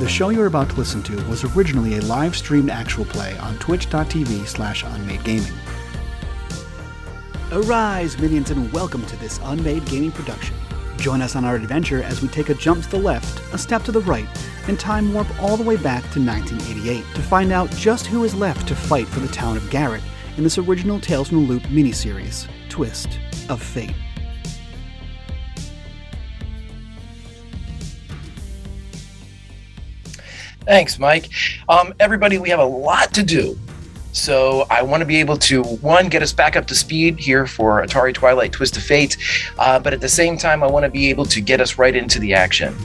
The show you're about to listen to was originally a live streamed actual play on twitch.tv slash unmade gaming. Arise, minions, and welcome to this unmade gaming production. Join us on our adventure as we take a jump to the left, a step to the right, and time warp all the way back to 1988 to find out just who is left to fight for the town of Garrett in this original Tales from the Loop miniseries, Twist of Fate. Thanks, Mike. Um, everybody, we have a lot to do. So I want to be able to one get us back up to speed here for Atari Twilight Twist of Fate, uh, but at the same time, I want to be able to get us right into the action.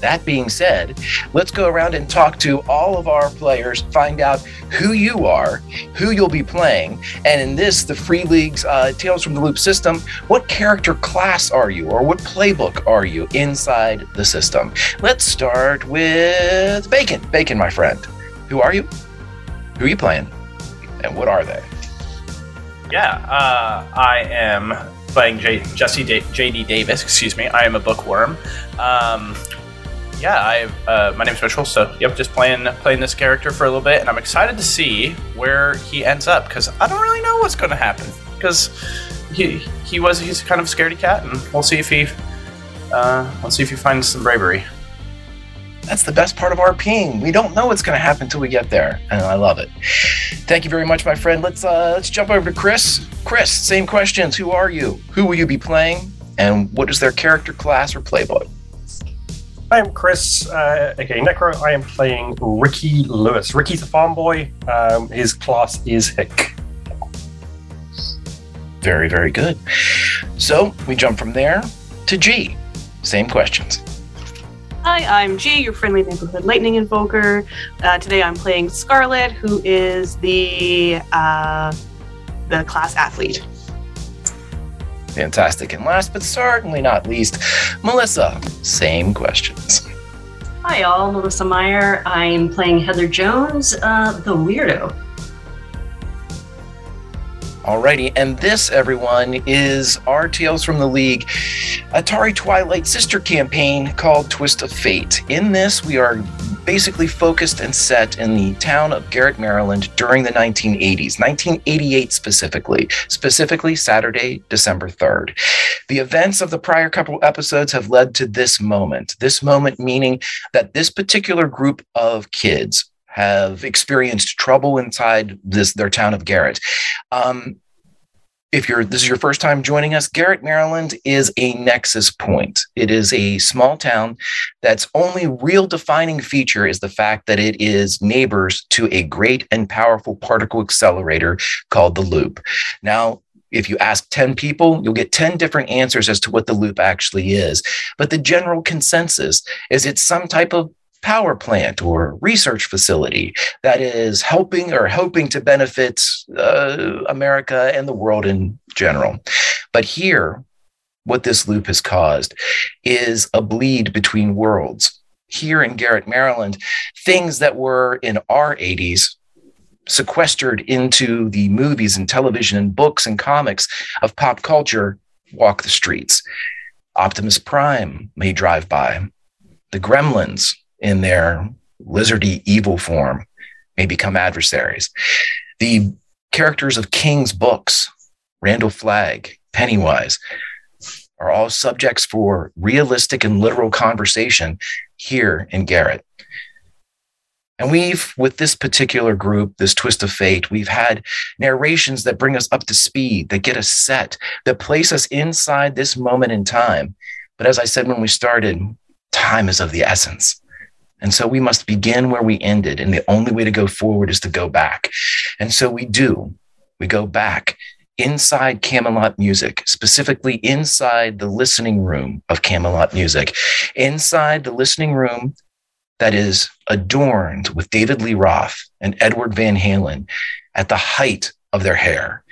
That being said, let's go around and talk to all of our players, find out who you are, who you'll be playing, and in this, the Free League's uh, Tales from the Loop system, what character class are you, or what playbook are you inside the system? Let's start with Bacon. Bacon, my friend. Who are you? Who are you playing? And what are they? Yeah, uh, I am playing J- Jesse da- JD Davis. Excuse me. I am a bookworm. Um, yeah, I uh, my name's Mitchell. So yep, just playing playing this character for a little bit, and I'm excited to see where he ends up because I don't really know what's going to happen because he he was he's kind of a scaredy cat, and we'll see if he uh, we'll see if he finds some bravery. That's the best part of RPing. We don't know what's going to happen until we get there, and I love it. Thank you very much, my friend. Let's uh, let's jump over to Chris. Chris, same questions. Who are you? Who will you be playing? And what is their character class or playbook? I am Chris, uh, aka Necro. I am playing Ricky Lewis. Ricky's a farm boy. Um, his class is Hick. Very, very good. So we jump from there to G. Same questions. Hi, I'm G, your friendly neighborhood lightning invoker. Uh, today I'm playing Scarlet, who is the uh, the class athlete. Fantastic. And last but certainly not least, Melissa. Same questions. Hi, all. Melissa Meyer. I'm playing Heather Jones, uh, the weirdo. Alrighty, and this, everyone, is our Tales from the League Atari Twilight sister campaign called Twist of Fate. In this, we are basically focused and set in the town of Garrett, Maryland during the 1980s, 1988 specifically, specifically Saturday, December 3rd. The events of the prior couple episodes have led to this moment. This moment meaning that this particular group of kids have experienced trouble inside this their town of Garrett. Um, if you're this is your first time joining us, Garrett, Maryland is a nexus point. It is a small town that's only real defining feature is the fact that it is neighbors to a great and powerful particle accelerator called the Loop. Now, if you ask 10 people, you'll get 10 different answers as to what the loop actually is. But the general consensus is it's some type of power plant or research facility that is helping or hoping to benefit uh, America and the world in general. But here, what this loop has caused is a bleed between worlds. Here in Garrett, Maryland, things that were in our 80s sequestered into the movies and television and books and comics of pop culture walk the streets. Optimus Prime may drive by. The gremlins, in their lizardy evil form, may become adversaries. The characters of King's books, Randall Flagg, Pennywise, are all subjects for realistic and literal conversation here in Garrett. And we've, with this particular group, this twist of fate, we've had narrations that bring us up to speed, that get us set, that place us inside this moment in time. But as I said when we started, time is of the essence. And so we must begin where we ended. And the only way to go forward is to go back. And so we do. We go back inside Camelot music, specifically inside the listening room of Camelot music, inside the listening room that is adorned with David Lee Roth and Edward Van Halen at the height of their hair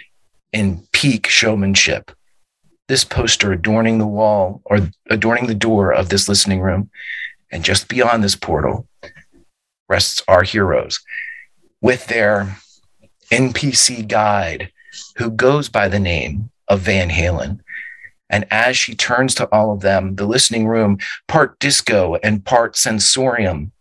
in peak showmanship. This poster adorning the wall or adorning the door of this listening room. And just beyond this portal rests our heroes with their NPC guide who goes by the name of Van Halen. And as she turns to all of them, the listening room, part disco and part sensorium,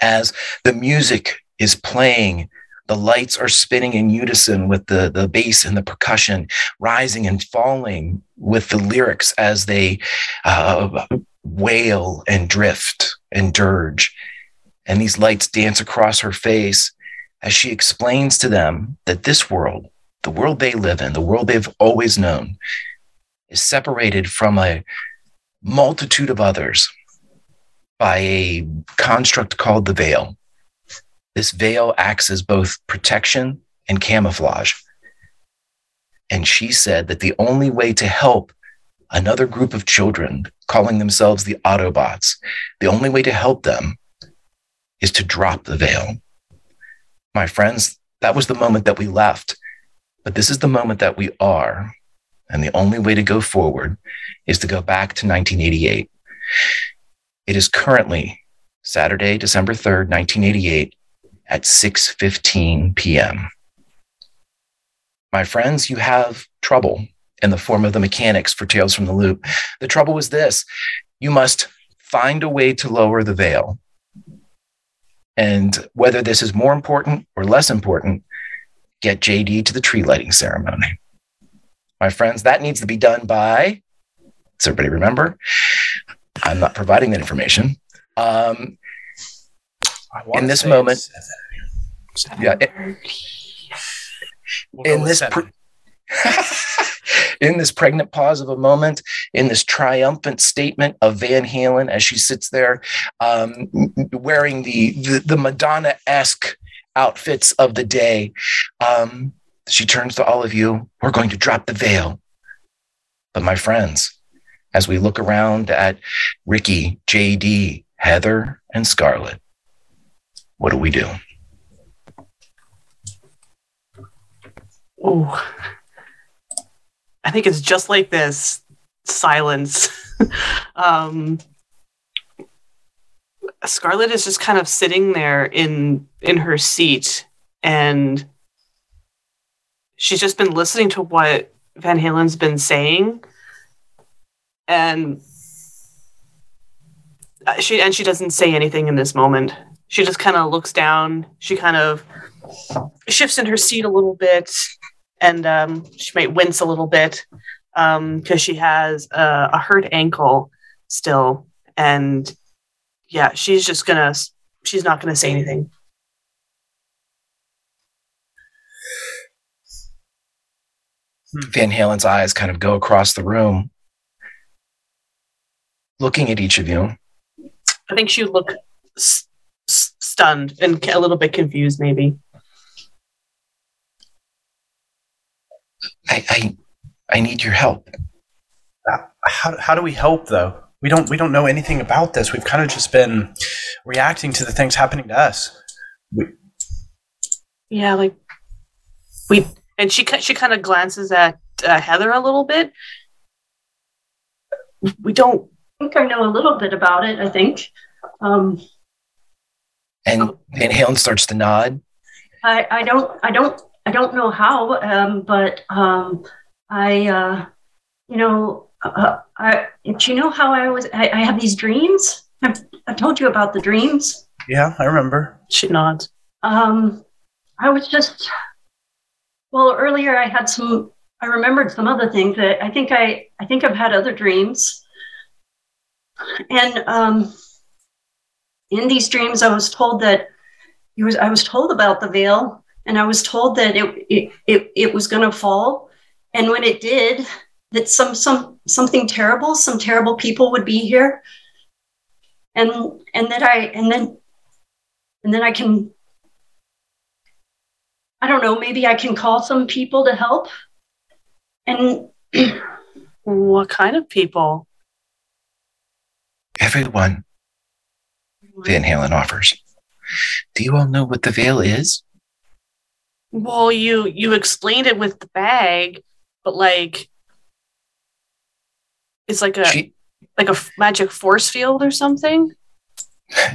as the music is playing, the lights are spinning in unison with the, the bass and the percussion, rising and falling with the lyrics as they uh, wail and drift and dirge. And these lights dance across her face as she explains to them that this world, the world they live in, the world they've always known, is separated from a multitude of others by a construct called the veil. This veil acts as both protection and camouflage. And she said that the only way to help another group of children calling themselves the Autobots, the only way to help them is to drop the veil. My friends, that was the moment that we left, but this is the moment that we are. And the only way to go forward is to go back to 1988. It is currently Saturday, December 3rd, 1988 at 6:15 p.m. My friends, you have trouble in the form of the mechanics for Tales from the Loop. The trouble was this, you must find a way to lower the veil. And whether this is more important or less important, get JD to the tree lighting ceremony my friends. That needs to be done by, does everybody remember? I'm not providing that information. Um, in this moment, yeah, we'll in this pre- in this pregnant pause of a moment, in this triumphant statement of Van Halen as she sits there um, wearing the the, the Madonna esque outfits of the day. Um, she turns to all of you. We're going to drop the veil. But my friends, as we look around at Ricky, JD, Heather, and Scarlett, what do we do? Oh, I think it's just like this silence. um, Scarlett is just kind of sitting there in in her seat, and she's just been listening to what Van Halen's been saying, and uh, she and she doesn't say anything in this moment. She just kind of looks down. She kind of shifts in her seat a little bit, and um, she might wince a little bit because um, she has a, a hurt ankle still, and yeah, she's just gonna. She's not gonna say anything. Van Halen's eyes kind of go across the room, looking at each of you. I think she would look stunned and a little bit confused, maybe. I, I, I need your help. How, how do we help though? We don't we don't know anything about this. We've kind of just been reacting to the things happening to us. We, yeah, like we and she she kind of glances at uh, Heather a little bit. We don't. I think I know a little bit about it. I think. Um, and Van Halen starts to nod. I, I don't I don't I don't know how, um, but um, I uh, you know uh, I do you know how I was I, I have these dreams I've, I told you about the dreams. Yeah, I remember. She nods. Um, I was just well earlier. I had some. I remembered some other things that I think I. I think I've had other dreams, and um, in these dreams, I was told that it was. I was told about the veil, and I was told that it it it, it was going to fall, and when it did, that some some something terrible, some terrible people would be here, and and that I and then and then I can I don't know, maybe I can call some people to help. And What kind of people? Everyone, Van Halen offers. Do you all know what the veil is? Well, you you explained it with the bag, but like it's like a She like a f- magic force field or something.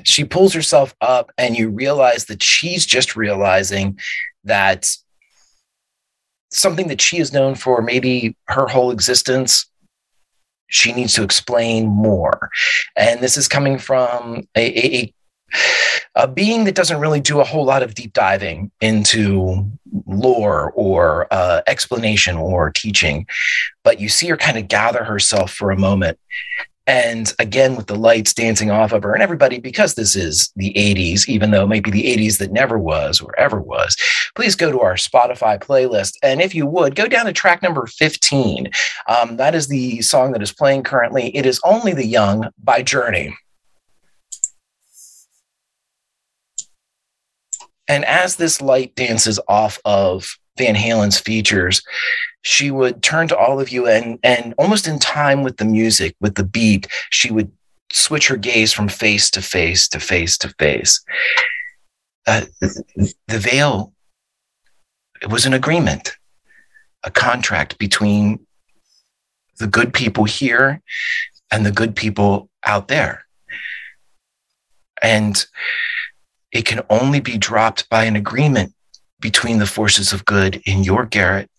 she pulls herself up and you realize that she's just realizing that something that she has known for maybe her whole existence she needs to explain more and this is coming from a, a, a being that doesn't really do a whole lot of deep diving into lore or uh, explanation or teaching but you see her kind of gather herself for a moment and again, with the lights dancing off of her, and everybody, because this is the 80s, even though it might be the 80s that never was or ever was, please go to our Spotify playlist. And if you would, go down to track number 15. Um, that is the song that is playing currently. It is Only the Young by Journey. And as this light dances off of Van Halen's features, she would turn to all of you and and almost in time with the music, with the beat, she would switch her gaze from face to face to face to face. Uh, the veil it was an agreement, a contract between the good people here and the good people out there. And it can only be dropped by an agreement between the forces of good in your Garrett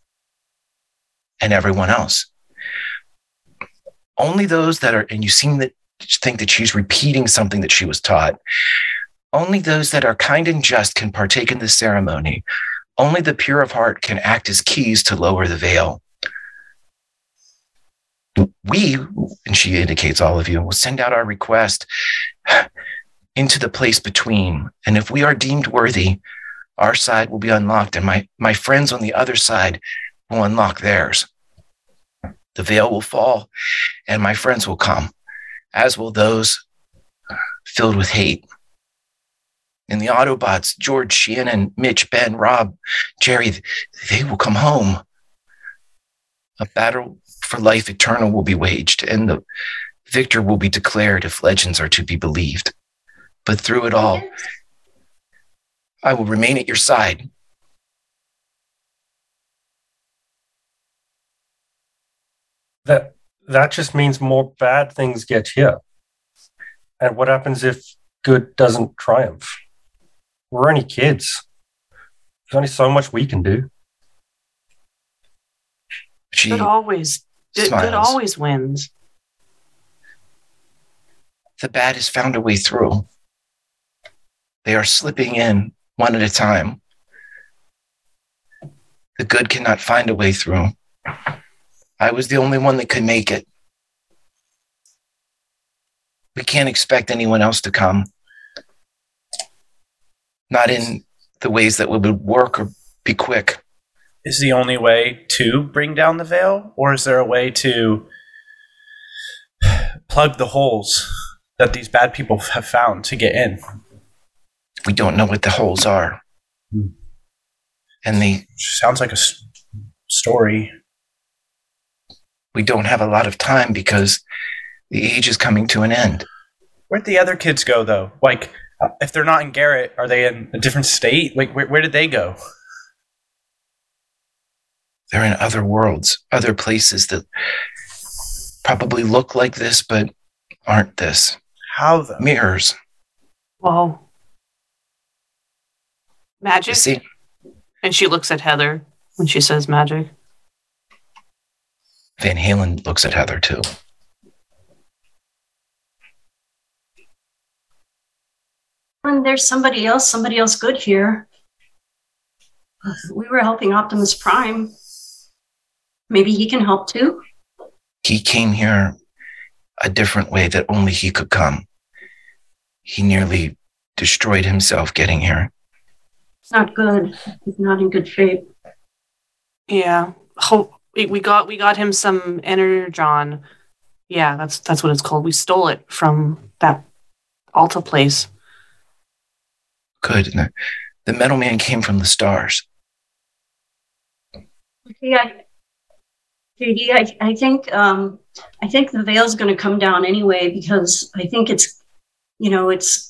and everyone else. Only those that are, and you seem to think that she's repeating something that she was taught. Only those that are kind and just can partake in this ceremony. Only the pure of heart can act as keys to lower the veil. We, and she indicates all of you, will send out our request into the place between. And if we are deemed worthy, our side will be unlocked, and my, my friends on the other side will unlock theirs. The veil will fall, and my friends will come, as will those filled with hate. And the Autobots, George, Shannon, Mitch, Ben, Rob, Jerry, they will come home. A battle for life eternal will be waged, and the victor will be declared if legends are to be believed. But through it all, I will remain at your side. That that just means more bad things get here. And what happens if good doesn't triumph? We're only kids. There's only so much we can do. She Good always good, good always wins. the bad has found a way through. They are slipping in one at a time. The good cannot find a way through. I was the only one that could make it. We can't expect anyone else to come. Not in the ways that would work or be quick. Is the only way to bring down the veil, or is there a way to plug the holes that these bad people have found to get in? We don't know what the holes are. Hmm. And the Sounds like a s- story. we don't have a lot of time because the age is coming to an end. Where'd the other kids go, though? Like, uh, if they're not in Garrett, are they in a different state? Like, where, where did they go? They're in other worlds, other places that probably look like this, but aren't this. How the Mirrors. Whoa. You Magic? see, And she looks at Heather when she says magic. Van Halen looks at Heather too. when there's somebody else, somebody else good here. We were helping Optimus Prime. Maybe he can help too. He came here a different way that only he could come. He nearly destroyed himself getting here. It's not good. He's not in good shape. Yeah. Ho- we we got we got him some energon. Yeah, that's that's what it's called. We stole it from that Alta place. Good. The, the metal man came from the stars. Yeah, JD, I, I think um, I think the veil's going to come down anyway because I think it's, you know, it's it,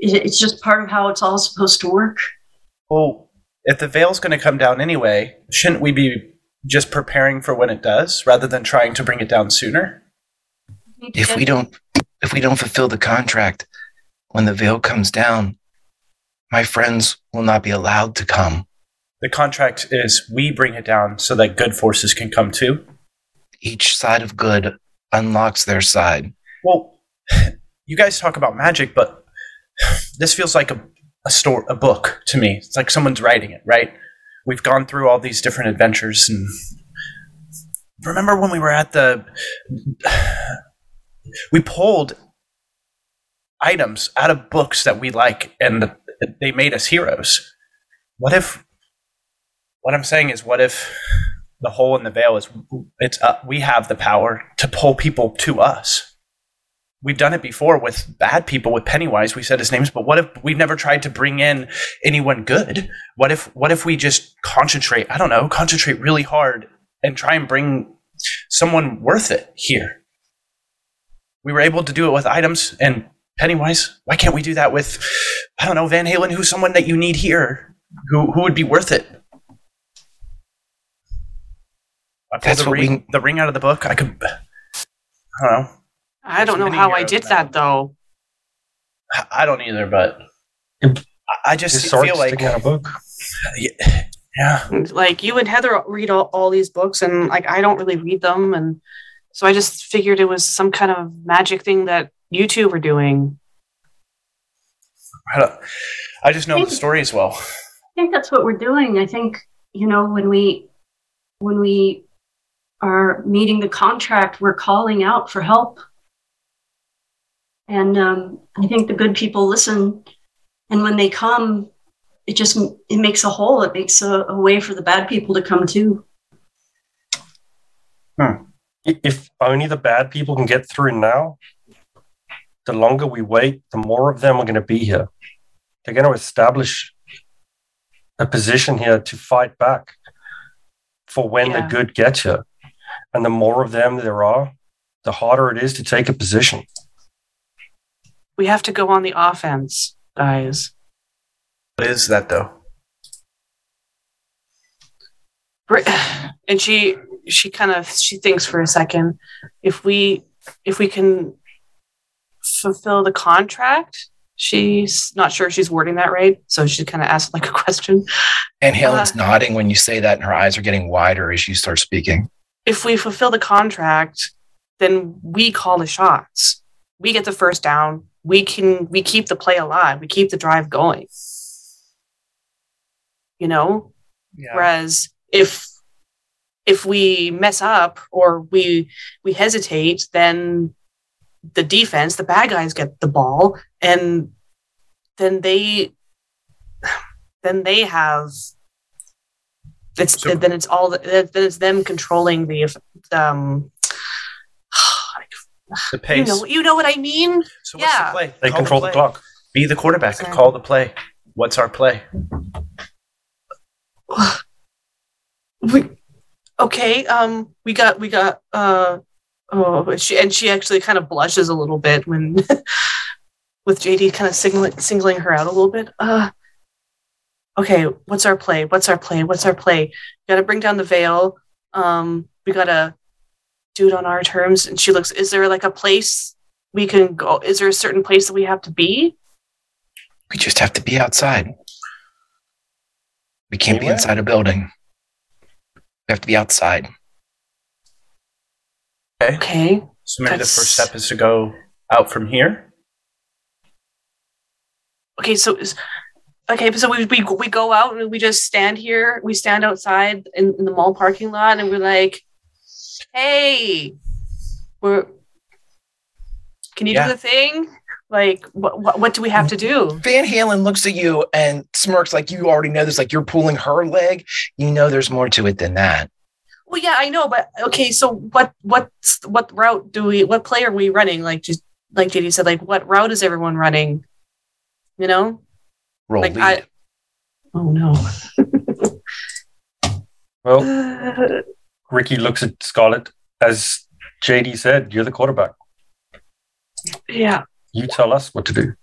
it's just part of how it's all supposed to work. Well, if the veil's going to come down anyway, shouldn't we be just preparing for when it does, rather than trying to bring it down sooner? If we don't if we don't fulfill the contract when the veil comes down, my friends will not be allowed to come. The contract is we bring it down so that good forces can come too. Each side of good unlocks their side. Well, you guys talk about magic, but this feels like a, a store, a book to me. It's like someone's writing it, right? We've gone through all these different adventures, and remember when we were at the, we pulled items out of books that we like, and they made us heroes. What if? What I'm saying is, what if the hole in the veil is it's uh, we have the power to pull people to us we've done it before with bad people with pennywise we said his names but what if we've never tried to bring in anyone good what if what if we just concentrate i don't know concentrate really hard and try and bring someone worth it here we were able to do it with items and pennywise why can't we do that with i don't know van halen who's someone that you need here who who would be worth it I pulled That's the what ring, we- the ring out of the book. I could, I don't know. I don't know how I did now. that though. I don't either, but I- I just His feel like sticking out a book. yeah, Like you and Heather read all, all these books, and like I don't really read them, and so I just figured it was some kind of magic thing that you two were doing. I, don't, I just know the story as well. I think that's what we're doing. I think you know when we when we are meeting the contract, we're calling out for help, and um, I think the good people listen. And when they come, it just it makes a hole. It makes a, a way for the bad people to come too. I- If only the bad people can get through now, the longer we wait, the more of them are going to be here. They're going to establish a position here to fight back for when Yeah. the good gets here. And the more of them there are, the harder it is to take a position. We have to go on the offense, guys. What is that though? And she she kind of she thinks for a second. If we if we can fulfill the contract, she's not sure she's wording that right, so she kind of asked like a question. Van Halen's Uh. nodding when you say that, and her eyes are getting wider as you start speaking. if we fulfill the contract, then we call the shots. We get the first down. We can we keep the play alive. We keep the drive going. You know? Yeah. Whereas if if we mess up or we we hesitate, then the defense, the bad guys get the ball and then they then they have it's So- then it's all then it's them controlling the um The you know you know what I mean so what's yeah. the play? They Call control the play. clock. Be the quarterback. Exactly. Call the play. What's our play? we okay um we got we got uh oh she and she actually kind of blushes a little bit when with jd kind of singling singling her out a little bit uh okay what's our play what's our play what's our play gotta bring down the veil um we gotta do it on our terms and she looks is there like a place we can go is there a certain place that we have to be We just have to be outside. We can't be inside a building. We have to be outside. Okay. okay So maybe That's- the first step is to go out from here. okay, so is okay, so we, we we go out and we just stand here. We stand outside in, in the mall parking lot, and we're like, "Hey, we're can you Yeah. do the thing? Like, what, what what do we have to do?" Van Halen looks at you and smirks like you already know this, like you're pulling her leg. You know there's more to it than that. Well, yeah, I know, but okay, so what what's what route do we? What play are we running? Like just like JD said, like what route is everyone running? You know, Roll like lead. I. Oh no. Well, Ricky looks at Scarlett. As JD said, you're the quarterback. yeah. You tell us what to do.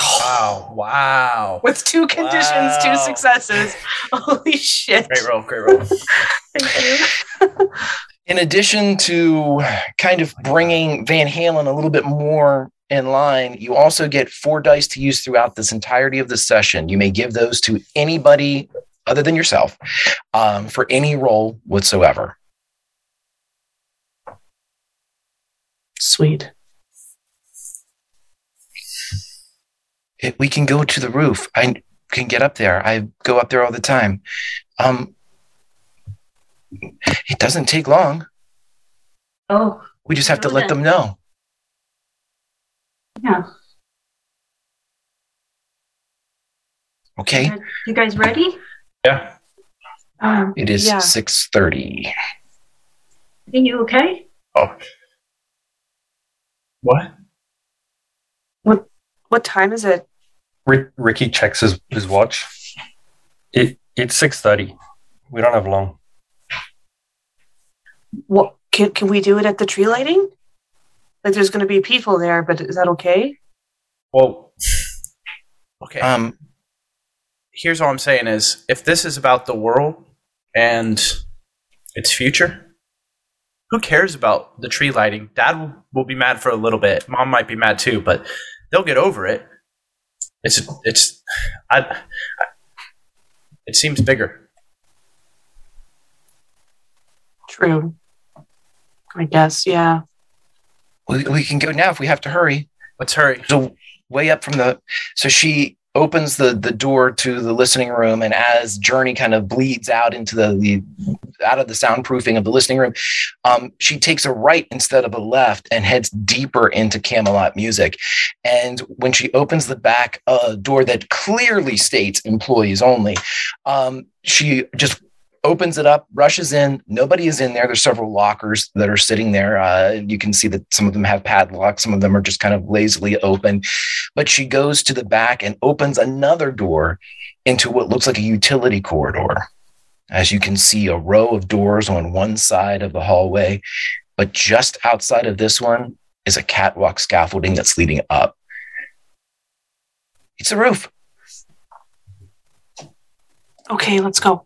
Wow. Wow. With two conditions, two successes. Holy shit. Great roll. Great roll. Thank you. in addition to kind of bringing Van Halen a little bit more in line, you also get four dice to use throughout this entirety of the session. You may give those to anybody other than yourself um, for any role whatsoever. Sweet. It, we can go to the roof. I can get up there. I go up there all the time. Um, it doesn't take long. Oh, We just have to let them know. yeah. Okay. You guys ready? Yeah. Um, It is Yeah. six thirty. are you okay? Oh. What? What What time is it? Rick, Ricky checks his, his watch. It it's six thirty. We don't have long. What can can we do it at the tree lighting? Like there's gonna be people there, but is that okay? Well. Okay. Um, Here's all I'm saying is, if this is about the world and its future, who cares about the tree lighting? Dad will, will be mad for a little bit. Mom might be mad too, but they'll get over it. It's it's I, I it seems bigger. True. I guess, yeah. we, we can go now if we have to hurry. Let's hurry. So way up from the so she opens the the door to the listening room and as journey kind of bleeds out into the, the out of the soundproofing of the listening room um, she takes a right instead of a left and heads deeper into camelot music. And when she opens the back uh, door that clearly states employees only um, she just opens it up rushes in nobody is in there there's several lockers that are sitting there uh, you can see that some of them have padlocks some of them are just kind of lazily open but she goes to the back and opens another door into what looks like a utility corridor. As you can see, a row of doors on one side of the hallway, but just outside of this one is a catwalk scaffolding that's leading up. It's a roof. Okay, let's go.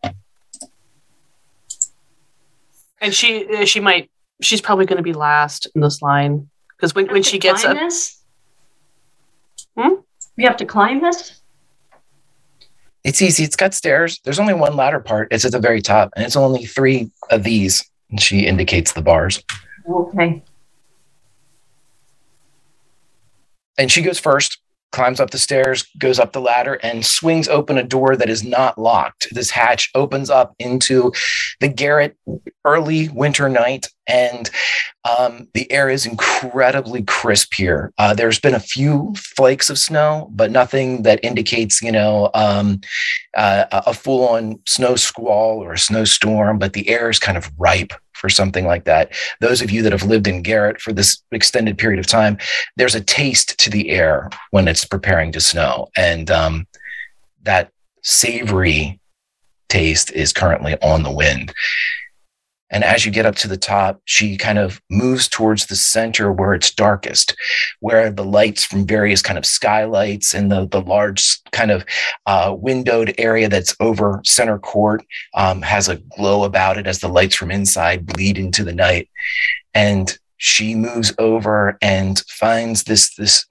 And she uh, she might she's probably gonna be last in this line. Because when, when she gets climb up this? Hmm? We have to climb this? It's easy. It's got stairs. There's only one ladder part. It's at the very top, and it's only three of these. And she indicates the bars. Okay. and she goes first climbs up the stairs goes up the ladder and swings open a door that is not locked. This hatch opens up into the Garrett early winter night and um, the air is incredibly crisp here. Uh, there's been a few flakes of snow but nothing that indicates you know um, uh, a a full-on snow squall or a snowstorm but the air is kind of ripe for something like that. Those of you that have lived in Garrett for this extended period of time there's a taste to the air when it's preparing to snow. And um, that savory taste is currently on the wind and as you get up to the top she kind of moves towards the center where it's darkest where the lights from various kind of skylights and the, the large kind of uh, windowed area that's over center court um, has a glow about it as the lights from inside bleed into the night. And she moves over and finds this this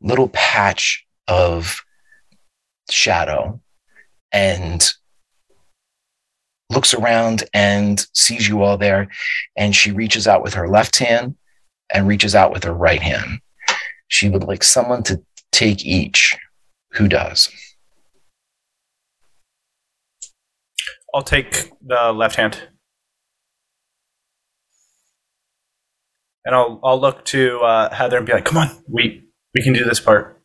little patch of shadow. And looks around and sees you all there and she reaches out with her left hand and reaches out with her right hand she would like someone to take each who does? I'll take the left hand. And I'll I'll look to uh, Heather and be like, "Come on, we we can do this part."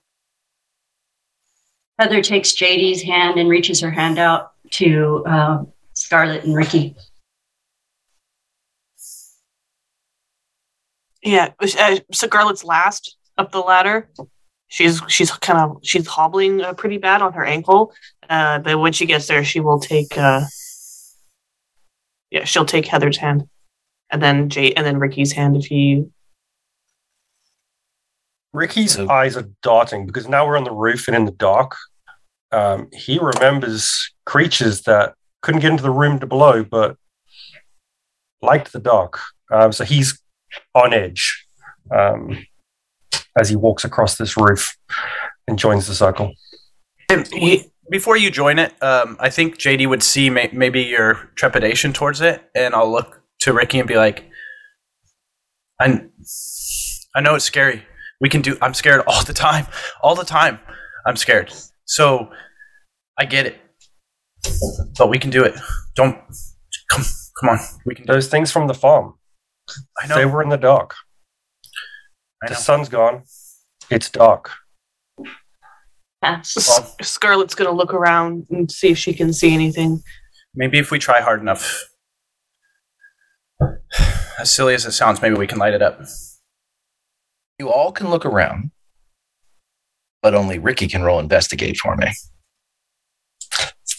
Heather takes JD's hand and reaches her hand out to uh, Scarlett and Ricky. Yeah, uh, Scarlett's last up the ladder. She's she's kind of she's hobbling uh, pretty bad on her ankle, uh, but when she gets there, she will take. Uh, yeah, she'll take Heather's hand, and then Jay, and then Ricky's hand if he. Ricky's So- eyes are darting because now we're on the roof and in the dark. Um, he remembers creatures that couldn't get into the room to below, but liked the dark. Um, so he's on edge um, as he walks across this roof and joins the circle. He, before you join it, um, I think JD would see may- maybe your trepidation towards it, and I'll look to Ricky and be like, "I, I know it's scary. We can do. I'm scared all the time. All the time. I'm scared. So, I get it, but we can do it. Don't come. Come on. We can do it. Those things from the farm, I know. they were in the dark. I The know. sun's gone. It's dark. Pass. Well, Scarlett's gonna look around and see if she can see anything. maybe if we try hard enough, as silly as it sounds, maybe we can light it up. You all can look around, but only Ricky can roll investigate for me.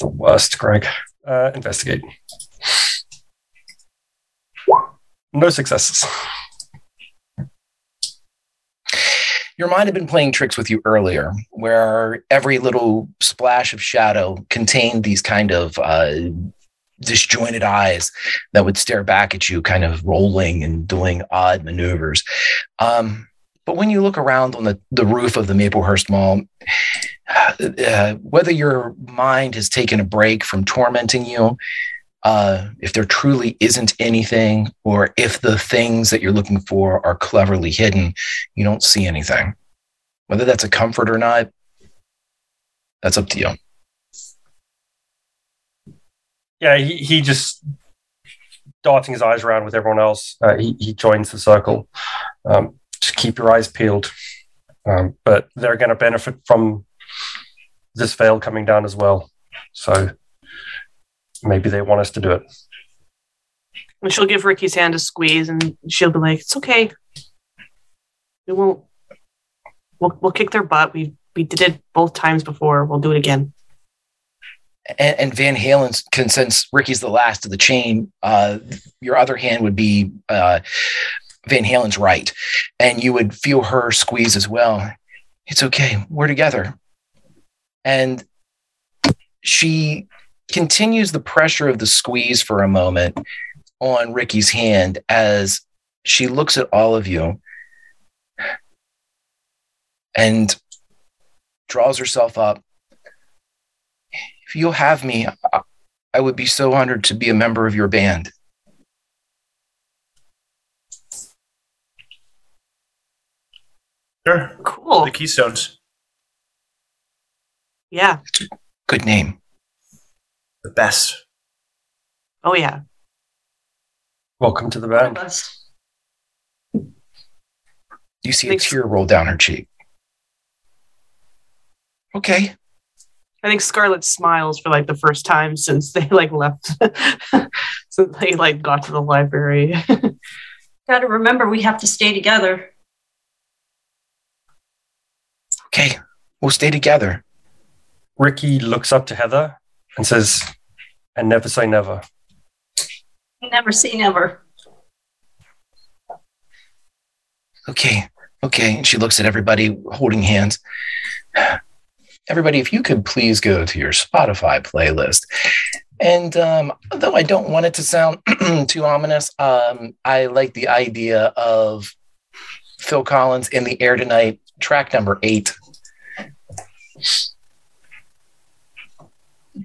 The worst, Greg. Uh, investigate. No successes. Your mind had been playing tricks with you earlier, where every little splash of shadow contained these kind of uh, disjointed eyes that would stare back at you, kind of rolling and doing odd maneuvers. Um, but when you look around on the, the roof of the Maplehurst Mall, uh, whether your mind has taken a break from tormenting you, uh, if there truly isn't anything, or if the things that you're looking for are cleverly hidden, you don't see anything. Whether that's a comfort or not, that's up to you. Yeah, he, he just darting his eyes around with everyone else. Uh, he, he joins the circle. Um, keep your eyes peeled. Um, but they're going to benefit from this veil coming down as well. So maybe they want us to do it. And she'll give Ricky's hand a squeeze, and she'll be like, "It's okay. We won't. We'll we'll kick their butt. We we did it both times before. We'll do it again." And, and Van Halen, can, since Ricky's the last of the chain, uh, your other hand would be uh, Van Halen's right, and you would feel her squeeze as well. It's okay. We're together. And she continues the pressure of the squeeze for a moment on Ricky's hand as she looks at all of you and draws herself up. If you'll have me, I- would be so honored to be a member of your band. Sure. Cool. The Keystones, Yeah. Good name. the best. Oh yeah. Welcome to the All of band. You see Thanks. a tear roll down her cheek. Okay. I think Scarlett smiles for like the first time since they like left, since they like got to the library. Got to remember, we have to stay together. Okay. We'll stay together. Ricky looks up to Heather and says, and never say never. Never say never. Okay. Okay. And she looks at everybody holding hands. Everybody, if you could please go to your Spotify playlist. And um, though I don't want it to sound too ominous, um, I like the idea of Phil Collins in the air tonight, track number eight.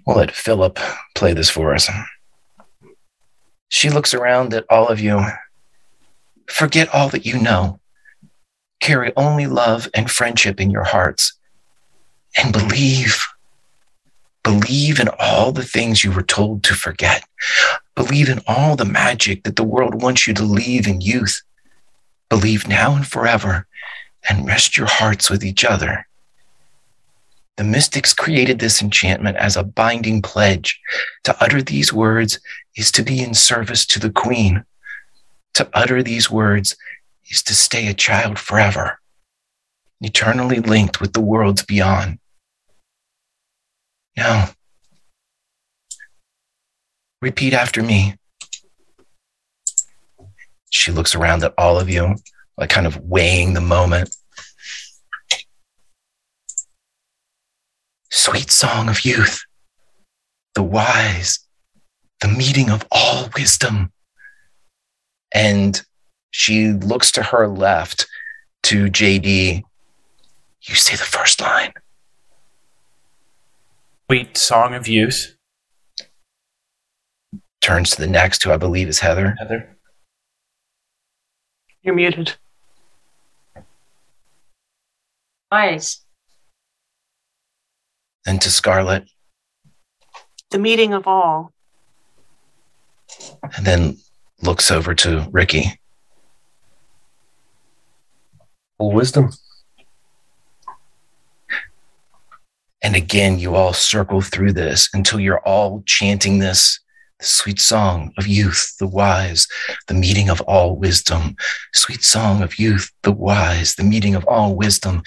We'll let Philip play this for us. She looks around at all of you. Forget all that you know. Carry only love and friendship in your hearts. and believe. Believe in all the things you were told to forget. Believe in all the magic that the world wants you to leave in youth. Believe now and forever and rest your hearts with each other. The mystics created this enchantment as a binding pledge. To utter these words is to be in service to the queen. To utter these words is to stay a child forever, eternally linked with the worlds beyond. Now, repeat after me. She looks around at all of you, like kind of weighing the moment. Sweet song of youth, the wise, the meeting of all wisdom. And she looks to her left to JD. You say the first line. Sweet song of youth. Turns to the next, who I believe is Heather. Heather. You're muted. Wise. Then to Scarlet, The meeting of all. and then looks over to Ricky. All wisdom. And again, you all circle through this until you're all chanting this the sweet song of youth, the wise, the meeting of all wisdom. Sweet song of youth, the wise, the meeting of all wisdom.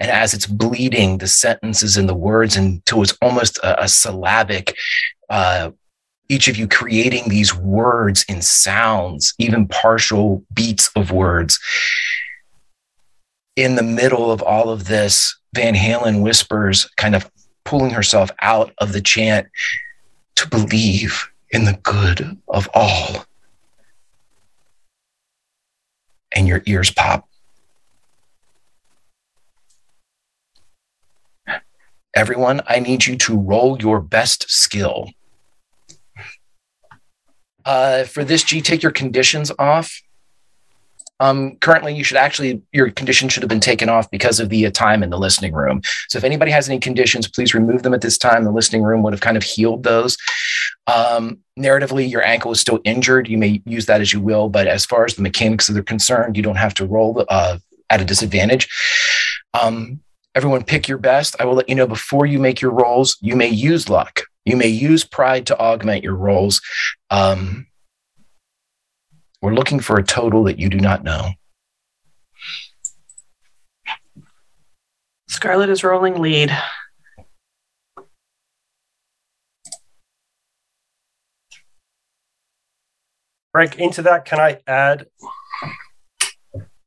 And as it's bleeding the sentences and the words until it's almost a, a syllabic, uh, each of you creating these words in sounds, even partial beats of words. In the middle of all of this, Van Halen whispers, kind of pulling herself out of the chant to believe in the good of all. And your ears pop. Everyone, I need you to roll your best skill. Uh, for this, G, take your conditions off. Um, currently, you should actually, your condition should have been taken off because of the uh, time in the listening room. So if anybody has any conditions, please remove them at this time. The listening room would have kind of healed those. Um, narratively, your ankle is still injured. You may use that as you will, but as far as the mechanics are concerned, you don't have to roll uh, at a disadvantage. Um, everyone pick your best. I will let you know before you make your rolls. You may use luck. You may use pride to augment your rolls. Um, we're looking for a total that you do not know. Scarlet is rolling lead. Greg, into that, can I add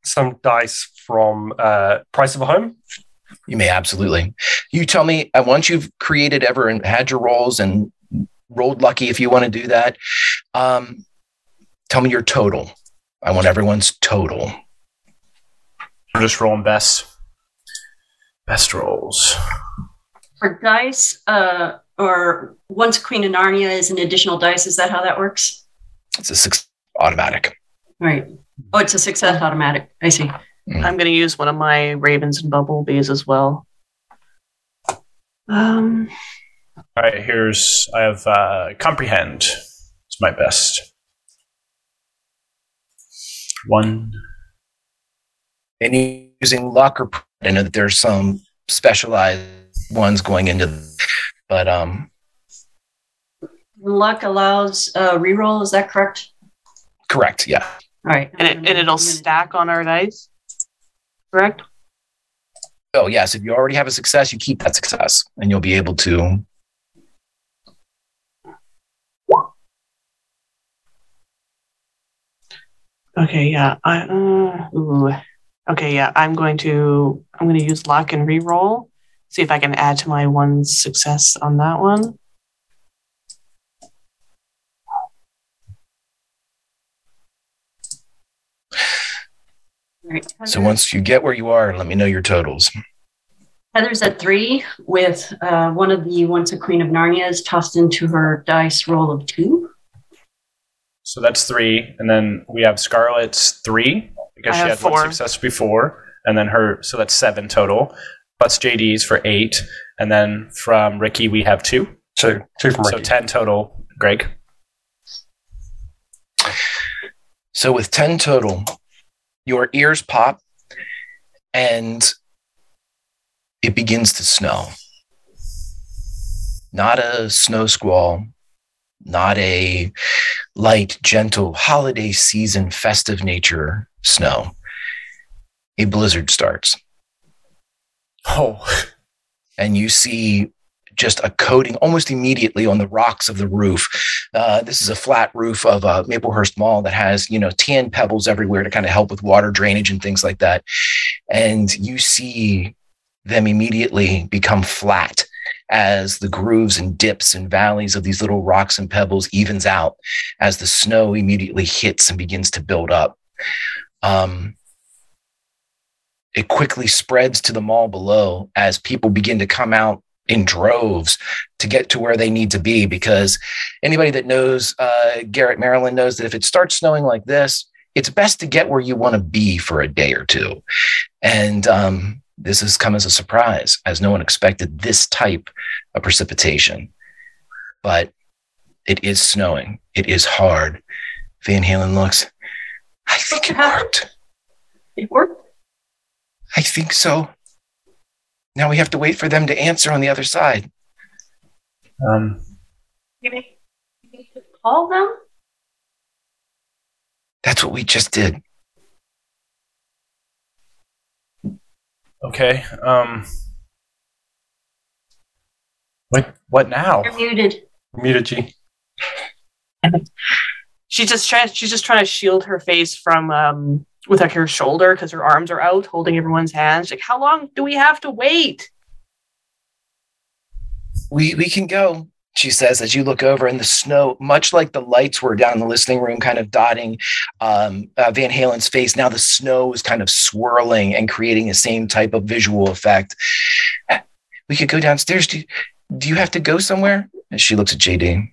some dice from uh, Price of a Home? You may absolutely. You tell me uh, once you've created ever and had your rolls and rolled lucky if you want to do that. Um, tell me your total. I want everyone's total. I'm just rolling best. Best rolls. For dice, uh, or once Queen of Narnia is an additional dice, is that how that works? It's a six automatic. Right. Oh, it's a success automatic. I see. I'm going to use one of my ravens and bumblebees as well. Um, All right, here's I have uh, comprehend. It's my best. One. And using luck or pride, I know that there's some specialized ones going into, but um, Luck allows uh, reroll. Is that correct? correct. Yeah. All right. and, it, and it'll stack on our dice. Correct? Oh yes. If you already have a success, you keep that success, and you'll be able to. Okay, yeah. I, uh, ooh. Okay, yeah. I'm going to I'm going to use luck and re-roll. See if I can add to my one success on that one. All right. So once you get where you are, let me know your totals. Heather's at three with uh, one of the once a Queen of Narnia is tossed into her dice roll of two. So that's three, and then we have Scarlet's three because I she had four. one success before, and then her. So that's seven total. plus JD's for eight, and then from Ricky we have two. Two. Two from Ricky. So ten total. Greg. So with 10 total, your ears pop and it begins to snow. Not a snow squall, not a light, gentle holiday season, festive nature snow. A blizzard starts. Oh, and you see just a coating almost immediately on the rocks of the roof. Uh, this is a flat roof of a Maplehurst Mall that has, you know, tan pebbles everywhere to kind of help with water drainage and things like that. And you see them immediately become flat as the grooves and dips and valleys of these little rocks and pebbles evens out as the snow immediately hits and begins to build up. Um, it quickly spreads to the mall below as people begin to come out in droves to get to where they need to be because anybody that knows uh, Garrett, Maryland knows that if it starts snowing like this, it's best to get where you want to be for a day or two. And um, this has come as a surprise as no one expected this type of precipitation. But it is snowing. It is hard. Van Halen looks, I think it worked. It worked. I think so. Now we have to wait for them to answer on the other side. um, Maybe to Call them? That's what we just did. Okay. Um, what? What now? You're muted. Muted G. She's just trying. She's just trying to shield her face from um with like her shoulder because her arms are out, holding everyone's hands. Like, how long do we have to wait? We we can go, she says as you look over in the snow, much like the lights were down in the listening room, kind of dotting um, uh, Van Halen's face. Now the snow is kind of swirling and creating the same type of visual effect. We could go downstairs. Do, do you have to go somewhere? And she looks at JD.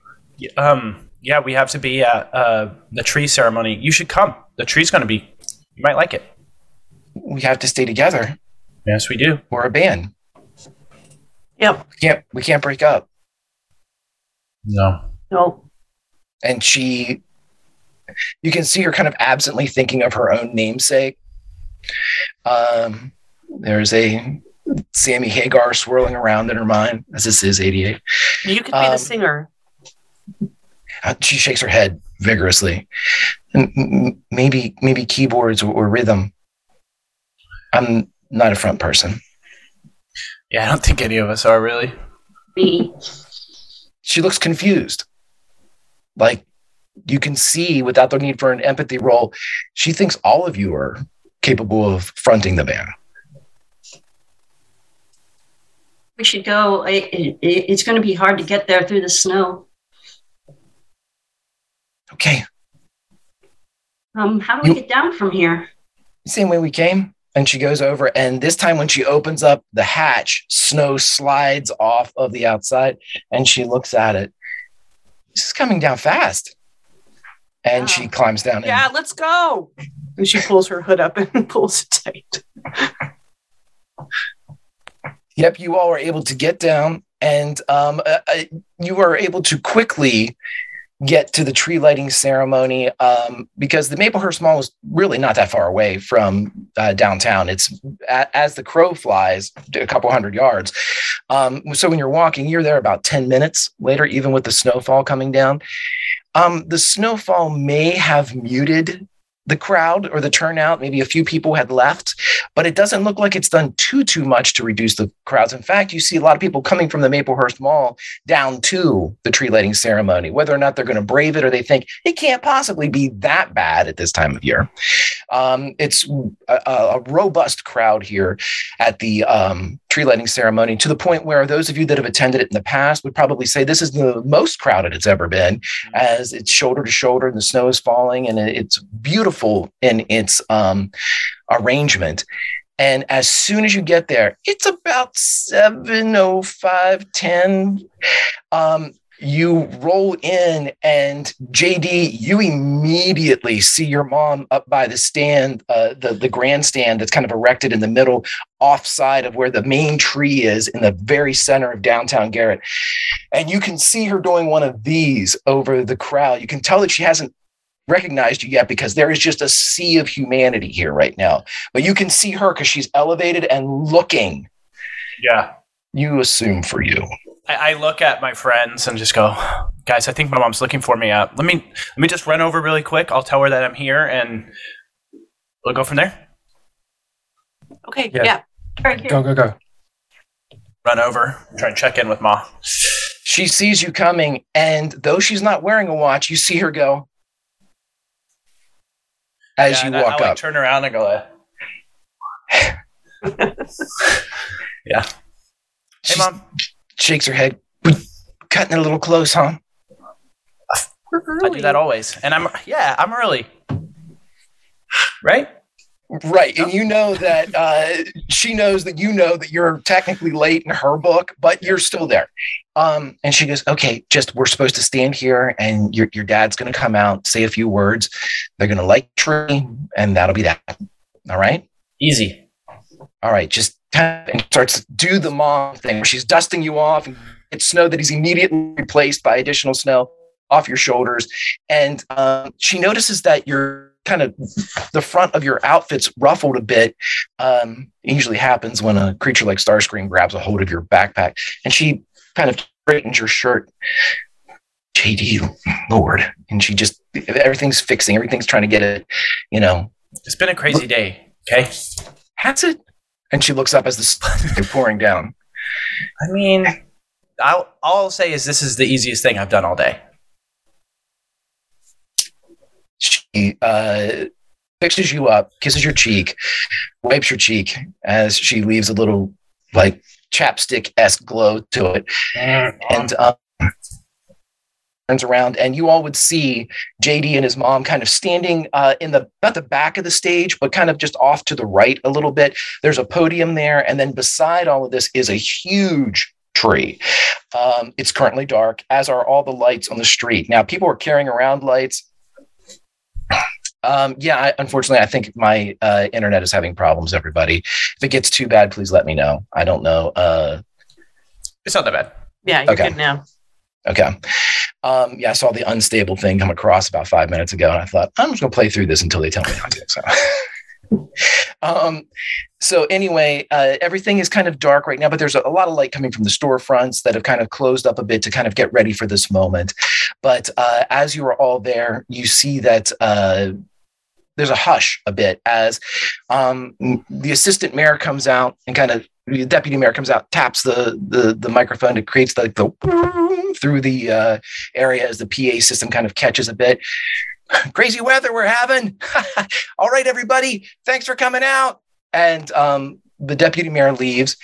Um, yeah, we have to be at uh, the tree ceremony. You should come. The tree's going to be. You might like it. We have to stay together. Yes, we do. We're a band. Yep. We can't we can't break up. No. No. and she you can see her kind of absently thinking of her own namesake um, there's a sammy hagar swirling around in her mind as this is 88 You could be Um, the singer. Uh, she shakes her head vigorously M- m- maybe maybe keyboards or, or rhythm i'm not a front person Yeah, I don't think any of us are really. Me. She looks confused like you can see without the need for an empathy role she thinks all of you are capable of fronting the band We should go. It- it- it's going to be hard to get there through the snow. okay Um, how do we You- get down from here? same way we came. And she goes over, and this time when she opens up the hatch, snow slides off of the outside, and she looks at it. This is coming down fast. And she climbs down. Yeah, let's go. And she pulls her hood up and pulls it tight. Yep, you all were able to get down, and um, uh, uh, you were able to quickly get to the tree lighting ceremony um, because the Maplehurst Mall is really not that far away from uh, downtown. It's a, as the crow flies a couple hundred yards. Um, so when you're walking, you're there about 10 minutes later, even with the snowfall coming down. Um, the snowfall may have muted the crowd or the turnout. Maybe a few people had left, but it doesn't look like it's done too too much to reduce the crowds. In fact, you see a lot of people coming from the Maplehurst Mall down to the tree lighting ceremony, whether or not they're going to brave it or they think it can't possibly be that bad at this time of year. Um, it's a, a robust crowd here at the um, tree lighting ceremony to the point where those of you that have attended it in the past would probably say this is the most crowded it's ever been as it's shoulder to shoulder and the snow is falling and it's beautiful in its um, arrangement. And as soon as you get there, it's about 7.05, 10. Um, you roll in and jd you immediately see your mom up by the stand uh, the, the grandstand that's kind of erected in the middle offside of where the main tree is in the very center of downtown garrett. And you can see her doing one of these over the crowd. You can tell that she hasn't recognized you yet because there is just a sea of humanity here right now. But you can see her because she's elevated and looking. Yeah. you assume for you I, I look at my friends and just go, guys, I think my mom's looking for me. Uh, let me let me just run over really quick. I'll tell her that I'm here, and we'll go from there. Okay, Yeah. yeah. Right here. Go, go, go. Run over, try and check in with ma. she sees you coming and though she's not wearing a watch you see her go as Yeah, you and I- walk I'll, like, up turn around and go, uh, yeah. Hey, She's- mom. Shakes her head. Cutting it a little close huh? I do that always, and I'm yeah, I'm early. Right? right. And you know that uh, she knows that you know that you're technically late in her book but you're still there. Um, and she goes okay just we're supposed to stand here and your, your dad's going to come out say a few words. They're going to light the tree and that'll be that. All right? Easy. all right, just and starts to do the mom thing where she's dusting you off and it's snow that is immediately replaced by additional snow off your shoulders. And um, she notices that your kind of the front of your outfit's ruffled a bit. Um, it usually happens when a creature like Starscream grabs a hold of your backpack and she kind of straightens your shirt. JD, Lord. And she just, everything's fixing, everything's trying to get it, you know, It's been a crazy day. Okay. has it? And she looks up as the snow pouring down. I mean, I'll all I'll say is this is the easiest thing I've done all day. She uh, fixes you up, kisses your cheek, wipes your cheek as she leaves a little like chapstick esque glow to it, and um, turns around, and you all would see JD and his mom kind of standing uh, in the not the back of the stage, but kind of just off to the right a little bit. There's a podium there, and then beside all of this is a huge tree. Um, it's currently dark, as are all the lights on the street. Now, people are carrying around lights. Um, yeah, I, unfortunately, I think my uh, internet is having problems. Everybody, if it gets too bad, please let me know. I don't know. Uh, It's not that bad. Yeah, you're Okay. good now. Okay. Um, yeah, I saw the unstable thing come across about five minutes ago, and I thought I'm just going to play through this until they tell me not to. So, um, so anyway, uh, everything is kind of dark right now, but there's a, a lot of light coming from the storefronts that have kind of closed up a bit to kind of get ready for this moment. But uh, as you are all there, you see that. Uh, there's a hush a bit as um, the assistant mayor comes out and kind of the deputy mayor comes out, taps the the, the microphone, it creates like the boom through the uh, area as the PA system kind of catches a bit. Crazy weather we're having. All right, everybody, thanks for coming out. And um, the deputy mayor leaves,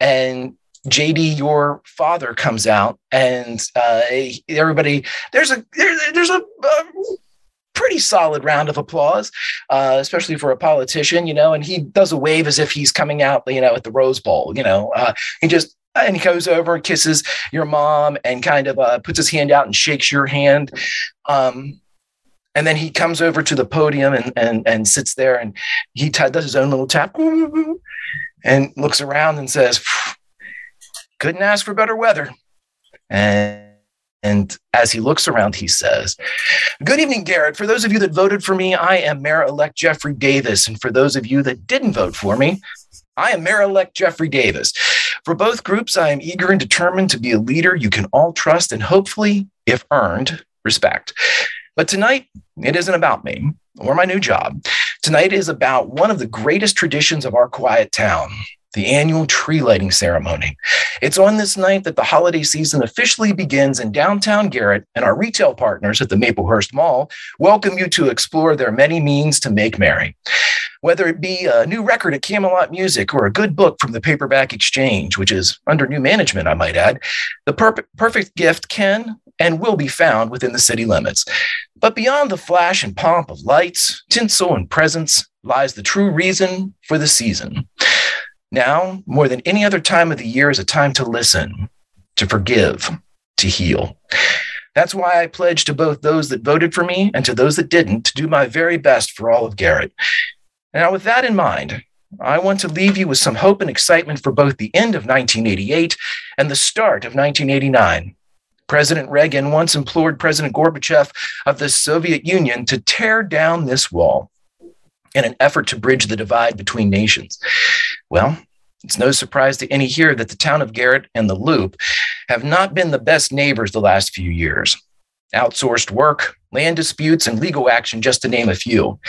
and JD, your father, comes out, and uh, everybody. There's a there, there's a. Uh, pretty solid round of applause, uh, especially for a politician, you know, and he does a wave as if he's coming out, you know, at the Rose Bowl, you know, uh, he just, and he goes over and kisses your mom and kind of uh, puts his hand out and shakes your hand. Um, and then he comes over to the podium and, and, and sits there and he t- does his own little tap and looks around and says, couldn't ask for better weather. And and as he looks around, he says, Good evening, Garrett. For those of you that voted for me, I am Mayor elect Jeffrey Davis. And for those of you that didn't vote for me, I am Mayor elect Jeffrey Davis. For both groups, I am eager and determined to be a leader you can all trust and hopefully, if earned, respect. But tonight, it isn't about me or my new job. Tonight is about one of the greatest traditions of our quiet town the annual tree lighting ceremony. It's on this night that the holiday season officially begins in downtown Garrett, and our retail partners at the Maplehurst Mall welcome you to explore their many means to make merry. Whether it be a new record at Camelot Music or a good book from the Paperback Exchange, which is under new management, I might add, the per- perfect gift can and will be found within the city limits. But beyond the flash and pomp of lights, tinsel, and presents lies the true reason for the season. Now, more than any other time of the year, is a time to listen, to forgive, to heal. That's why I pledge to both those that voted for me and to those that didn't to do my very best for all of Garrett. Now, with that in mind, I want to leave you with some hope and excitement for both the end of 1988 and the start of 1989. President Reagan once implored President Gorbachev of the Soviet Union to tear down this wall in an effort to bridge the divide between nations. Well, it's no surprise to any here that the town of Garrett and the Loop have not been the best neighbors the last few years. Outsourced work, land disputes, and legal action, just to name a few.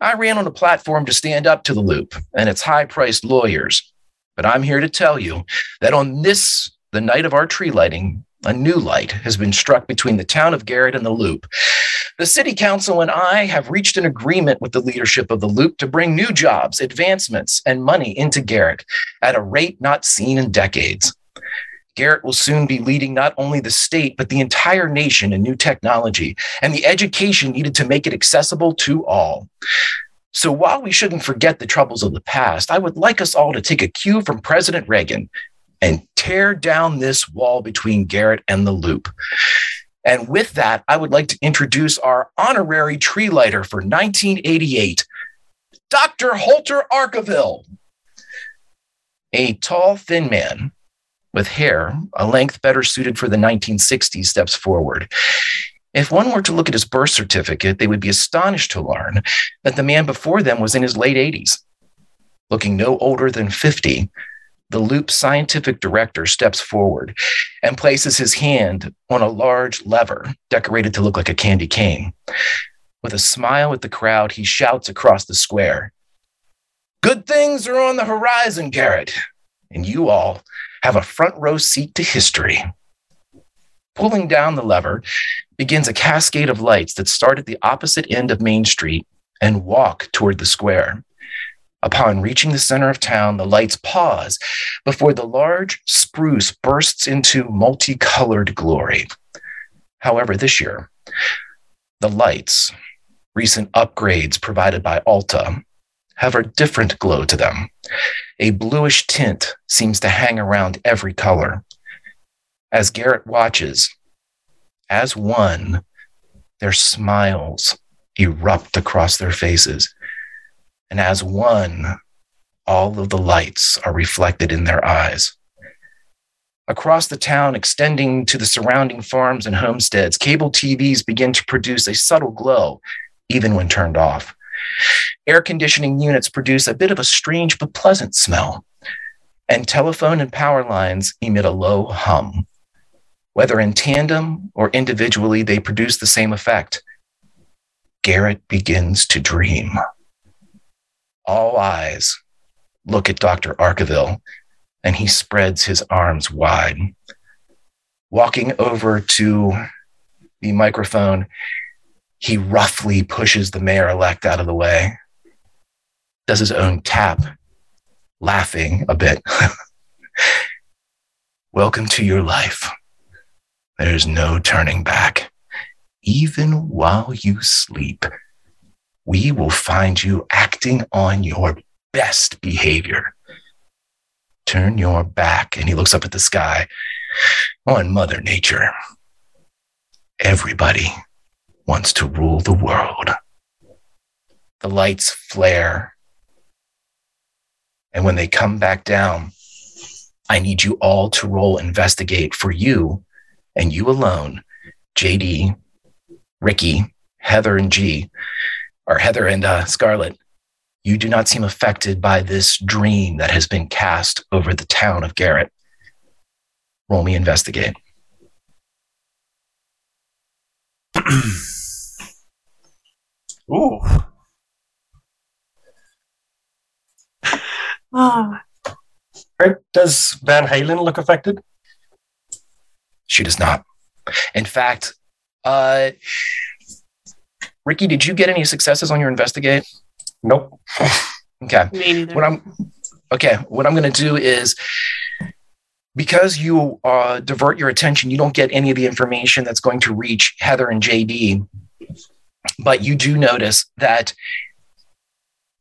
I ran on a platform to stand up to the Loop and its high priced lawyers. But I'm here to tell you that on this, the night of our tree lighting, a new light has been struck between the town of Garrett and the Loop. The city council and I have reached an agreement with the leadership of the Loop to bring new jobs, advancements, and money into Garrett at a rate not seen in decades. Garrett will soon be leading not only the state, but the entire nation in new technology and the education needed to make it accessible to all. So while we shouldn't forget the troubles of the past, I would like us all to take a cue from President Reagan and tear down this wall between Garrett and the loop. And with that, I would like to introduce our honorary tree lighter for 1988, Dr. Holter Arkaville, a tall, thin man with hair, a length better suited for the 1960s, steps forward. If one were to look at his birth certificate, they would be astonished to learn that the man before them was in his late 80s. Looking no older than 50, the Loop scientific director steps forward and places his hand on a large lever decorated to look like a candy cane. With a smile at the crowd, he shouts across the square Good things are on the horizon, Garrett, and you all have a front row seat to history. Pulling down the lever begins a cascade of lights that start at the opposite end of Main Street and walk toward the square. Upon reaching the center of town, the lights pause before the large spruce bursts into multicolored glory. However, this year, the lights, recent upgrades provided by Alta, have a different glow to them. A bluish tint seems to hang around every color. As Garrett watches, as one, their smiles erupt across their faces and as one, all of the lights are reflected in their eyes. Across the town, extending to the surrounding farms and homesteads, cable TVs begin to produce a subtle glow, even when turned off. Air conditioning units produce a bit of a strange but pleasant smell, and telephone and power lines emit a low hum. Whether in tandem or individually, they produce the same effect. Garrett begins to dream all eyes look at Dr. Arkaville, and he spreads his arms wide. Walking over to the microphone, he roughly pushes the mayor elect out of the way, does his own tap, laughing a bit. Welcome to your life. There's no turning back. Even while you sleep, we will find you acting on your best behavior. Turn your back. And he looks up at the sky on Mother Nature. Everybody wants to rule the world. The lights flare. And when they come back down, I need you all to roll investigate for you and you alone, JD, Ricky, Heather, and G or Heather and uh, Scarlett, you do not seem affected by this dream that has been cast over the town of Garrett. Roll me investigate. Ooh. Oh, Right? Does Van Halen look affected? She does not. In fact, uh, Ricky, did you get any successes on your investigate? Nope. Okay. me. What I'm okay. What I'm going to do is because you uh, divert your attention, you don't get any of the information that's going to reach Heather and JD. But you do notice that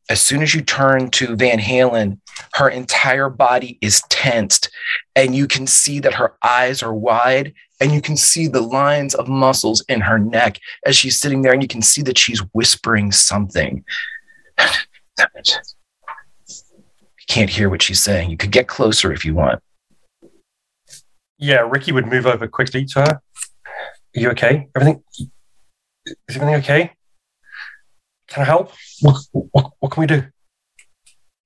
as soon as you turn to Van Halen, her entire body is tensed, and you can see that her eyes are wide and you can see the lines of muscles in her neck as she's sitting there, and you can see that she's whispering something. You can't hear what she's saying. You could get closer if you want. Yeah, Ricky would move over quickly to her. Are you okay? Everything is everything okay? Can I help? What, what, what can we do?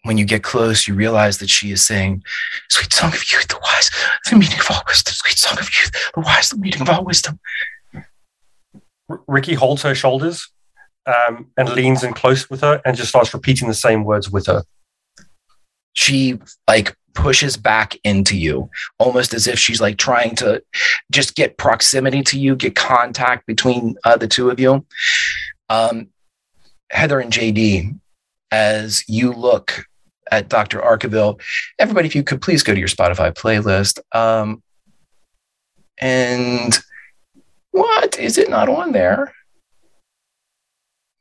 When you get close, you realize that she is saying, Sweet song of youth, the wise, the meaning of all wisdom, sweet song of youth, the wise, the meaning of all wisdom. R- Ricky holds her shoulders um, and leans in close with her and just starts repeating the same words with her. She like pushes back into you, almost as if she's like trying to just get proximity to you, get contact between uh, the two of you. Um, Heather and JD, as you look at Dr. Arkaville, everybody, if you could please go to your Spotify playlist. Um, and what is it not on there?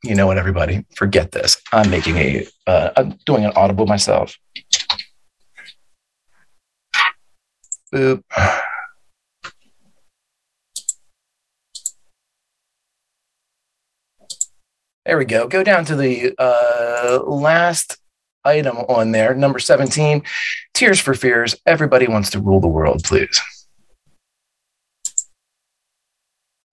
You know what, everybody? Forget this. I'm making a, uh, I'm doing an audible myself. Boop. There we go. Go down to the uh, last item on there, number 17 Tears for Fears. Everybody wants to rule the world, please.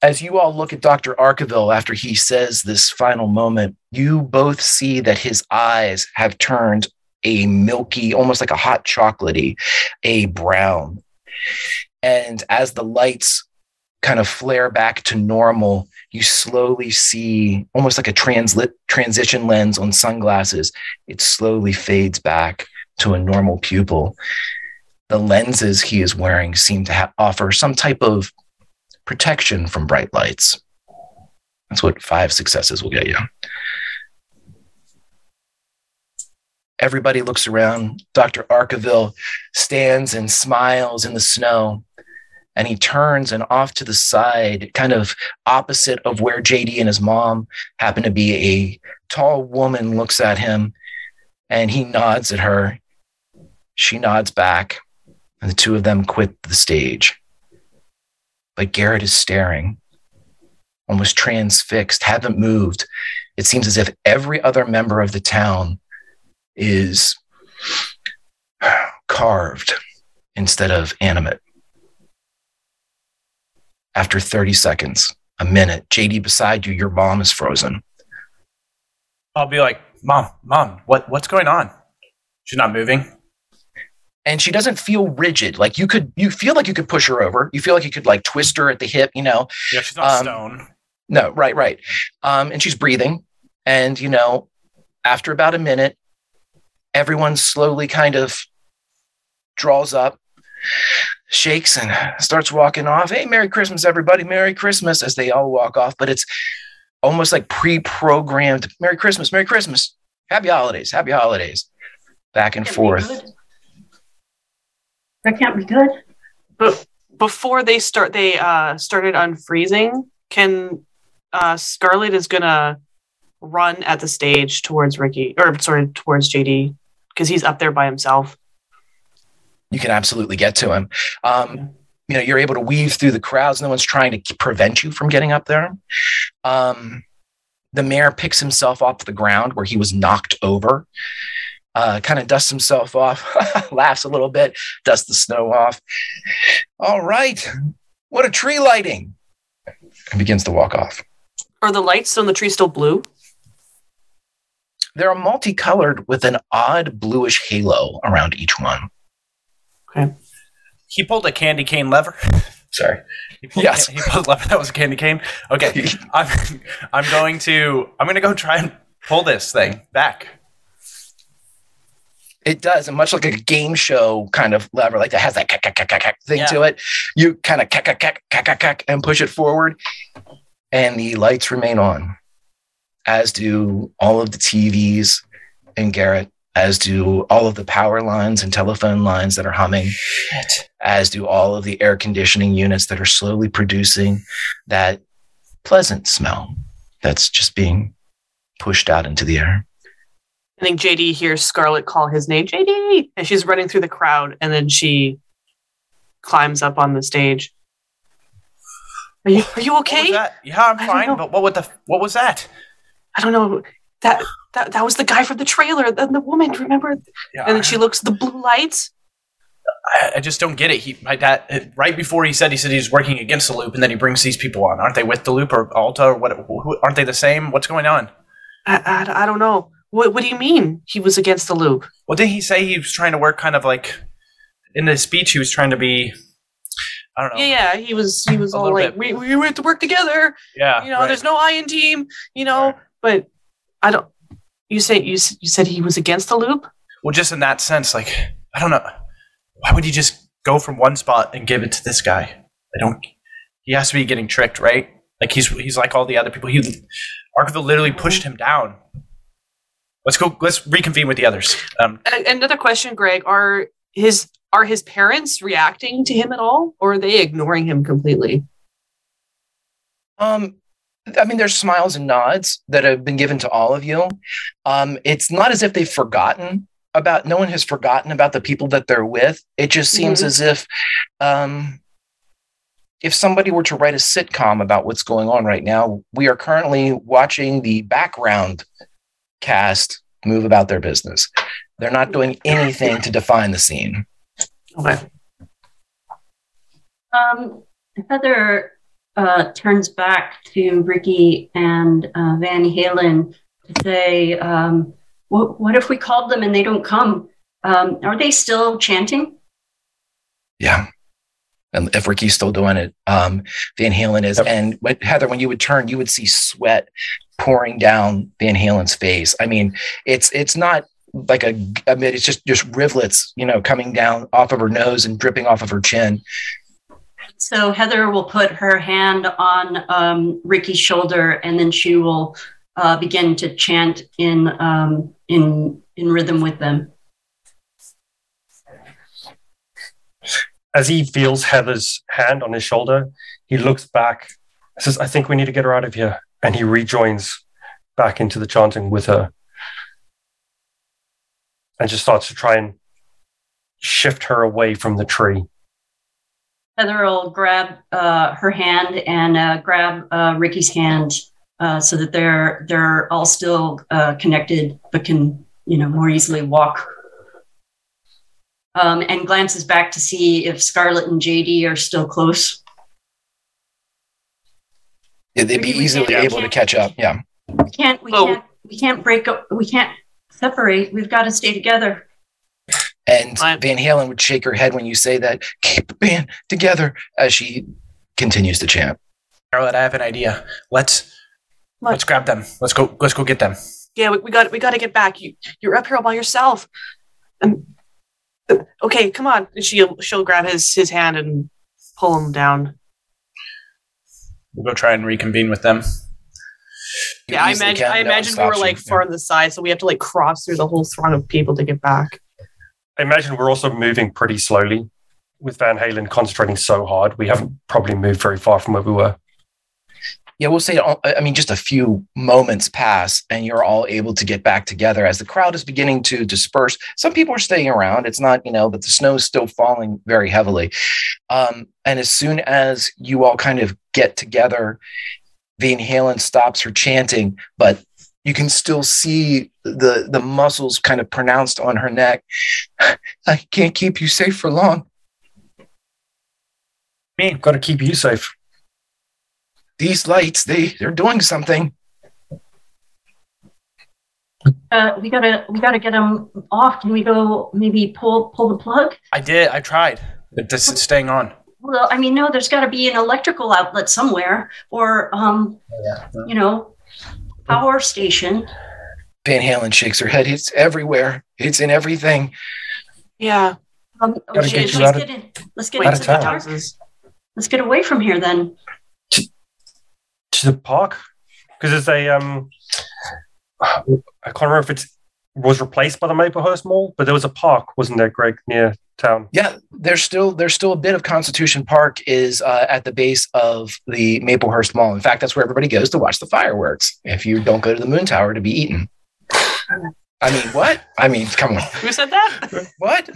As you all look at Dr. Arkaville after he says this final moment, you both see that his eyes have turned a milky, almost like a hot chocolatey, a brown. And as the lights kind of flare back to normal, you slowly see almost like a translit transition lens on sunglasses. It slowly fades back to a normal pupil. The lenses he is wearing seem to ha- offer some type of protection from bright lights. That's what five successes will get you. Everybody looks around. Dr. Arkaville stands and smiles in the snow and he turns and off to the side, kind of opposite of where JD and his mom happen to be. A tall woman looks at him and he nods at her. She nods back, and the two of them quit the stage. But Garrett is staring, almost transfixed, haven't moved. It seems as if every other member of the town is carved instead of animate after 30 seconds, a minute, JD beside you, your mom is frozen. I'll be like, Mom, Mom, what, what's going on? She's not moving. And she doesn't feel rigid. Like you could, you feel like you could push her over. You feel like you could like twist her at the hip, you know? Yeah, she's not Um, stone. No, right, right. Um, and she's breathing. And, you know, after about a minute, everyone slowly kind of draws up, shakes, and starts walking off. Hey, Merry Christmas, everybody. Merry Christmas as they all walk off. But it's almost like pre programmed Merry Christmas, Merry Christmas, Happy Holidays, Happy Holidays, back and Can't be forth. Good. That can't be good. But before they start, they uh, started unfreezing. Can uh, Scarlet is gonna run at the stage towards Ricky, or sorry, towards JD, because he's up there by himself. You can absolutely get to him. Um, you know, you're able to weave through the crowds. No one's trying to prevent you from getting up there. Um, the mayor picks himself off the ground where he was knocked over, uh, kind of dusts himself off, laughs a little bit, dusts the snow off. All right. What a tree lighting. And begins to walk off. Are the lights on the tree still blue? They're multicolored with an odd bluish halo around each one. Okay. He pulled a candy cane lever. Sorry. He pulled Yes. A, he pulled a lever that was a candy cane. Okay. I'm I'm going to I'm gonna go try and pull this thing back. It does, and much like a game show kind of lever, like that has that thing Yeah. to it. You kind of and push it forward, and the lights remain on, as do all of the TVs in Garrett, as do all of the power lines and telephone lines that are humming, as do all of the air conditioning units that are slowly producing that pleasant smell that's just being pushed out into the air. I think JD hears Scarlet call his name, JD, and she's running through the crowd, and then she climbs up on the stage. Are you are you okay? Yeah, I'm fine. But what the what was that? I don't know. That that that was the guy from the trailer. Then the woman, remember? Yeah, And then she looks the blue lights. I, I just don't get it. He, my dad, uh, right before he said he said he was working against the loop, and then he brings these people on. Aren't they with the loop or Alta or what? Who, aren't they the same? What's going on? I, I, I don't know. What what do you mean he was against the loop? Well, didn't he say he was trying to work kind of like in his speech? He was trying to be. I don't know. Yeah, yeah. He was he was all like, bit. we we have to work together. Yeah, You know, right. there's no I in team. You know, Right. but I don't. You say you you said he was against the loop. Well, just in that sense, like I don't know, why would you just go from one spot and give it to this guy? I don't. He has to be getting tricked, right? Like he's he's like all the other people. He Arkville literally pushed him down. Let's go. Let's reconvene with the others. Um, Another question, Greg. Are his are his parents reacting to him at all, or are they ignoring him completely? Um, I mean, there's smiles and nods that have been given to all of you. Um, it's not as if they've forgotten about. No one has forgotten about the people that they're with. It just seems Mhm. as if, um, if somebody were to write a sitcom about what's going on right now, we are currently watching the background cast move about their business. They're not doing anything to define the scene. Okay. Um, Heather uh, turns back to Ricky and uh, Van Halen to say, um, what, what if we called them and they don't come? Um, are they still chanting? Yeah. And if Ricky's still doing it, um, Van Halen is. Yep. And when, Heather, when you would turn, you would see sweat pouring down Van Halen's face. I mean, it's it's not like a. I mean, it's just just rivulets, you know, coming down off of her nose and dripping off of her chin. So Heather will put her hand on um, Ricky's shoulder, and then she will uh, begin to chant in um, in in rhythm with them. As he feels Heather's hand on his shoulder, he looks back, says, I think we need to get her out of here. And he rejoins back into the chanting with her and just starts to try and shift her away from the tree. Heather will grab uh, her hand and uh, grab uh, Ricky's hand uh, so that they're they're all still uh, connected, but can you know more easily walk. Um, and glances back to see if Scarlett and JD are still close. Yeah, They'd be Ricky, easily can't- able to catch up. Yeah. We can't we Oh. can't we can't break up. We can't separate. We've got to stay together. And Fine. Van Halen would shake her head when you say that. Keep the band together as she continues to chant. Charlotte, I have an idea. Let's What? let's grab them. Let's go. Let's go get them. Yeah, we, we got we got to get back. You you're up here all by yourself. Um, okay, come on. And She'll she'll grab his his hand and pull him down. We'll go try and reconvene with them. You yeah, I imagine I imagine we were stops you. like far on the side, so we have to like cross through the whole throng of people to get back. I imagine we're also moving pretty slowly with Van Halen concentrating so hard. We haven't probably moved very far from where we were. Yeah, we'll say, uh, I mean, just a few moments pass and you're all able to get back together as the crowd is beginning to disperse. Some people are staying around. It's not, you know, but the snow is still falling very heavily. Um, and as soon as you all kind of get together, Van Halen stops her chanting, but you can still see the, the muscles kind of pronounced on her neck. I can't keep you safe for long. We've got to keep you safe. These lights, they, they're doing something. Uh, we gotta we gotta get them off. Can we go maybe pull pull the plug? I did. I tried. It- This is staying on. Well, I mean, no, there's got to be an electrical outlet somewhere, or um, you know, power station. Van Halen shakes her head. It's everywhere. It's in everything. Yeah. Um, Gotta let's get you let's out of- in. Let's get into the dark. Let's get away from here then. To the park because there's a um I can't remember if it was replaced by the Maplehurst Mall, but there was a park, wasn't there, Greg, near town? Yeah, there's still there's still a bit of Constitution Park is uh, at the base of the Maplehurst Mall. In fact, that's where everybody goes to watch the fireworks. If you don't go to the Moon Tower to be eaten. I mean, what? I mean, come on. Who said that? What?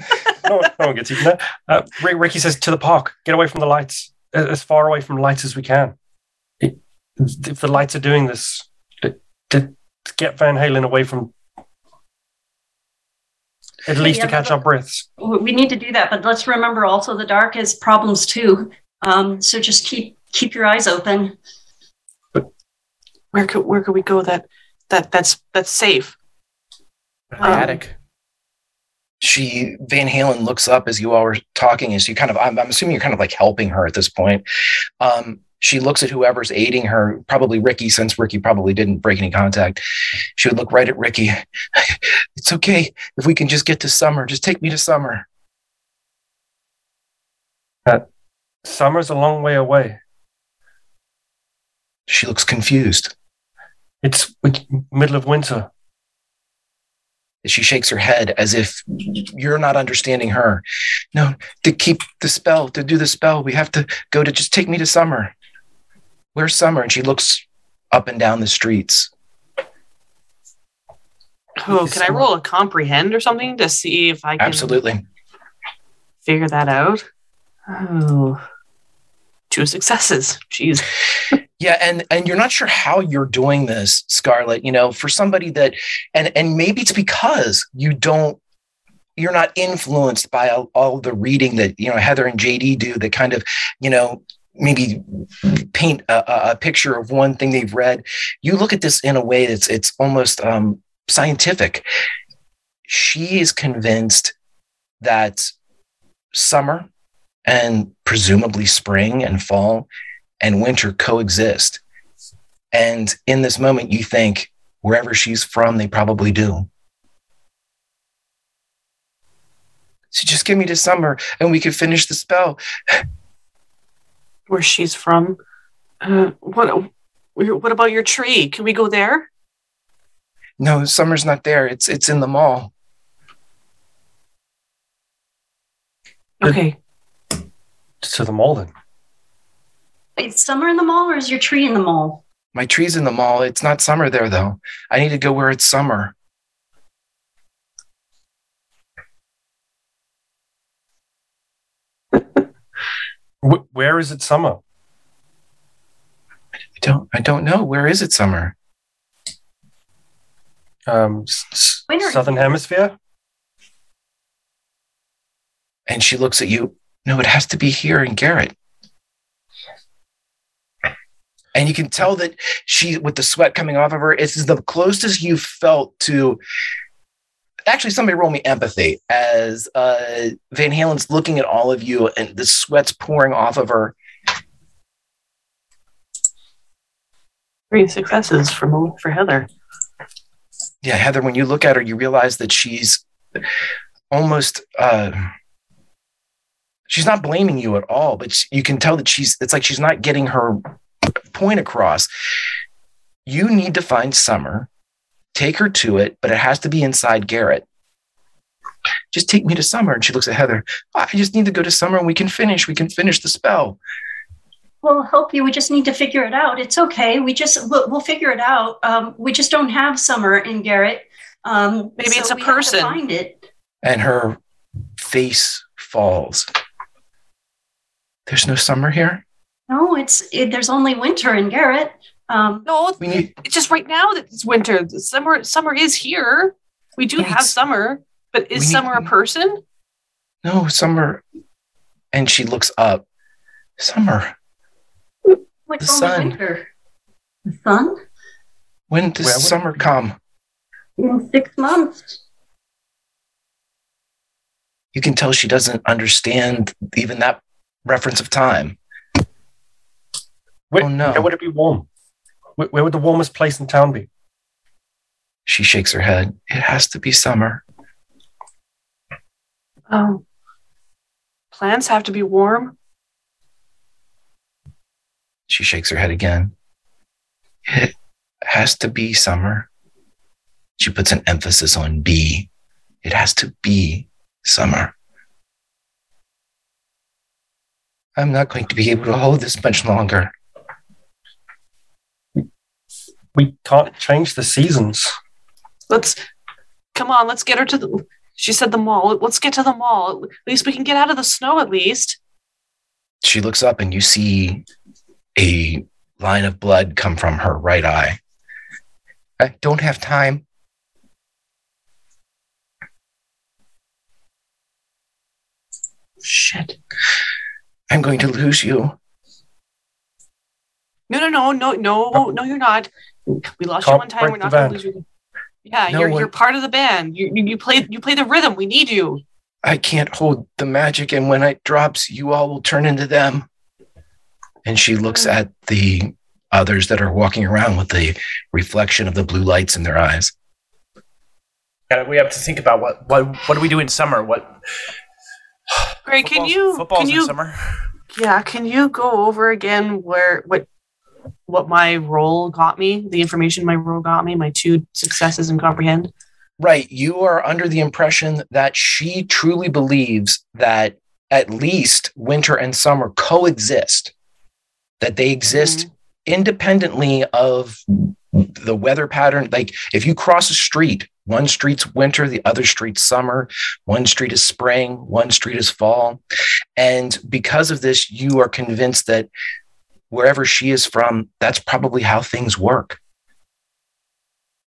No, no one gets eaten there. Uh, Ricky says to the park, get away from the lights. as far away from lights as we can. It, if the lights are doing this, to, to get Van Halen away from, at least Yeah, to catch but- our breaths. We we need to do that, but let's remember also the dark has problems too. Um, so just keep keep your eyes open. Where could where could we go that that that's that's safe? The attic. She Van Halen looks up as you all were talking, as you kind of I'm, I'm assuming you're kind of like helping her at this point. Um, she looks at whoever's aiding her, probably Ricky, since Ricky probably didn't break any contact. She would look right at Ricky. it's okay if we can just get to summer. Just take me to summer. Summer's a long way away. She looks confused. It's it's middle of winter. She shakes her head as if you're not understanding her. No, to keep the spell, to do the spell, we have to go to just take me to summer. Where's summer? And she looks up and down the streets. Oh, can I roll a comprehend or something to see if I can Absolutely. figure that out? Oh, two successes. Jeez. Yeah, and and you're not sure how you're doing this, Scarlett. You know, for somebody that, and and maybe it's because you don't, you're not influenced by all, all the reading that you know Heather and JD do. That kind of, you know, maybe paint a, a- picture of one thing they've read. You look at this in a way that's it's almost um, scientific. She is convinced that summer and presumably spring and fall and winter coexist. And in this moment, you think wherever she's from, they probably do. So just give me to summer and we can finish the spell. Where she's from? Uh, what? What about your tree? Can we go there? No, summer's not there. It's it's in the mall. Good. Okay. To the mall then. Is summer in the mall or is your tree in the mall? My tree's in the mall. It's not summer there though. I need to go where it's summer. Wh- where is it summer? I don't I don't know. Where is it summer? Um, s- s- Winter. southern hemisphere. And she looks at you. No, it has to be here in Garrett. And you can tell that she, with the sweat coming off of her, it's the closest you've felt to. Actually, somebody roll me empathy as uh, Van Halen's looking at all of you and the sweat's pouring off of her. Three successes for, for Heather. Yeah, Heather, when you look at her, you realize that she's almost. Uh, she's not blaming you at all, but you can tell that she's. It's like she's not getting her point across. You need to find Summer, take her to it, but it has to be inside Garrett. Just take me to Summer. And she looks at Heather. I just need to go to Summer and we can finish. We can finish the spell. We'll help you. We just need to figure it out. It's okay. We just we'll, we'll figure it out. Um, we just don't have summer in Garrett. Um, Maybe it's a we have to person. Find it. And her face falls. There's no Summer here. No, it's it, there's only winter in Garrett. Um, No, We need. it's just right now that it's winter. Summer summer is here. We do We have summer, but is we need- summer a person? No, Summer. And she looks up. Summer. what's The sun. winter? The sun When does Where would- summer come? in six months. You can tell she doesn't understand even that reference of time. Where, Oh, no. where would it be warm? Where, where would the warmest place in town be? She shakes her head. It has to be summer. Oh, plants have to be warm. She shakes her head again. It has to be summer. She puts an emphasis on be. It has to be summer. I'm not going to be able to hold this much longer. We can't change the seasons. Let's come on. Let's get her to the. She said the mall. Let's get to the mall. At least we can get out of the snow. At least. she looks up and you see a line of blood come from her right eye. I don't have time. Shit. I'm going to lose you. No, no, no, no, no, no, you're not. We lost you Can't one time. We're not going to lose you. Yeah, No you're one- you're part of the band. You, you you play you play the rhythm. We need you. I can't hold the magic, and when it drops, you all will turn into them. And she looks mm. at the others that are walking around with the reflection of the blue lights in their eyes. Gotta- we have to think about what what what do we do in summer? What Great. Can you football's can in you summer? yeah can you go over again where what what my role got me? The information my role got me. My two successes in comprehend. Right. You are under the impression that she truly believes that at least winter and summer coexist, that they exist mm-hmm. independently of the weather pattern. Like if you cross a street, one street's winter, the other street's summer, one street is spring, one street is fall. And because of this, you are convinced that wherever she is from, that's probably how things work.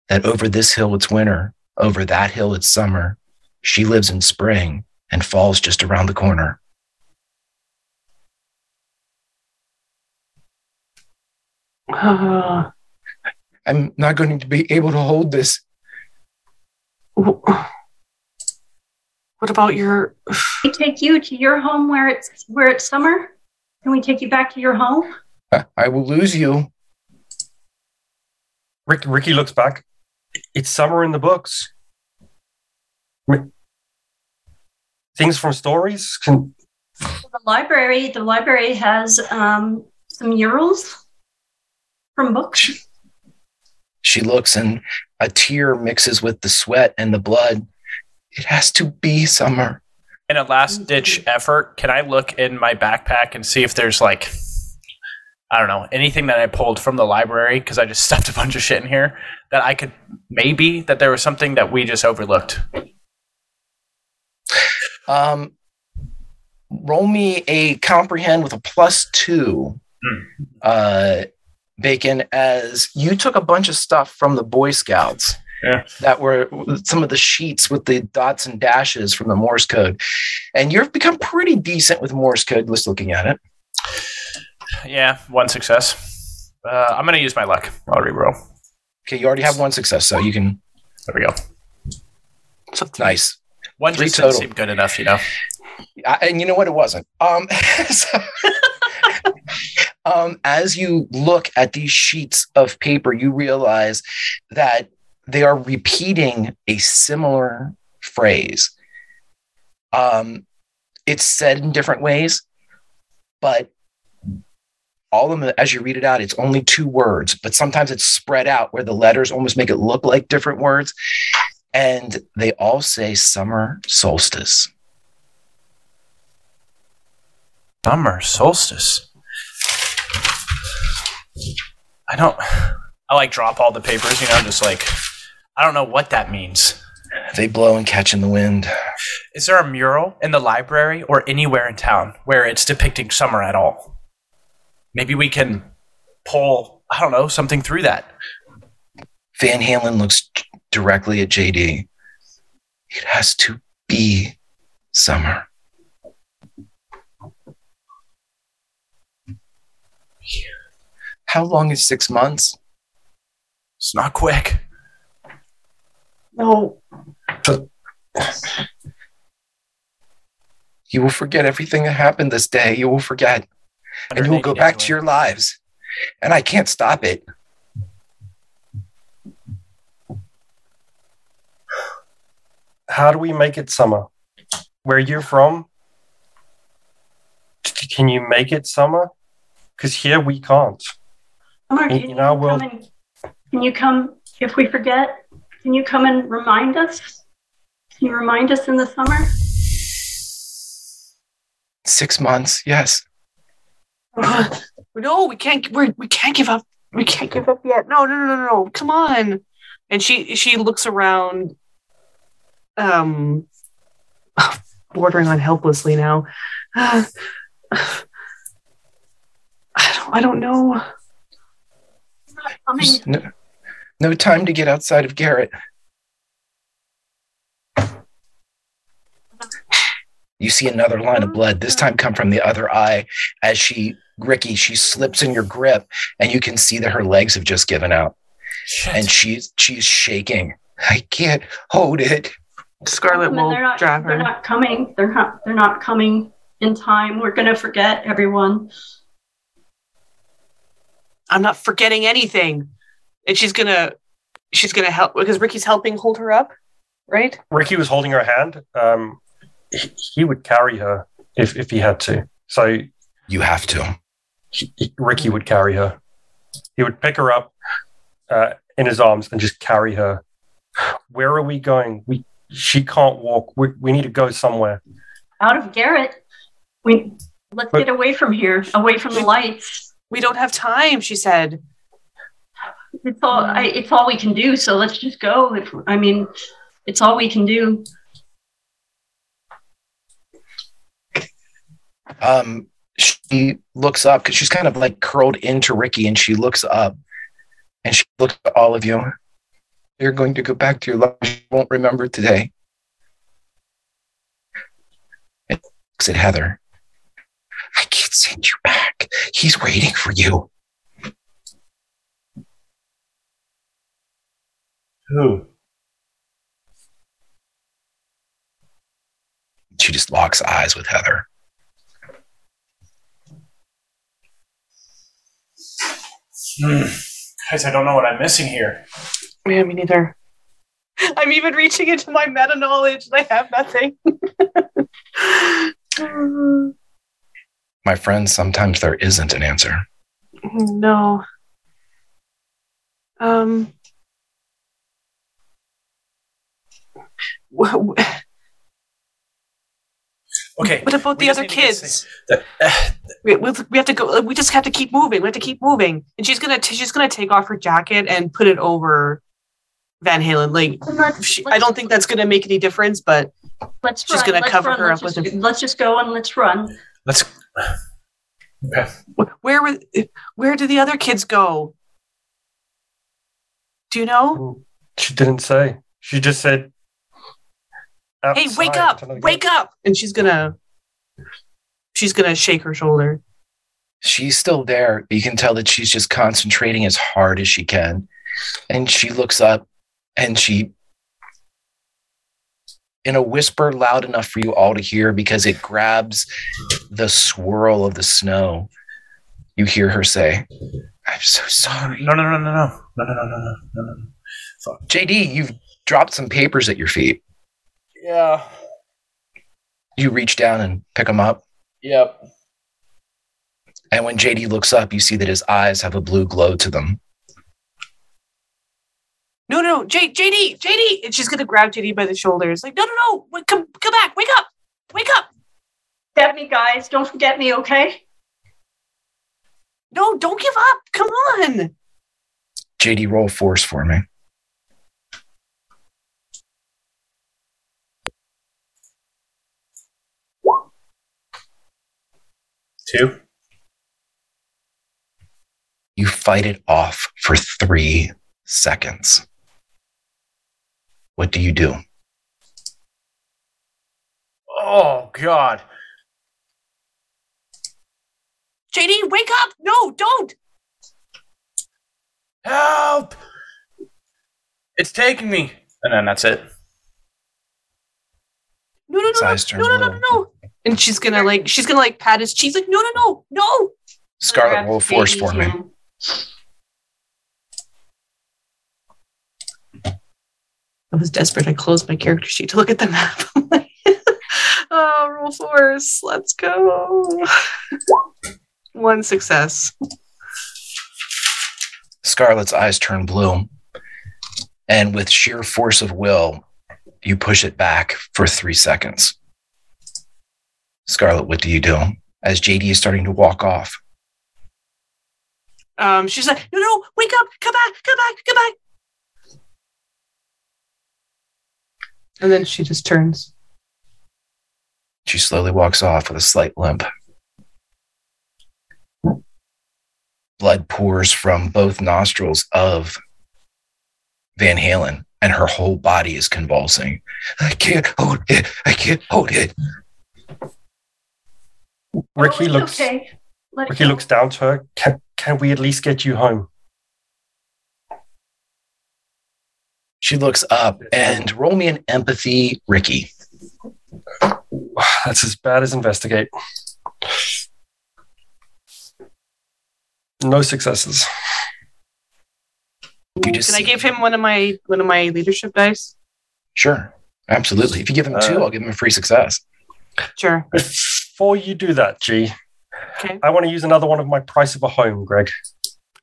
That over this hill, it's winter, over that hill, it's summer. She lives in spring and fall's just around the corner. Uh, I'm not going to be able to hold this. what about your? we take you to your home where it's where it's summer? Can we take you back to your home? I will lose you. Rick, Ricky looks back. It's summer in the books. Things from stories can The library, the library has um, some murals from books. She looks and a tear mixes with the sweat and the blood. It has to be summer. In a last ditch effort, can I look in my backpack and see if there's like I don't know, anything that I pulled from the library because I just stuffed a bunch of shit in here that I could maybe that there was something that we just overlooked. Um, roll me a comprehend with a plus two, Hmm. uh, Bacon, as you took a bunch of stuff from the Boy Scouts. Yeah. That were some of the sheets with the dots and dashes from the Morse code. And you've become pretty decent with Morse code, just looking at it. Yeah, one success. Uh, I'm gonna use my luck. I'll reroll. Okay, you already have one success, so you can. There we go. Nice. One Three just didn't total. seem good enough, you know. I- and you know what? It wasn't. Um, so- um, as you look at these sheets of paper, you realize that they are repeating a similar phrase. Um, it's said in different ways, but all of them, as you read it out, it's only two words, but sometimes it's spread out where the letters almost make it look like different words. And they all say summer solstice. Summer solstice. I don't. I like drop all the papers, you know, just like I don't know what that means. They blow and catch in the wind. Is there a mural in the library or anywhere in town where it's depicting summer at all? Maybe we can pull, I don't know, something through that. Van Halen looks directly at JD. It has to be summer. How long is six months? It's not quick. No. You will forget everything that happened this day. You will forget. And you will go back days to your lives. And I can't stop it. how do we make it summer? Where you're from? Can you make it summer? Because here we can't. Summer, In- can in you our come world- and, can you come if we forget? Can you come and remind us? Can you remind us in the summer? Six months, yes. No, we can't. We're, we can't give up. We can't give up yet. No, no, no, no, no. Come on. And she she looks around, um, bordering on helplessly now. I don't, I don't know. No, no time to get outside of Garrett. You see another line of blood, this time come from the other eye as she, Ricky, she slips in your grip and you can see that her legs have just given out and she's she's shaking. I can't hold it. Scarlet will they're not, drive they're not coming. They're not. They're not coming in time. We're gonna forget everyone. I'm not forgetting anything. And she's gonna she's gonna help because Ricky's helping hold her up, right? Ricky was holding her hand. Um, he, he would carry her if, if he had to. So You have to. he, he- Ricky would carry her. He would pick her up uh, in his arms and just carry her. Where are we going? We she can't walk. We, we need to go somewhere. Out of Garrett. We let's But- get away from here. Away from the lights. We don't have time, she said. It's all. I, it's all we can do. So let's just go. If I mean, it's all we can do. Um, she looks up because she's kind of like curled into Ricky, and she looks up and she looks at all of you. You're going to go back to your life. You won't remember today. And looks at Heather. I can't send you back. He's waiting for you. Who? She just locks eyes with Heather. Hmm. Guys, I don't know what I'm missing here. Yeah, me neither. I'm even reaching into my meta knowledge and I have nothing. My friends, sometimes there isn't an answer. no. Um. wh- wh- Okay. What about we the other need to get kids? this thing- the- eh. We, we we have to go. We just have to keep moving. We have to keep moving. And she's gonna t- she's gonna take off her jacket and put it over Van Halen. Like And she, I don't think that's gonna make any difference. But Let's she's run. gonna let's cover run. her let's up just, with It. Let's just go and let's run. let's. Okay. where were where did the other kids go? Do you know? She didn't say. She just said, Hey, wake up! Wake up! And she's gonna she's gonna shake her shoulder. she's still there. You can tell that she's just concentrating as hard as she can. And she looks up and she, in a whisper loud enough for you all to hear because it grabs the swirl of the snow, you hear her say, I'm so sorry. No, no, no, no, no, no, no, no, no, no, no, no. Fuck. JD, you've dropped some papers at your feet. Yeah. You reach down and pick him up. Yep. And when JD looks up, you see that his eyes have a blue glow to them. No, no, J- JD, JD, and she's gonna grab JD by the shoulders. Like, no, no, no, wait, come, come back, wake up, wake up. Get me, guys. Don't forget me, okay? No, don't give up. Come on. JD, roll force for me. Two. You fight it off for three seconds. What do you do? Oh God. JD, wake up. No, don't. Help! It's taking me. And then that's it. No, no, His no, eyes no, turn no, no, no, blue. no. And she's gonna like, she's gonna like pat his cheeks. Like, no, no, no, no. Scarlet, roll force for me. I was desperate. I closed my character sheet to look at the map. Like, oh, roll force. Let's go. One success. Scarlet's eyes turn blue. And with sheer force of will, you push it back for three seconds. Scarlet, what do you do? As JD is starting to walk off, Um, she's like, no, no, wake up, come back, come back, come back. And then she just turns. she slowly walks off with a slight limp. blood pours from both nostrils of Van Halen, and her whole body is convulsing. I can't hold it. I can't hold it. Ricky Oh, looks. Okay. Ricky go. looks down to her. Can, can we at least get you home? She looks up and roll me an empathy, Ricky. That's as bad as investigate. No successes. You just Can I give him one of my one of my leadership dice? Sure, absolutely. If you give him two, Uh, I'll give him a free success. Sure. Before you do that, G, Okay. I want to use another one of my price of a home, Greg.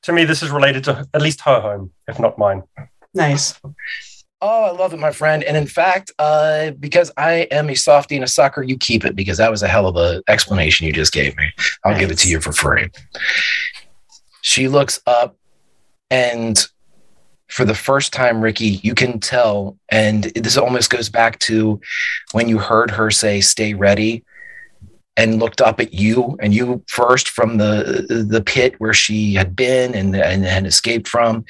To me, this is related to at least her home, if not mine. Nice. Oh, I love it, my friend. And in fact, uh, because I am a softie and a sucker, you keep it because that was a hell of a explanation you just gave me. I'll give it to you for free. She looks up, and for the first time, Ricky, you can tell, and this almost goes back to when you heard her say, "Stay ready." And looked up at you, and you first from the the pit where she had been and and escaped from.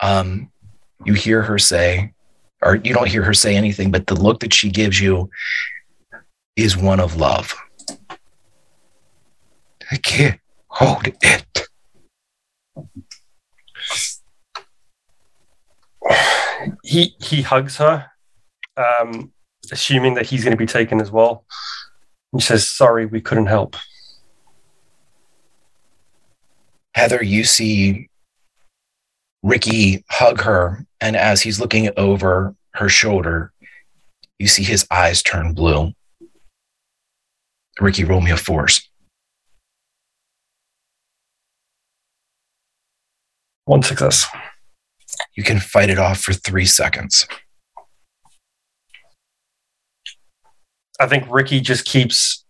Um, you hear her say, or you don't hear her say anything, but the look that she gives you is one of love. I can't hold it. He he hugs her, um, assuming that he's going to be taken as well. He says, "Sorry, we couldn't help." Heather, you see Ricky hug her, and as he's looking over her shoulder, you see his eyes turn blue. Ricky, roll me a force. One success. You can fight it off for three seconds. I think Ricky just keeps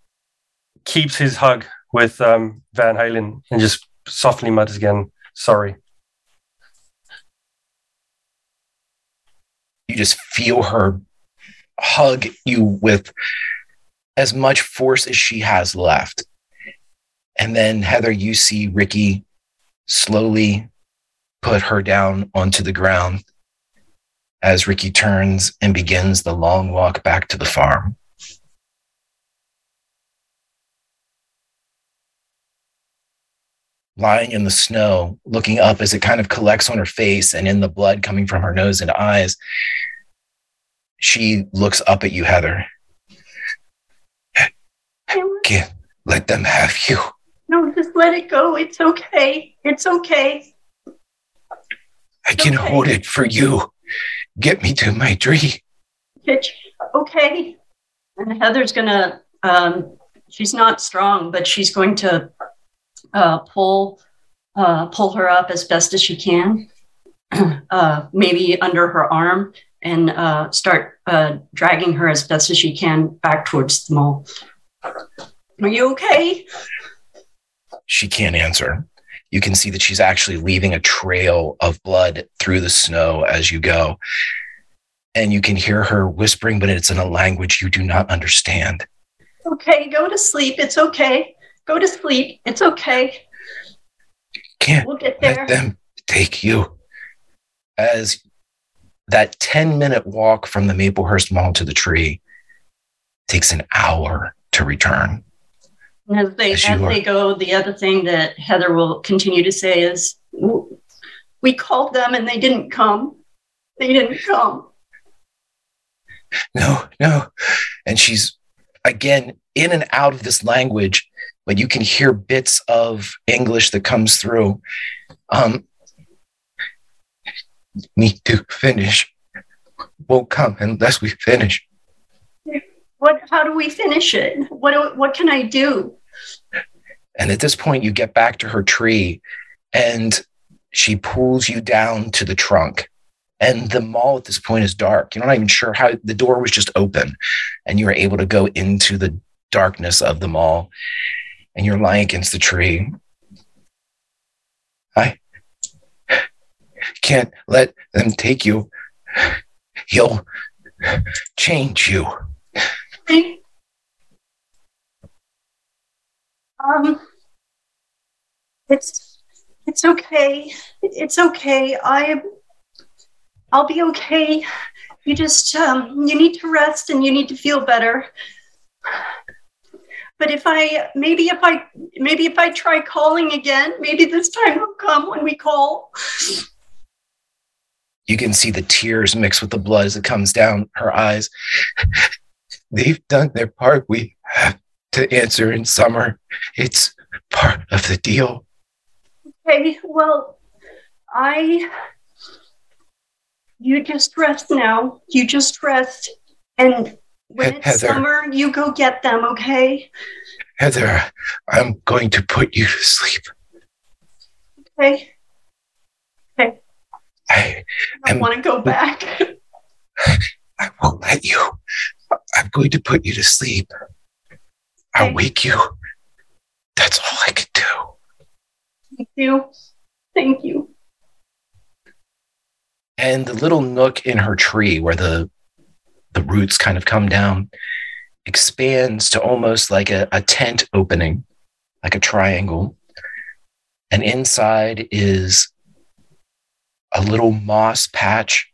keeps his hug with um, Van Halen and just softly mutters again, "Sorry." you just feel her hug you with as much force as she has left. And then, Heather, you see Ricky slowly put her down onto the ground as Ricky turns and begins the long walk back to the farm. Lying in the snow, looking up as it kind of collects on her face and in the blood coming from her nose and eyes, she looks up at you, Heather. Can't let them have you. No, just let it go. It's okay. It's okay. I can Okay. hold it for you. Get me to my tree. Okay. And Heather's gonna. Um, she's not strong, but she's going to uh, pull uh, pull her up as best as she can, uh, maybe under her arm, and uh, start uh, dragging her as best as she can back towards the mall. Are you okay? She can't answer. You can see that she's actually leaving a trail of blood through the snow as you go. And you can hear her whispering, but it's in a language you do not understand. Okay, go to sleep. It's okay. Go to sleep. It's okay. Can't We'll get there. let them take you. As that 10 minute walk from the Maplehurst Mall to the tree takes an hour to return. As they As as they go, the other thing that Heather will continue to say is, "We called them and they didn't come. They didn't come." no, no. And she's again in and out of this language, but you can hear bits of English that comes through. Um, need to finish. Won't come unless we finish. What? How do we finish it? What? do- What can I do? And at this point, you get back to her tree and she pulls you down to the trunk. And the mall at this point is dark. You're not even sure how the door was just open. And you were able to go into the darkness of the mall. And you're lying against the tree. I can't let them take you. He'll change you. Um. It's It's okay. It's okay. I I'll be okay. You just um, you need to rest and you need to feel better. But if I maybe if I maybe if I try calling again, maybe this time will come when we call. You can see the tears mix with the blood as it comes down her eyes. They've done their part. We have to answer in summer. It's part of the deal. Okay, well, I. You just rest now. You just rest. And when it's Heather. summer, you go get them, okay? Heather, I'm going to put you to sleep. Okay. I, I I'm- want to go back. I won't let you. I'm going to put you to sleep. I'll Okay. wake you. That's all I can do. Thank you. Thank you. And the little nook in her tree where the the roots kind of come down expands to almost like a, a tent opening, like a triangle. And inside is a little moss patch.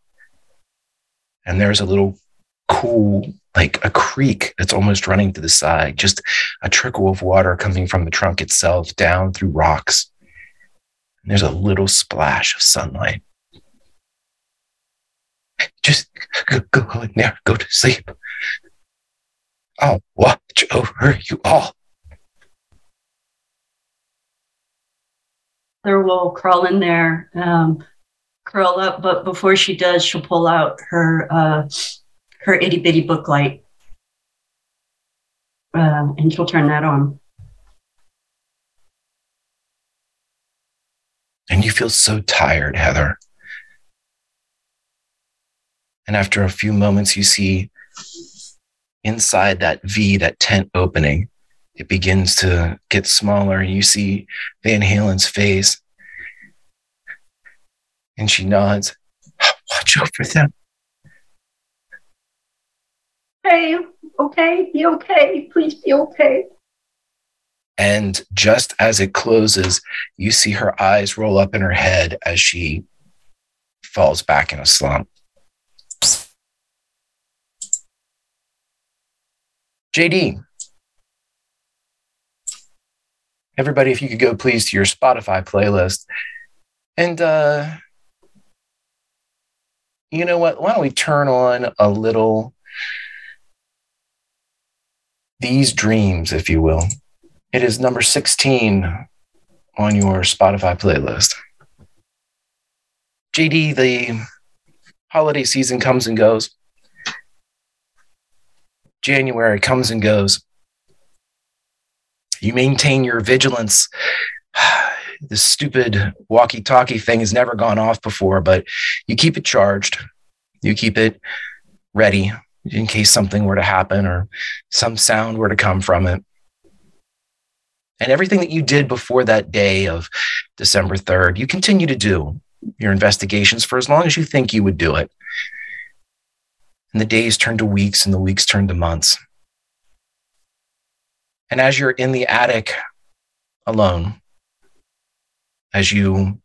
And there's a little cool, like a creek that's almost running to the side, just a trickle of water coming from the trunk itself down through rocks. And there's a little splash of sunlight. Just go, go in there, go to sleep. I'll watch over you all. Heather will crawl in there, um, curl up, but before she does, she'll pull out her uh, her itty bitty book light, uh, and she'll turn that on. And you feel so tired, Heather. And after a few moments, you see inside that V, that tent opening, it begins to get smaller. And you see Van Halen's face. And she nods. Watch over them. Okay, okay, be okay. Please be okay. And just as it closes, you see her eyes roll up in her head as she falls back in a slump. JD, everybody, if you could go please to your Spotify playlist. And uh, you know what? Why don't we turn on a little These Dreams, if you will? It is number 16 on your Spotify playlist. JD, the holiday season comes and goes. January comes and goes. You maintain your vigilance. This stupid walkie talkie thing has never gone off before, but you keep it charged. You keep it ready in case something were to happen or some sound were to come from it. And everything that you did before that day of December 3rd, you continue to do your investigations for as long as you think you would do it. And the days turn to weeks and the weeks turn to months. And as you're in the attic alone, as you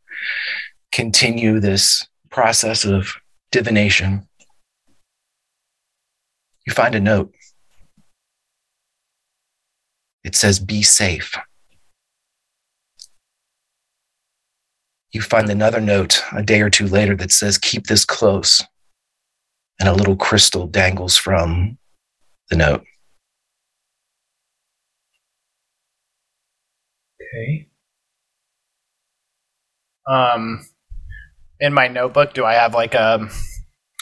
continue this process of divination, you find a note. It says, Be safe. You find another note a day or two later that says, Keep this close. And a little crystal dangles from the note. Okay. Um, in my notebook, do I have like a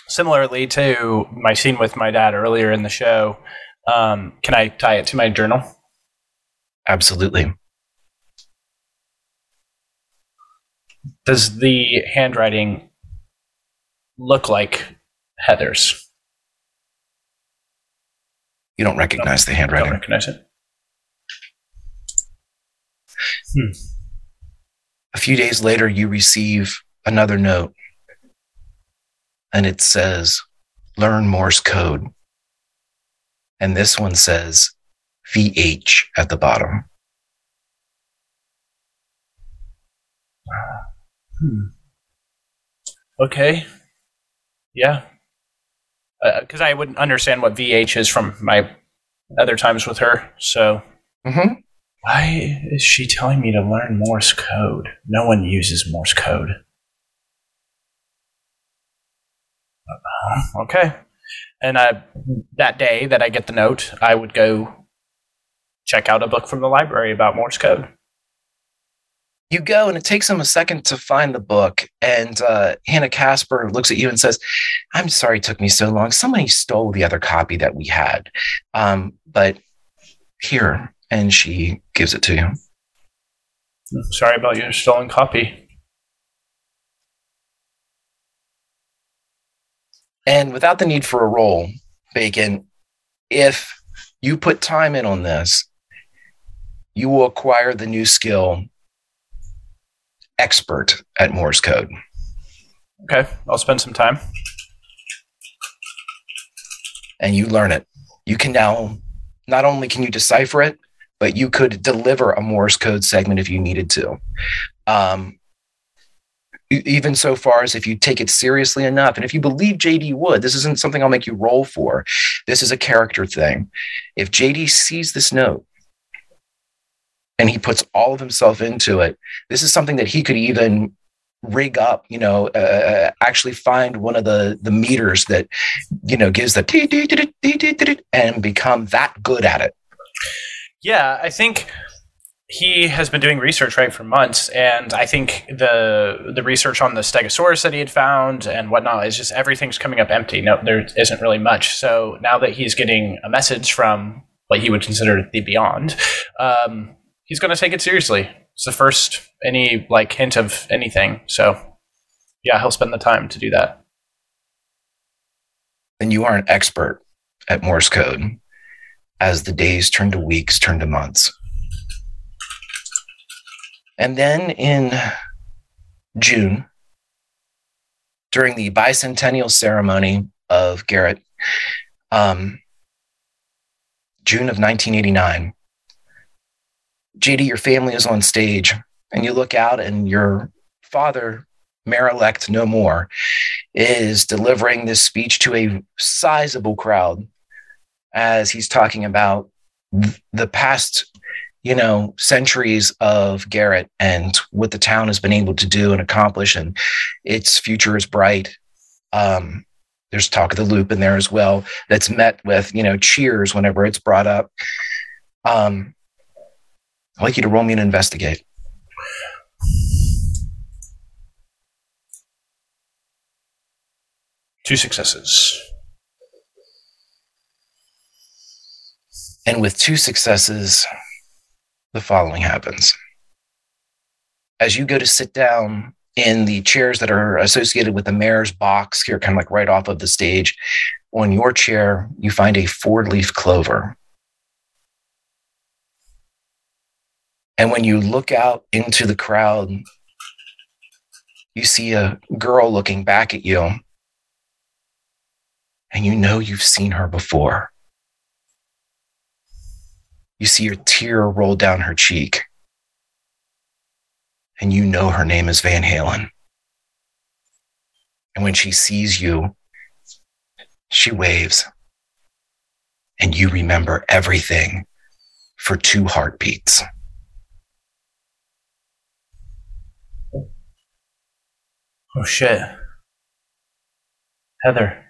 similarly to my scene with my dad earlier in the show? Um, can I tie it to my journal? Absolutely. Does the handwriting look like Heather's? You don't recognize the I don't recognize it. A few days later, you receive another note, and it says, Learn Morse code. And this one says VH at the bottom. Hmm. Okay. Yeah. Because I wouldn't understand what VH is from my other times with her. So, Mm-hmm. why is she telling me to learn Morse code? No one uses Morse code. Uh, Okay. And I, that day that I get the note, I would go check out a book from the library about Morse code. You go, and it takes him a second to find the book. And uh, Hannah Casper looks at you and says, "I'm sorry it took me so long. Somebody stole the other copy that we had, um, but here." And she gives it to you. Sorry about your stolen copy. And without the need for a roll, Bacon, if you put time in on this, you will acquire the new skill expert at Morse code. Okay, I'll spend some time. and you learn it. You can now not only can you decipher it, but you could deliver a Morse code segment if you needed to. Um, even so far as if you take it seriously enough, and if you believe JD would, this isn't something I'll make you roll for. This is a character thing. If JD sees this note and he puts all of himself into it, this is something that he could even rig up you know uh, actually find one of the the meters that you know gives the and become that good at it Yeah, I think he has been doing research right for months, and I think the the research on the Stegosaurus that he had found and whatnot is just everything's coming up empty. No, there isn't really much. So now that he's getting a message from what he would consider the beyond, um, he's going to take it seriously. It's the first any like hint of anything. So yeah, he'll spend the time to do that. then you are an expert at morse code as the days turn to weeks turn to months and then in june during the bicentennial ceremony of garrett um, june of 1989 jd your family is on stage and you look out and your father mayor elect no more is delivering this speech to a sizable crowd as he's talking about the past you know centuries of garrett and what the town has been able to do and accomplish and its future is bright. Um, there's talk of the loop in there as well that's met with you know cheers whenever it's brought up. Um, i'd like you to roll me an investigate Two successes. And with two successes, the following happens. As you go to sit down in the chairs that are associated with the mayor's box, here, kind of like right off of the stage, on your chair, you find a four leaf clover. And when you look out into the crowd, you see a girl looking back at you. And you know you've seen her before. You see a tear roll down her cheek. And you know her name is Van Halen. And when she sees you, she waves. And you remember everything for two heartbeats. Oh shit. Heather.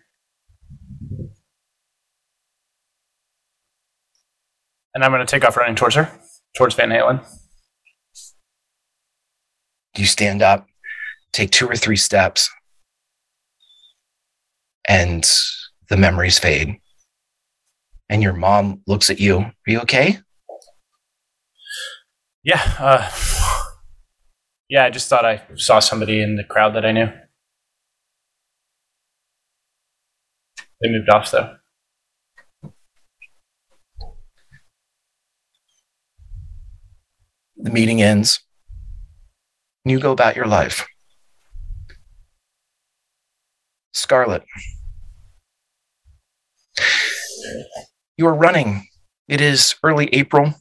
And I'm going to take off running towards her, towards Van Halen. You stand up, take two or three steps, and the memories fade. And your mom looks at you. Are you okay? Yeah. Uh, yeah, I just thought I saw somebody in the crowd that I knew. They moved off, though. The meeting ends. You go about your life. Scarlet. You are running. It is early April.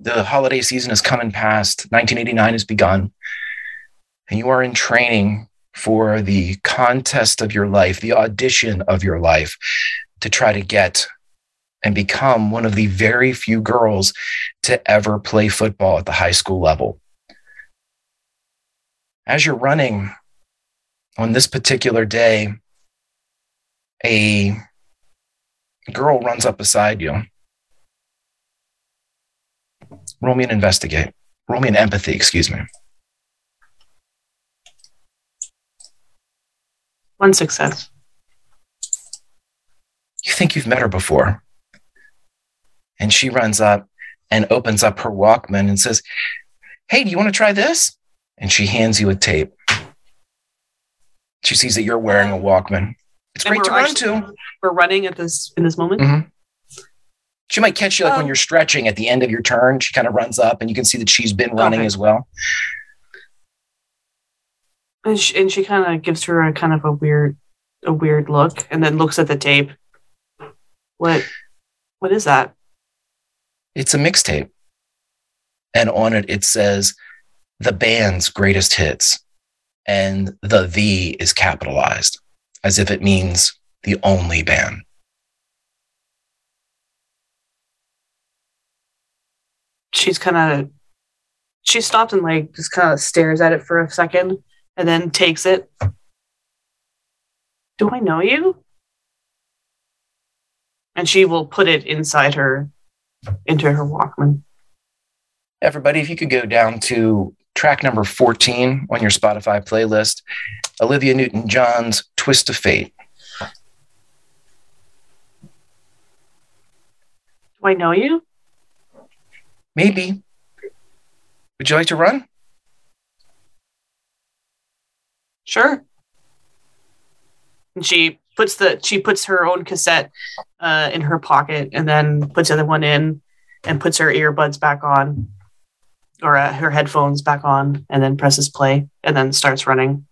The holiday season has come and passed, 1989 has begun, and you are in training for the contest of your life, the audition of your life to try to get and become one of the very few girls to ever play football at the high school level. As you're running on this particular day, a girl runs up beside you. Roll me an investigate. Roll me an empathy, excuse me. One success. You think you've met her before. And she runs up and opens up her Walkman and says, Hey, do you want to try this? And she hands you a tape. She sees that you're wearing a Walkman. It's And great to run actually- to. We're running at this in this moment. Mhm. She might catch you like when Oh. you're stretching at the end of your turn. She kind of runs up and you can see that she's been running Okay. as well. And she, and she kind of gives her a kind of a weird, a weird look, and then looks at the tape. What, what is that? It's a mixtape. And on it, it says the band's greatest hits. And the the is capitalized as if it means the only band. She's kind of, she stops and like just kind of stares at it for a second, and then takes it. Do I know you? And she will put it inside her, into her Walkman. Everybody, if you could go down to track number 14 on your Spotify playlist, Olivia Newton John's Twist of Fate. Do I know you? Maybe. Would you like to run? Sure. And she puts the she puts her own cassette uh, in her pocket and then puts the other one in and puts her earbuds back on or uh, her headphones back on and then presses play and then starts running.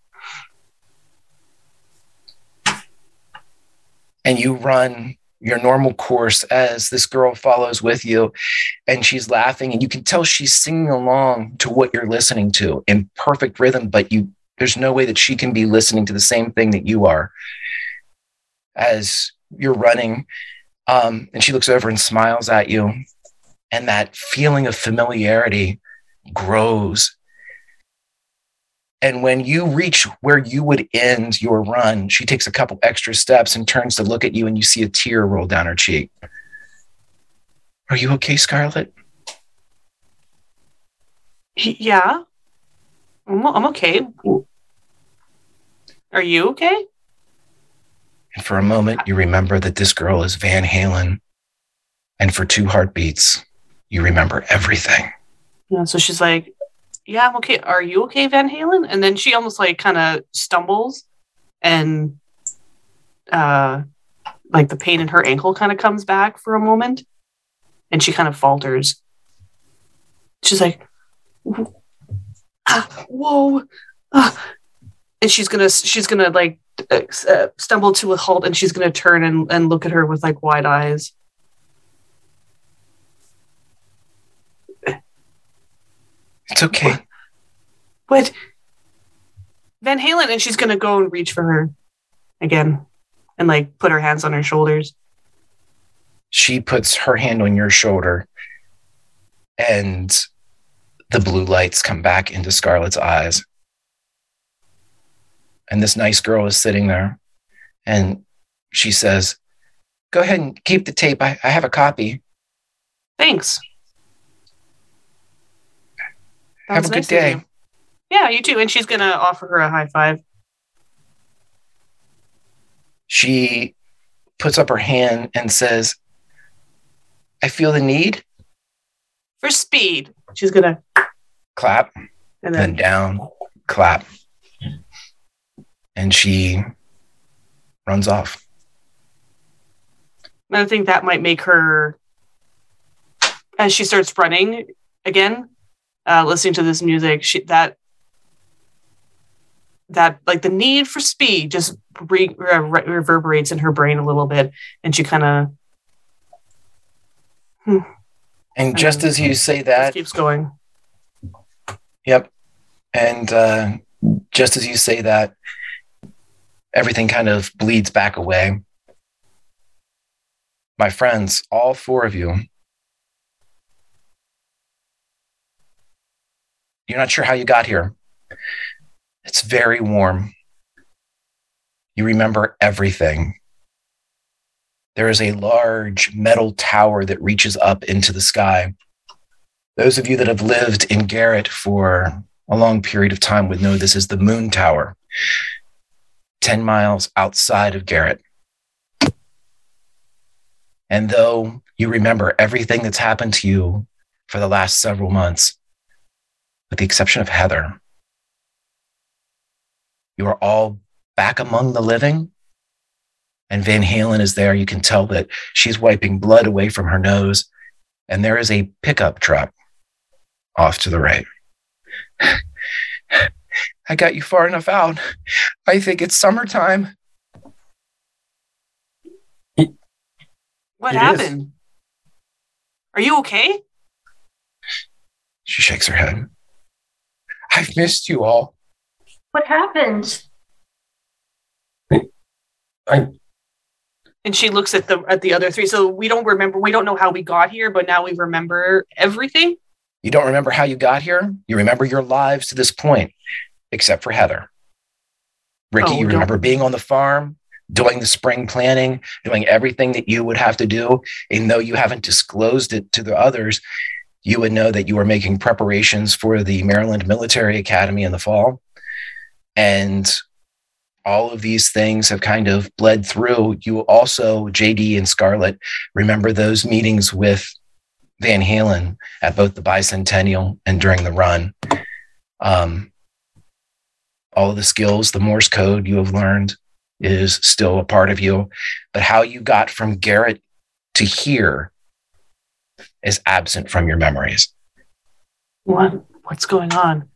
and you run your normal course as this girl follows with you and she's laughing and you can tell she's singing along to what you're listening to in perfect rhythm but you there's no way that she can be listening to the same thing that you are as you're running um, and she looks over and smiles at you and that feeling of familiarity grows and when you reach where you would end your run, she takes a couple extra steps and turns to look at you, and you see a tear roll down her cheek. Are you okay, Scarlett? Yeah. I'm, I'm okay. Are you okay? And for a moment, you remember that this girl is Van Halen. And for two heartbeats, you remember everything. Yeah, so she's like, Yeah, I'm okay. Are you okay, Van Halen? And then she almost like kind of stumbles and uh like the pain in her ankle kind of comes back for a moment and she kind of falters. She's like, ah, whoa. Ah. And she's gonna she's gonna like uh, stumble to a halt and she's gonna turn and, and look at her with like wide eyes. It's okay. What? Van Halen, and she's gonna go and reach for her again and like put her hands on her shoulders. She puts her hand on your shoulder, and the blue lights come back into Scarlett's eyes. And this nice girl is sitting there, and she says, Go ahead and keep the tape. I, I have a copy. Thanks. Have a good nice of day. you. Yeah, you too. And she's gonna offer her a high five. She puts up her hand and says, I feel the need. For speed. She's gonna Clap, and then then down, clap. And she runs off. and I think that might make her as she starts running again, uh, listening to this music, she that that like the need for speed just re- re- reverberates in her brain a little bit, and she kind of, hmm, And just as you say Just that, keeps going. Yep. And uh, just as you say that, everything kind of bleeds back away. My friends, all four of you, you're not sure how you got here. It's very warm. You remember everything. There is a large metal tower that reaches up into the sky. Those of you that have lived in Garrett for a long period of time would know this is the Moon Tower, 10 miles outside of Garrett. And though you remember everything that's happened to you for the last several months, with the exception of Heather, you are all back among the living. And Van Halen is there. You can tell that she's wiping blood away from her nose. And there is a pickup truck off to the right. I got you far enough out. I think it's summertime. What It is. happened? Are you okay? She shakes her head. I've missed you all. What happened? I, And she looks at the at the other three. So we don't remember. We don't know how we got here, but now we remember everything. You don't remember how you got here? You remember your lives to this point, except for Heather. Ricky, Oh, you don't- remember being on the farm, doing the spring planning, doing everything that you would have to do. And though you haven't disclosed it to the others, you would know that you were making preparations for the Maryland Military Academy in the fall. And all of these things have kind of bled through. You also, JD and Scarlett, remember those meetings with Van Halen at both the bicentennial and during the run. Um, all of the skills, the Morse code you have learned is still a part of you, but how you got from Garrett to here is absent from your memories. What what's going on?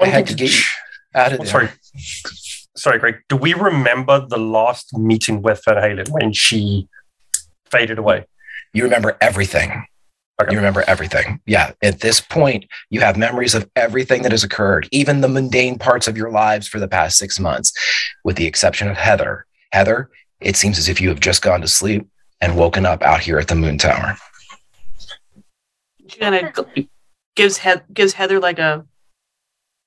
I had to get you out of oh, there. sorry. Sorry, Greg. Do we remember the last meeting with Van Halen when she faded away? You remember everything. Okay. You remember everything. Yeah. At this point, you have memories of everything that has occurred, even the mundane parts of your lives for the past six months, with the exception of Heather. Heather, it seems as if you have just gone to sleep and woken up out here at the Moon Tower. She kind of gives he- gives Heather like a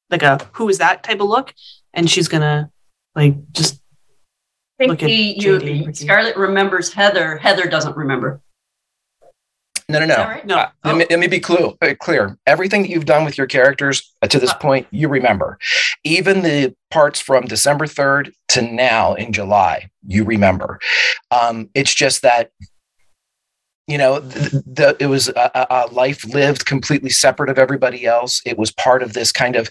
like a who is that type of look, and she's gonna like just I think the, you, Ricky. Scarlett remembers Heather. Heather doesn't remember. No, no, no. Right? no. Uh, let, me, let me be clue, uh, clear. Everything that you've done with your characters uh, to this Uh. point, you remember. Even the parts from December 3rd to now in July, you remember. Um, it's just that, you know, the, the, it was a, a- life lived completely separate of everybody else. It was part of this kind of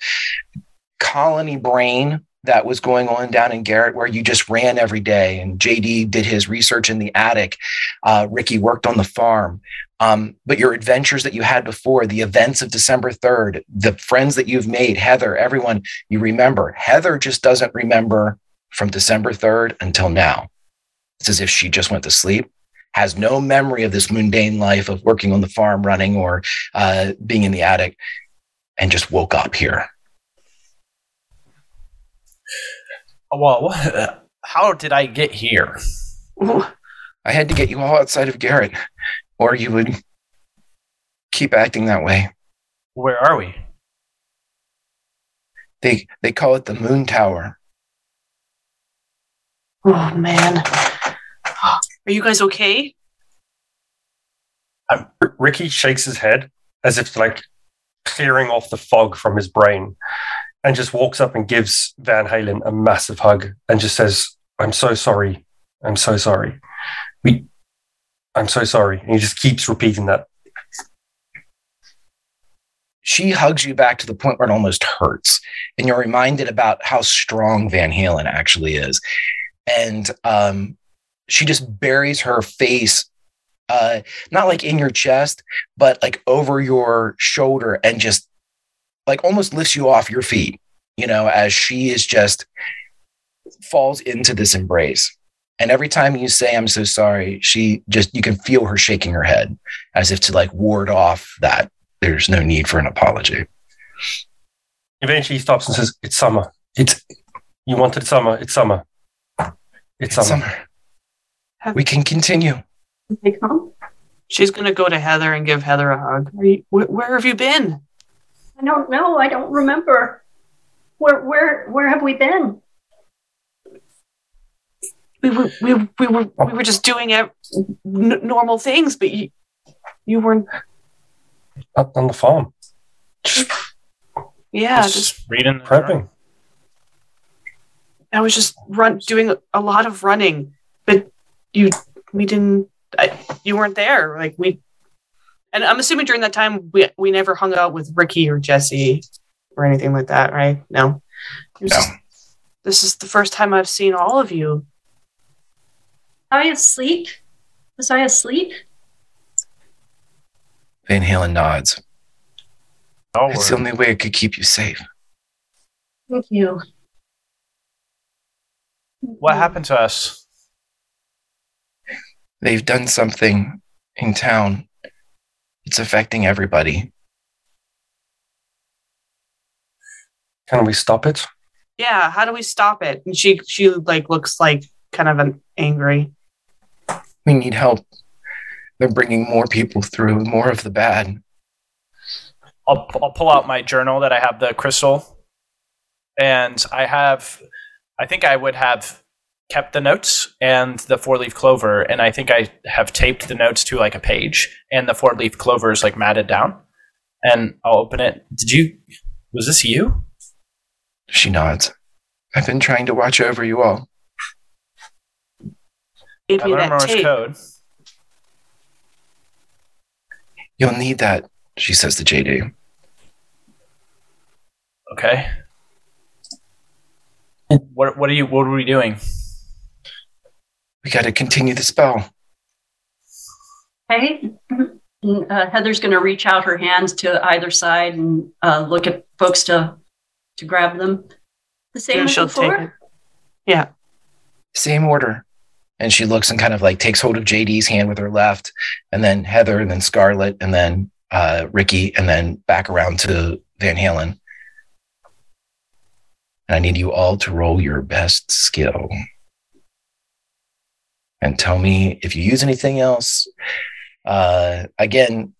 colony brain that was going on down in Garrett where you just ran every day. And JD did his research in the attic. Uh, Ricky worked on the farm. Um, but your adventures that you had before, the events of December 3rd, the friends that you've made, Heather, everyone you remember. Heather just doesn't remember from December 3rd until now. It's as if she just went to sleep, has no memory of this mundane life of working on the farm, running, or uh, being in the attic, and just woke up here. Well, what, how did I get here? I had to get you all outside of Garrett, or you would keep acting that way. Where are we? They they call it the Moon Tower. Oh man, are you guys okay? Um, Ricky shakes his head as if like clearing off the fog from his brain and just walks up and gives Van Halen a massive hug and just says, I'm so sorry. I'm so sorry. We, I'm so sorry. And he just keeps repeating that. she hugs you back to the point where it almost hurts. And you're reminded about how strong Van Halen actually is. And um, she just buries her face, uh, not like in your chest, but like over your shoulder and just like almost lifts you off your feet, you know, as she is just falls into this embrace. And every time you say, I'm so sorry, she just, you can feel her shaking her head as if to like ward off that there's no need for an apology. Eventually, he stops and says, "It's summer. It's you wanted summer. It's summer. It's, It's summer." summer. We can continue. Take home. She's gonna go to Heather and give Heather a hug. Are you, wh- where have you been? I don't know. I don't remember. Where where where have we been? We were we, we were we were just doing ev- n- normal things, but you you weren't. Up on the farm, just Yeah, just, just reading. the prepping. I was just run doing a lot of running, but you we didn't. I, you weren't there. Like we, and I'm assuming during that time we we never hung out with Ricky or Jesse or anything like that, right? No. No. just- this is the first time I've seen all of you. I asleep? Was I asleep? Van Halen nods. Oh, It's the only way I could keep you safe. Thank you. what happened to us? They've done something in town. It's affecting everybody. Can we stop it? Yeah, how do we stop it? And she she like looks like kind of an angry. We need help. They're bringing more people through, more of the bad. I'll, I'll pull out my journal that I have the crystal, and I have. I think I would have kept the notes and the four leaf clover, and I think I have taped the notes to like a page, and the four leaf clover is like matted down. And I'll open it. Did you? Was this you? She nods. I've been trying to watch over you all. Gave I me learned that Morse tape. code. You'll need that, she says to JD. Okay. What What are you? What are we doing? We got to continue the spell. Hey, uh, Heather's going to reach out her hands to either side and uh, look at folks to to grab them. The same Yeah, as she'll before. take it. Yeah. Same order. And she looks and kind of like takes hold of JD's hand with her left, and then Heather, and then Scarlett, and then uh, Ricky, and then back around to Van Halen. And I need you all to roll your best skill. And tell me if you use anything else. Uh, again,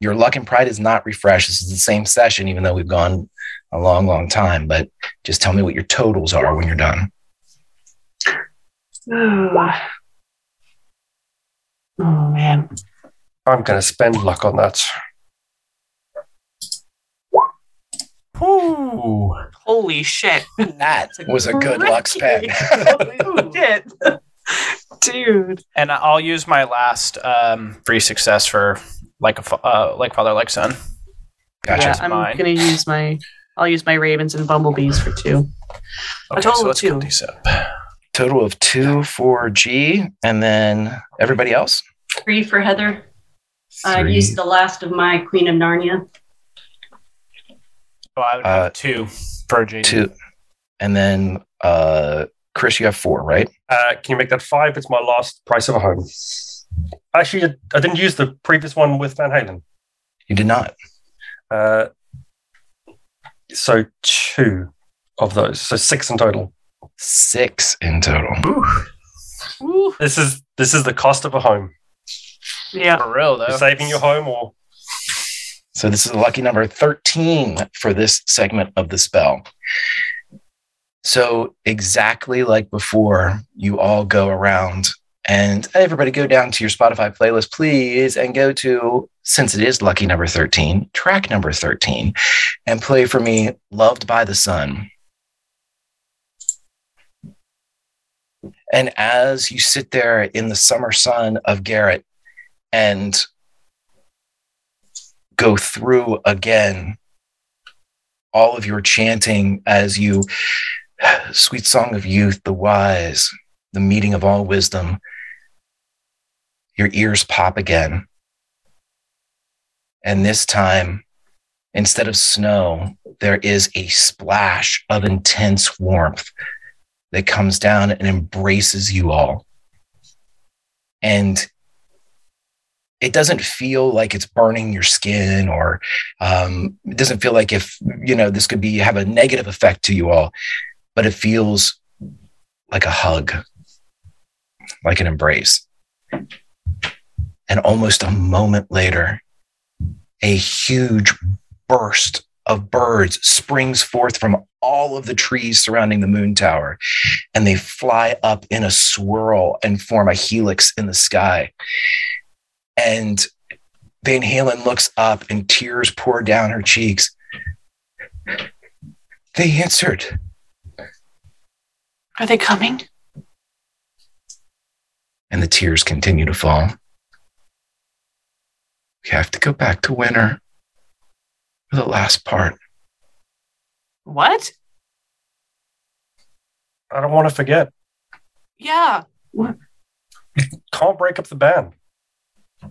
your luck and pride is not refreshed. This is the same session, even though we've gone a long, long time. But just tell me what your totals are when you're done. Oh man. I'm going to spend luck on that. Ooh. Holy shit. That was a good luck spend. Holy shit. Dude. And I'll use my last um, free success for like a fa- uh, like father like son. Gotcha. Yeah, I'm mine. gonna use my I'll use my ravens and bumblebees for two. Okay, total so of let's two. get these up. Total of two for G, and then everybody else. Three for Heather. I Three. used the last of my Queen of Narnia. So I would Uh, two for JD. two, and then uh, Chris, you have four, right? Uh, can you make that five? It's my last price of a home. Actually, I- I didn't use the previous one with Van Halen. You did not. Uh, so two of those. So six in total. Six in total. Woo. This is this is the cost of a home. Yeah. For real though. You're saving your home or So this is a lucky number 13 for this segment of the spell. So exactly like before, you all go around and everybody go down to your Spotify playlist, please, and go to, since it is lucky number 13, track number 13, and play for me Loved by the Sun. And as you sit there in the summer sun of Garrett and go through again all of your chanting as you sweet song of youth the wise the meeting of all wisdom. Your ears pop again. And this time instead of snow there is a splash of intense warmth that comes down and embraces you all. And it doesn't feel like it's burning your skin or um, it doesn't feel like if you know this could be have a negative effect to you all but it feels like a hug like an embrace and almost a moment later a huge burst of birds springs forth from all of the trees surrounding the moon tower and they fly up in a swirl and form a helix in the sky and Van Halen looks up and tears pour down her cheeks. They answered. Are they coming? And the tears continue to fall. We have to go back to winter for the last part. What? I don't want to forget. Yeah. What? Can't break up the band. We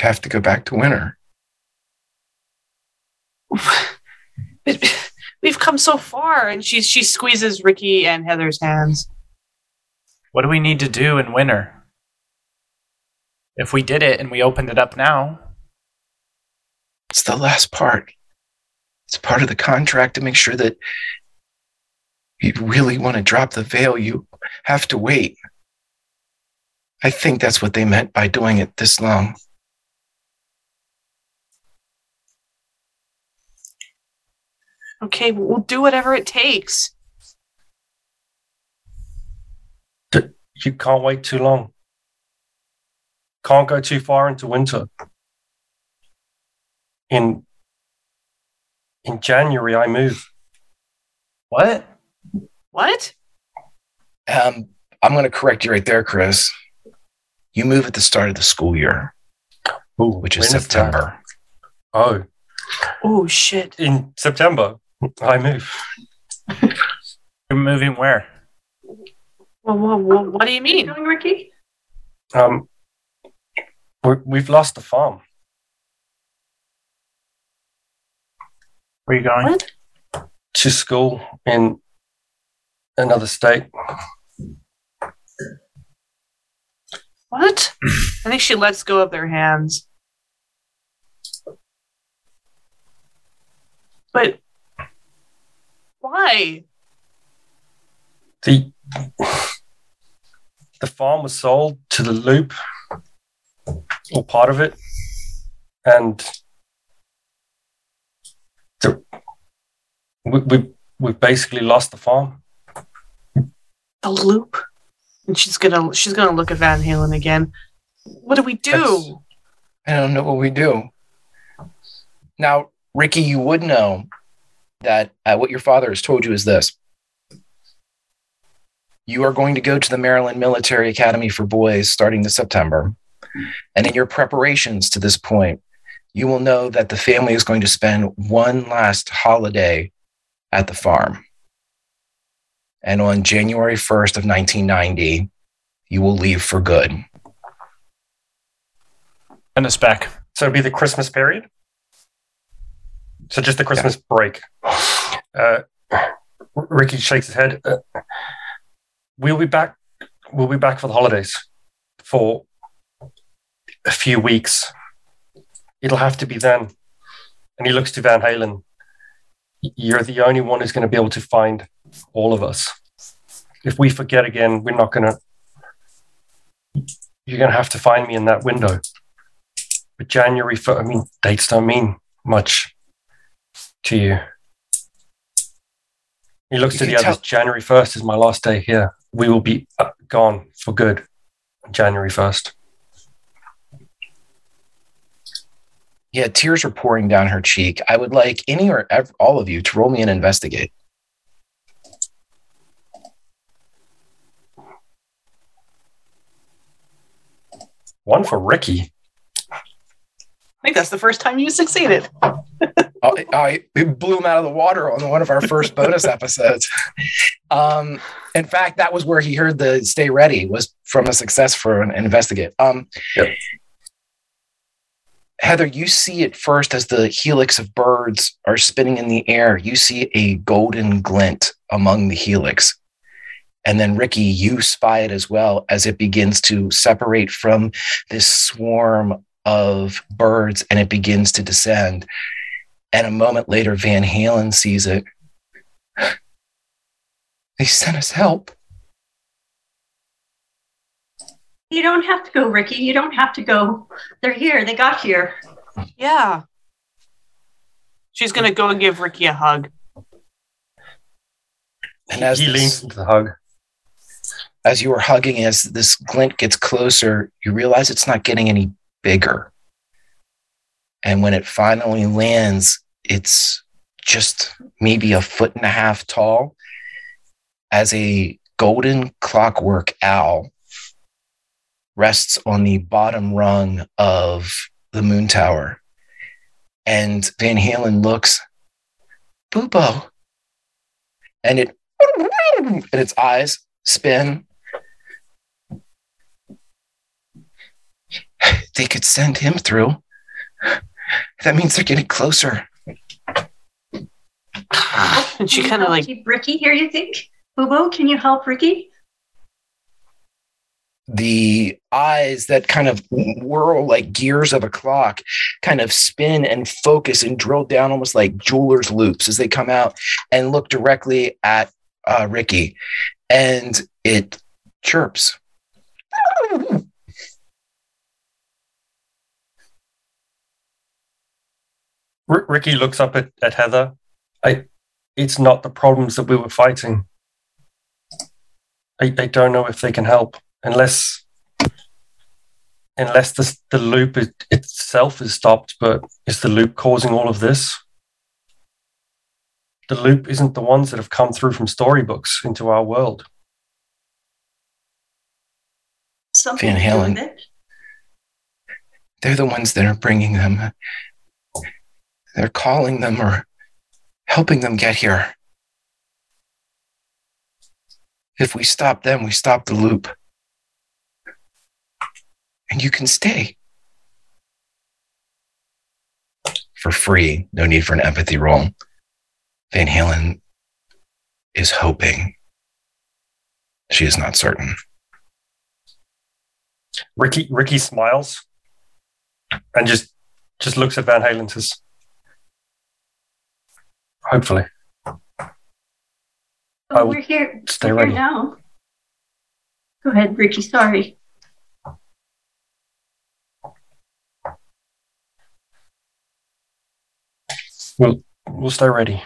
have to go back to winter. But we've come so far, and she she squeezes Ricky and Heather's hands. What do we need to do in winter? If we did it and we opened it up now, It's the last part. It's part of the contract to make sure that you really want to drop the veil. You have to wait. I think that's what they meant by doing it this long. Okay, we'll do whatever it takes. You can't wait too long. Can't go too far into winter. In in January, I move. what? What? Um, I'm going to correct you right there, Chris. You move at the start of the school year, Ooh, which is when that? September. Oh, Oh shit! in September, I move. You're moving where? Well, well, well, what do you What are you mean? doing, Ricky? Um, we're, we've lost the farm. Where are you going? What? to school in another state. What? I think she lets go of their hands. But why? The the farm was sold to the loop or part of it. And the, we, we we've basically lost the farm. The loop. And she's gonna she's gonna look at Van Halen again. What do we do? I don't know what we do. Now, Ricky, you would know that uh, what your father has told you is this. You are going to go to the Maryland Military Academy for Boys starting this September. And in your preparations to this point, you will know that the family is going to spend one last holiday at the farm. And on January 1st of 1990, you will leave for good. And us back. So it'd be the Christmas period. So just the Christmas break. Uh, Ricky shakes his head. Uh, we'll be back. We'll be back for the holidays for a few weeks. It'll have to be then. And he looks to Van Halen. You're the only one who's going to be able to find all of us. If we forget again, we're not going to. You're going to have to find me in that window. But January, I mean, dates don't mean much to you. He looks You to the can others. tell- January 1st is my last day here. We will be gone for good January 1st. Yeah, tears are pouring down her cheek. I would like any or ev- all of you to roll me an investigate. One for Ricky. I think that's the first time you succeeded. I, I it blew him out of the water on one of our first bonus episodes. Um, in fact, that was where he heard the "Stay Ready" was from a success for an investigate. Um, Yep. Heather, you see it first as the helix of birds are spinning in the air. You see a golden glint among the helix. And then, Ricky, you spy it as well as it begins to separate from this swarm of birds and it begins to descend. And a moment later, Van Halen sees it. They sent us help. You don't have to go, Ricky. You don't have to go. They're here. They got here. Yeah. She's gonna go and give Ricky a hug. And as he leans into the hug. as you are hugging, as this glint gets closer, you realize it's not getting any bigger. And when it finally lands, it's just maybe a foot and a half tall as a golden clockwork owl rests on the bottom rung of the moon tower. And Van Halen looks, Bubo. And it and its eyes spin. They could send him through. That means they're getting closer. And she kind of like keep Ricky here. You think, Boo Can you help Ricky? the eyes that kind of whirl like gears of a clock kind of spin and focus and drill down almost like jeweler's loupes as they come out and look directly at uh, Ricky. And it chirps. R- Ricky looks up at, at Heather. I, it's not the problems that we were fighting. I, I don't know if they can help unless unless the, the loop it, itself is stopped. But is the loop causing all of this? The loop isn't the ones that have come through from storybooks into our world. Something Van to Halen. They're the ones that are bringing them. They're calling them or helping them get here. If we stop them, we stop the loop. And you can stay. For free, no need for an empathy roll. Van Halen is hoping. She is not certain. Ricky Ricky smiles and just just looks at Van Halen says, "Hopefully, Oh, I will we're here. stay we're ready." here now. Go ahead, Ricky. Sorry. We'll we'll stay ready.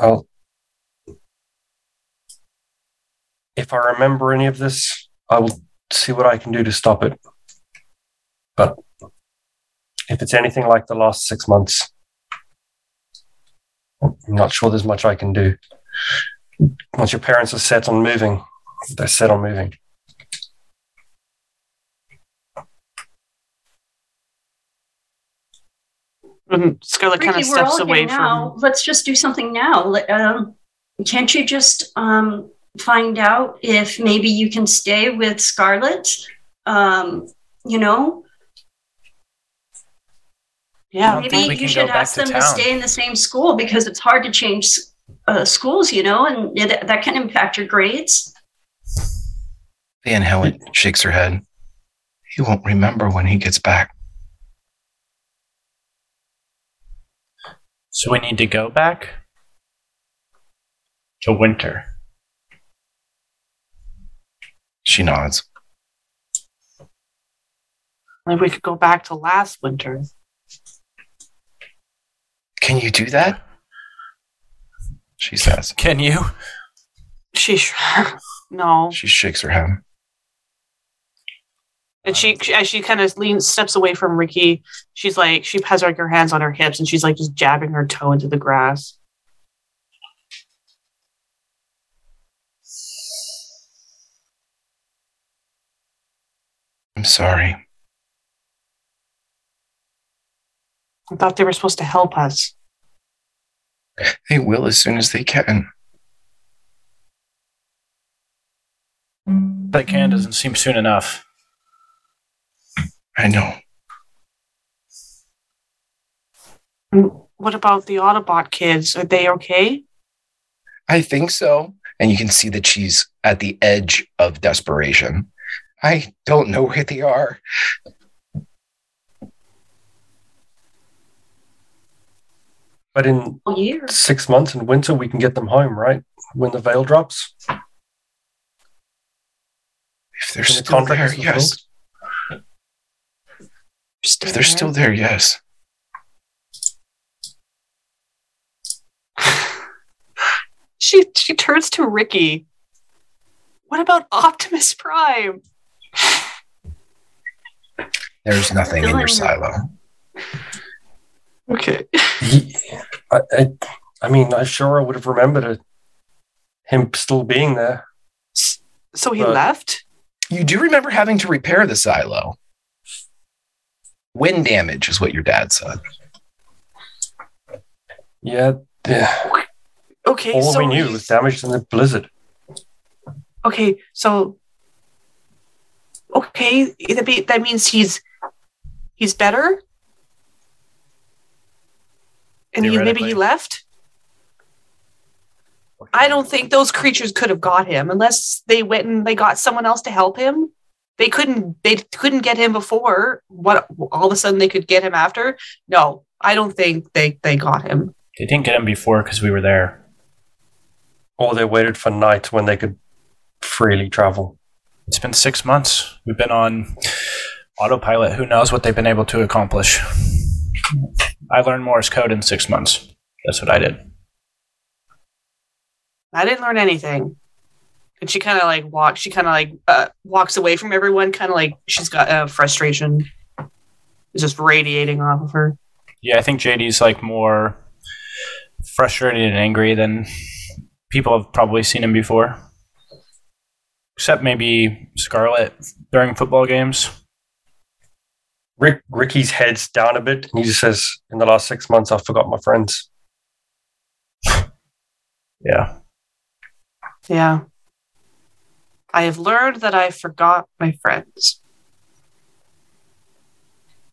I'll if I remember any of this, I will see what I can do to stop it. But if it's anything like the last six months, I'm not sure there's much I can do. Once your parents are set on moving, they're set on moving. and Scarlett kind of steps away now. from. Let's just do something now. Um, can't you just um, find out if maybe you can stay with Scarlett? Um, you know, Yeah, maybe you should ask to them to town. stay in the same school because it's hard to change uh, schools, you know, and it, that can impact your grades. Van Halen shakes her head. He won't remember when he gets back. So we need to go back to winter. She nods. Maybe we could go back to last winter. Can you do that? She says. Can you? She no, She shakes her head. and she as she kind of leans steps away from Ricky. She's like she has like her hands on her hips and she's like just jabbing her toe into the grass. I'm sorry. I thought they were supposed to help us. They will as soon as they can. That can doesn't seem soon enough. I know. What about the Autobot kids? Are they okay? I think so. And you can see that she's at the edge of desperation. I don't know where they are. But in oh, six months in winter, we can get them home, right? When the veil drops. If they're the still contract there, yes. If they're still there, yes. She she turns to Ricky. What about Optimus Prime? There's nothing in your silo. Okay. He, I, I, I mean, I sure I would have remembered it, him still being there. So he But- left? You do remember having to repair the silo. Wind damage is what your dad said. Yeah, yeah. Okay, all so we knew was damaged in the blizzard. Okay, so okay, that, be, that means he's he's better, and he, maybe he left. I don't think those creatures could have got him unless they went and they got someone else to help him. They couldn't. They couldn't get him before. What? All of a sudden they could get him after? No, I don't think they they got him. They didn't get him before because we were there. Or they waited for night when they could freely travel. It's been six months. We've been on autopilot. Who knows what they've been able to accomplish? I learned Morse code in six months. That's what I did. I didn't learn anything. And she kind of like walks. She kind of like uh, walks away from everyone. Kind of like she's got uh, frustration, is just radiating off of her. Yeah, I think JD's like more frustrated and angry than people have probably seen him before. Except maybe Scarlett during football games. Rick, Ricky's head's down a bit, and he just says, "In the last six months, I've forgot my friends." Yeah. Yeah. I have learned that I forgot my friends.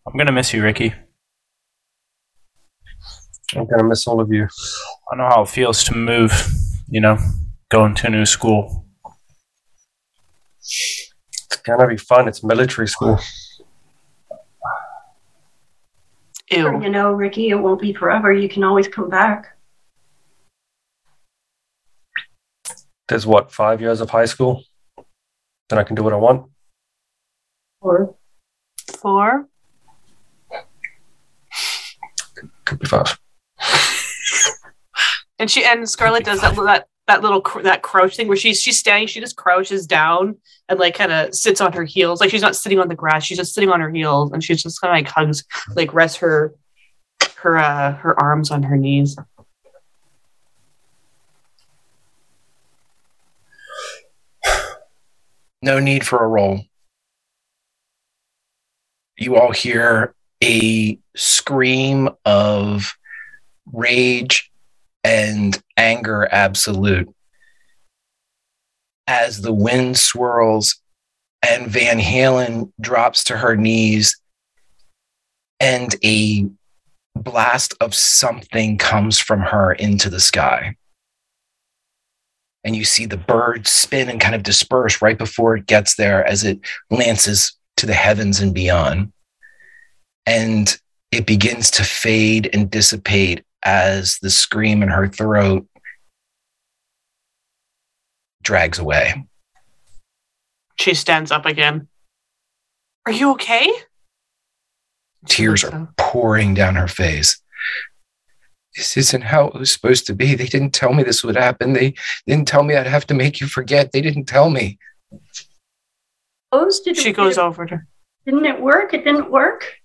I'm gonna miss you, Ricky. I'm gonna miss all of you. I know how it feels to move, you know, going to a new school. It's gonna be fun. It's military school. Ew. You know, Ricky, it won't be forever. You can always come back. There's what five years of high school. Then I can do what I want. Four. Four. Could be five. And she and Scarlett does that that that little cr- that crouch thing where she's she's standing. She just crouches down and like kind of sits on her heels. Like she's not sitting on the grass. She's just sitting on her heels, and she's just kind of like hugs, like rests her her uh her arms on her knees. No need for a roll. You all hear a scream of rage and anger absolute as the wind swirls and Van Halen drops to her knees and a blast of something comes from her into the sky and you see the bird spin and kind of disperse right before it gets there as it lances to the heavens and beyond. And it begins to fade and dissipate as the scream in her throat drags away. She stands up again. Are you okay? Tears are pouring down her face. This isn't how it was supposed to be. They didn't tell me this would happen. They didn't tell me I'd have to make you forget. They didn't tell me. Rose, did She it, goes did it- over to her. Didn't it work? It didn't work.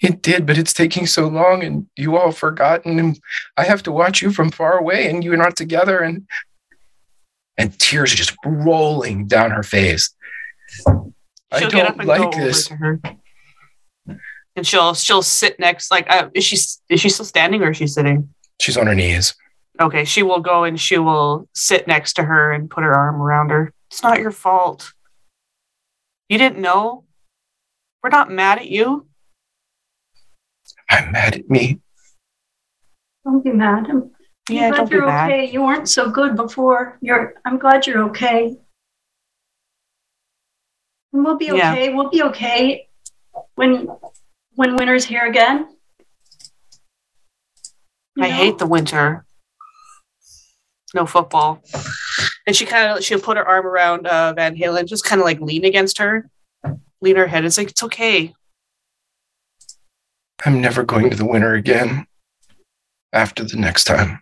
It did, but it's taking so long, and you all forgotten, and I have to watch you from far away, and you're not together, and and tears are just rolling down her face. I She'll get up don't and like go this. over to her. And she'll she'll sit next. Like, uh, is she is she still standing or is she sitting? She's on her knees. Okay, she will go and she will sit next to her and put her arm around her. It's not your fault. You didn't know. We're not mad at you. I'm mad at me. Don't be mad. I'm, Yeah, glad don't be you're bad. okay. You weren't so good before. You're. I'm glad you're okay. And we'll be Yeah. okay. We'll be okay when when winter's here again. You I know? hate the winter. No football. And she kind of she'll put her arm around uh, Van Halen, just kind of like lean against her, lean her head. It's like it's okay. I'm never going to the winter again after the next time.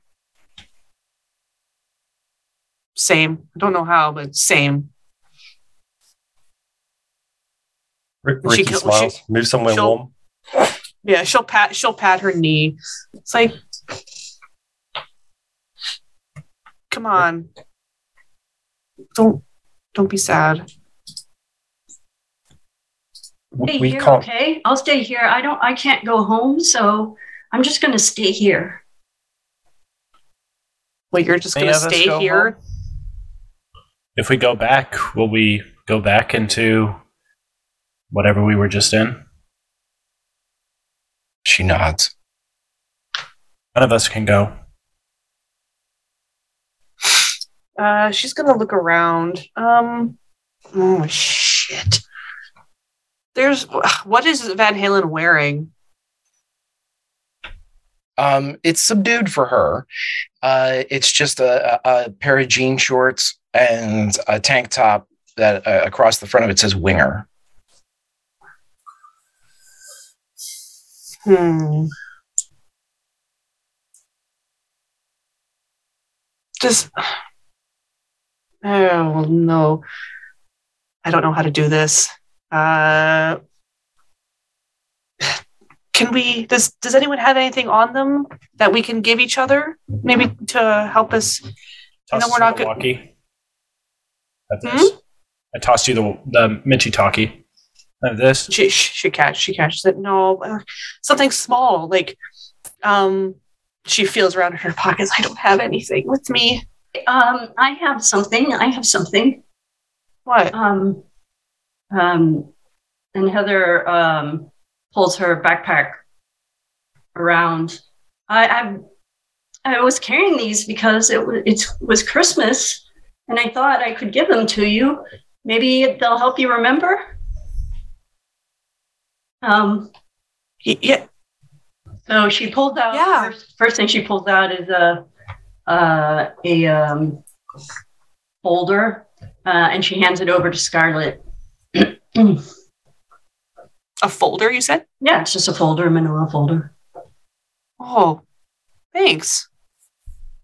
Same. I don't know how, but same. Rick, She Ricky can- smiles. she- Move somewhere she'll- warm. Yeah, she'll pat she'll pat her knee. It's like, come on, don't don't be sad. Stay we here, can't. okay? I'll stay here. I don't. I can't go home, so I'm just gonna stay here. Well, you're just gonna stay go here. home? If we go back, will we go back into whatever we were just in? She nods. None of us can go. Uh, she's gonna look around. Um, oh shit. There's what is Van Halen wearing? Um, it's subdued for her. Uh, it's just a, a, pair of jean shorts and a tank top that uh, across the front of it says "Winger." Hmm. Just. Oh no. I don't know how to do this. Uh. Can we? Does Does anyone have anything on them that we can give each other? Maybe to help us. I know Toss we're not the good- walkie. Hmm? this. I tossed you the the Minty talkie. Of this. She she catch she catches it. No, uh, something small like. Um. She feels around in her pockets. I don't have anything with me. Um, I have something. I have something. What? Um, um, and Heather um, pulls her backpack around. I, I I was carrying these because it was it was Christmas, and I thought I could give them to you. Maybe they'll help you remember. Um, Yeah. so she pulls out. Yeah. First, first thing she pulls out is a uh, a um, folder, uh, and she hands it over to Scarlett. A folder, you said? Yeah, it's just a folder, a manila folder. Oh, thanks.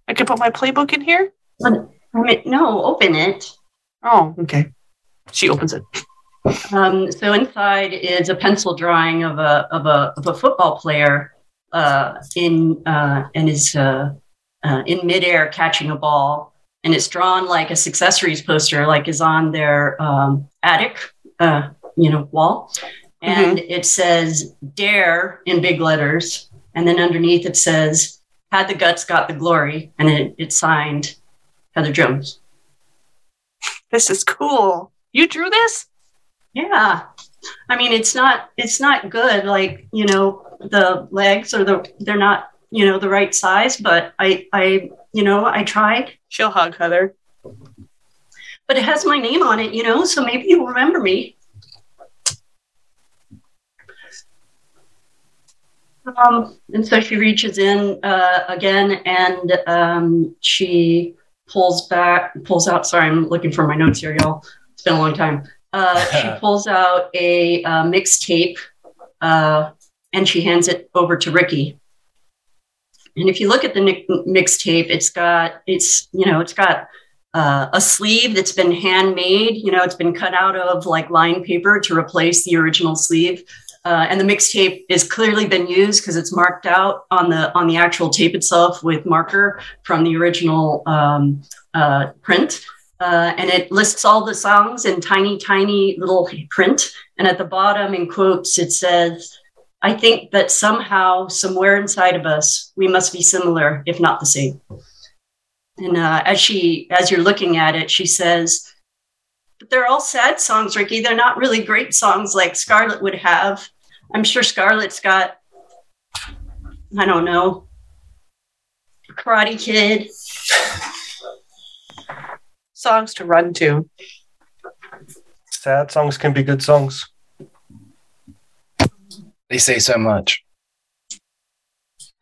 I could put my playbook in here? I mean, no, open it. Oh, okay. She opens it. Um, so inside is a pencil drawing of a of a of a football player uh, in uh, and is uh, uh, in midair catching a ball, and it's drawn like a accessories poster, like is on their um, attic, uh, you know, wall, and it says "Dare" in big letters, and then underneath it says "Had the guts, got the glory," and it, it's signed Heather Jones. This is cool. You drew this? Yeah. I mean, it's not it's not good. Like you know, the legs or the they're not you know the right size. But I I you know I tried. She'll hug Heather. But it has my name on it. You know, so maybe you'll remember me. Um, and so she reaches in uh, again, and um, she pulls back, pulls out. Sorry, I'm looking for my notes here, y'all. It's been a long time. Uh, she pulls out a uh, mixtape, uh, and she hands it over to Ricky. And if you look at the mixtape, it's got it's you know it's got uh, a sleeve that's been handmade. You know, it's been cut out of like lined paper to replace the original sleeve. Uh, and the mixtape is clearly been used because it's marked out on the on the actual tape itself with marker from the original um, uh, print. Uh, and it lists all the songs in tiny, tiny little print. And at the bottom, in quotes, it says, "I think that somehow, somewhere inside of us, we must be similar, if not the same." And uh, as she, as you're looking at it, she says, "But they're all sad songs, Ricky. They're not really great songs like Scarlett would have. I'm sure Scarlett's got, I don't know, a Karate Kid. Songs to run to. Sad songs can be good songs. They say so much.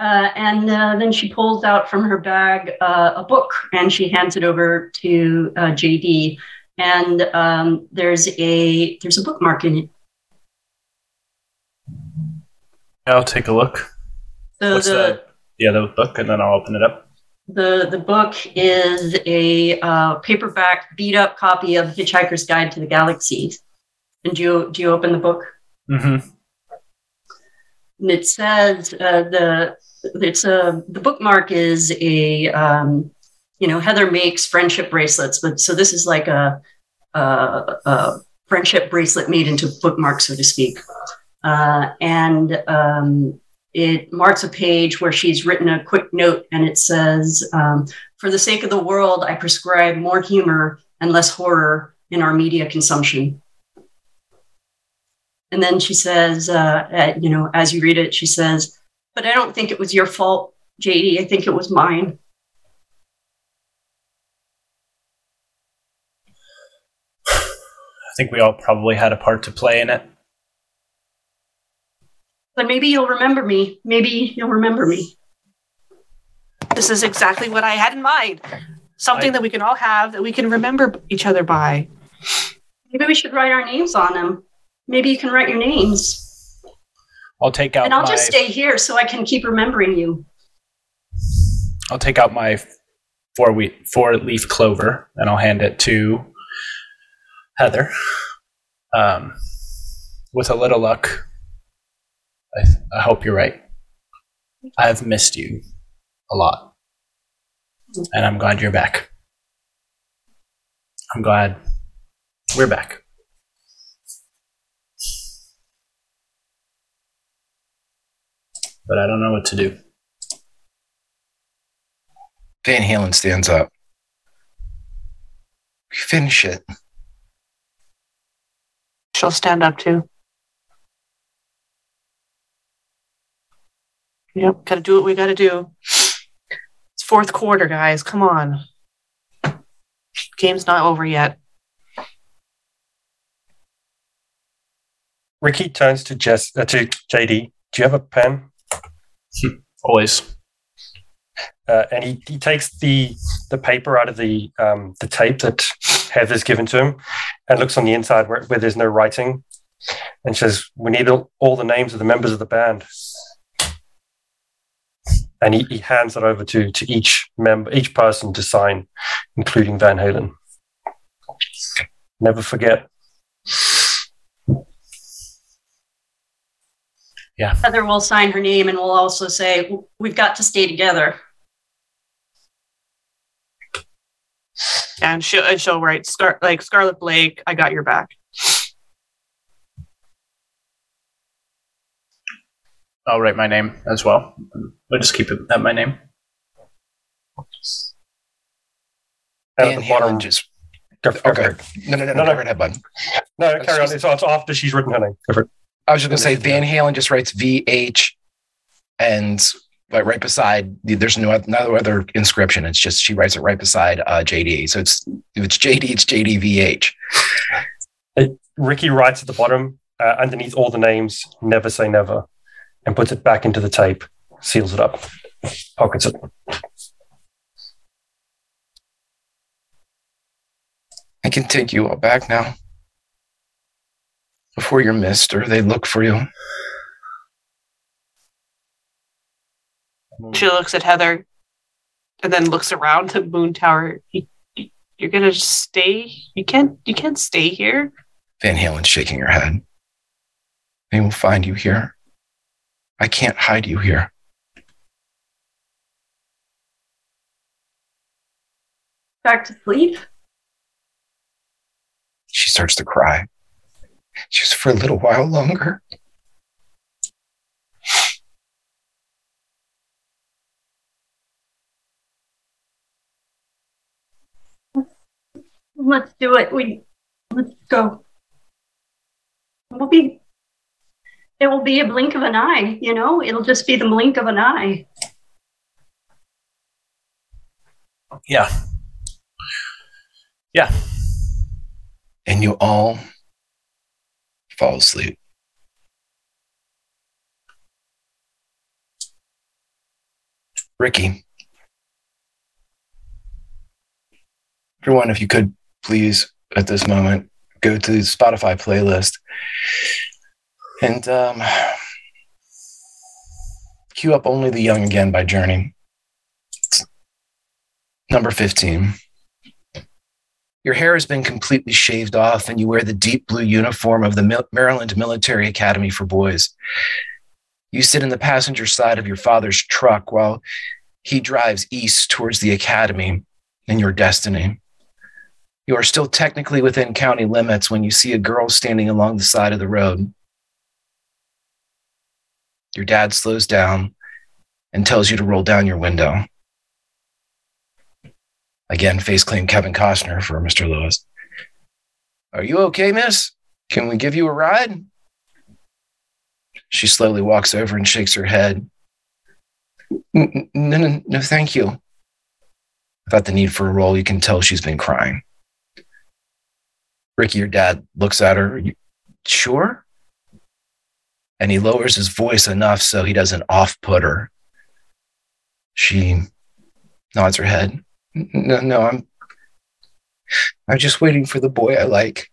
Uh, and uh, then she pulls out from her bag uh, a book and she hands it over to uh, JD. And um, there's a there's a bookmark in it. I'll take a look. So What's the the the book, and then I'll open it up. the the book is a uh, paperback beat up copy of Hitchhiker's Guide to the Galaxy. And do you do you open the book? Mm-hmm. And it says uh, the it's a the bookmark is a um, you know Heather makes friendship bracelets, but so this is like a, a, a friendship bracelet made into bookmark, so to speak. Uh, and um, it marks a page where she's written a quick note, and it says, um, "For the sake of the world, I prescribe more humor and less horror in our media consumption." And then she says, uh, at, you know, as you read it, she says, but I don't think it was your fault, JD. I think it was mine. I think we all probably had a part to play in it. But maybe you'll remember me. Maybe you'll remember me. This is exactly what I had in mind. Something I- that we can all have that we can remember each other by. Maybe we should write our names on them. Maybe you can write your names. I'll take out And I'll my just stay here so I can keep remembering you. I'll take out my four wheat four leaf clover and I'll hand it to Heather. Um, with a little luck, I, I hope you're right. I've missed you a lot, and I'm glad you're back. I'm glad we're back. But I don't know what to do. Van Halen stands up. We finish it. She'll stand up too. Yep, gotta do what we gotta do. It's fourth quarter, guys. Come on. Game's not over yet. Ricky turns to Jess uh, to JD. Do you have a pen? Always. Uh, and he, he takes the the paper out of the um, the tape that Heather's given to him, and looks on the inside where, where there's no writing, and says, "We need all, the names of the members of the band." And he, he hands it over to to each member, each person to sign, including Van Halen. Never forget. Heather will sign her name and we'll also say, We've got to stay together. And she'll, and she'll write Scar- like Scarlett Blake, I got your back. I'll write my name as well. We'll just keep it at my name. And Van at the bottom, just. go go Okay. for it. No, no, no, No, no. no. no. Head button. No, That's carry on. just- It's, it's after she's written her name. Go for it. I was just gonna say Van Halen just writes VH, and like right beside there's no no other inscription. It's just she writes it right beside uh, JD. So it's if it's JD, it's JDVH. Ricky writes at the bottom, uh, underneath all the names, never say never, and puts it back into the tape, seals it up, pockets it. I can take you all back now. Before you're missed, or they look for you. She looks at Heather and then looks around the moon tower. You, you- you're gonna stay? You can't you can't stay here? Van Halen's shaking her head. They will find you here. I can't hide you here. Back to sleep. She starts to cry. Just for a little while longer. Let's do it. We let's go. We'll be it will be a blink of an eye, you know? It'll just be the blink of an eye. Yeah. Yeah. And you all fall asleep. Ricky. Everyone, if you could please at this moment go to the Spotify playlist and um, cue up Only the Young Again by Journey. It's number 15. Your hair has been completely shaved off, and you wear the deep blue uniform of the Maryland Military Academy for Boys. You sit in the passenger side of your father's truck while he drives east towards the academy and your destiny. You are still technically within county limits when you see a girl standing along the side of the road. Your dad slows down and tells you to roll down your window. Again, face claim Kevin Costner for Mr. Lewis. Are you okay, miss? Can we give you a ride? She slowly walks over and shakes her head. No, no, no, thank you. Without the need for a roll, you can tell she's been crying. Ricky, your dad, looks at her. Sure? And he lowers his voice enough so he doesn't off put her. She nods her head. No, no, I'm I'm just waiting for the boy I like.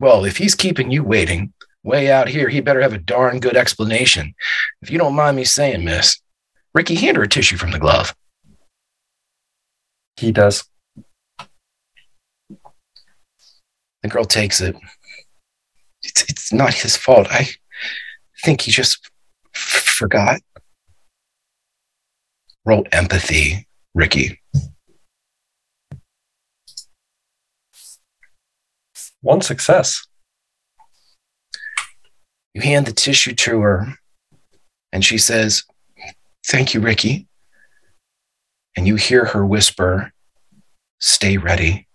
Well, if he's keeping you waiting way out here, he better have a darn good explanation. If you don't mind me saying, miss, Ricky, hand her a tissue from the glove. He does. The girl takes it. It's, it's not his fault. I think he just f- forgot. Roll empathy, Ricky. One success. You hand the tissue to her, and she says, Thank you, Ricky. And you hear her whisper, Stay ready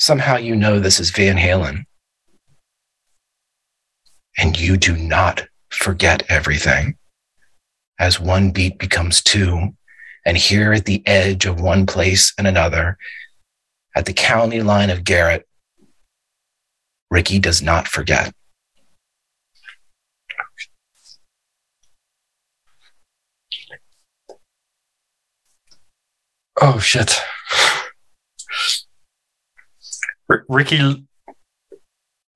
somehow you know this is Van Halen. And you do not forget everything. As one beat becomes two, and here at the edge of one place and another, at the county line of Garrett, Ricky does not forget. Oh, shit. R- Ricky,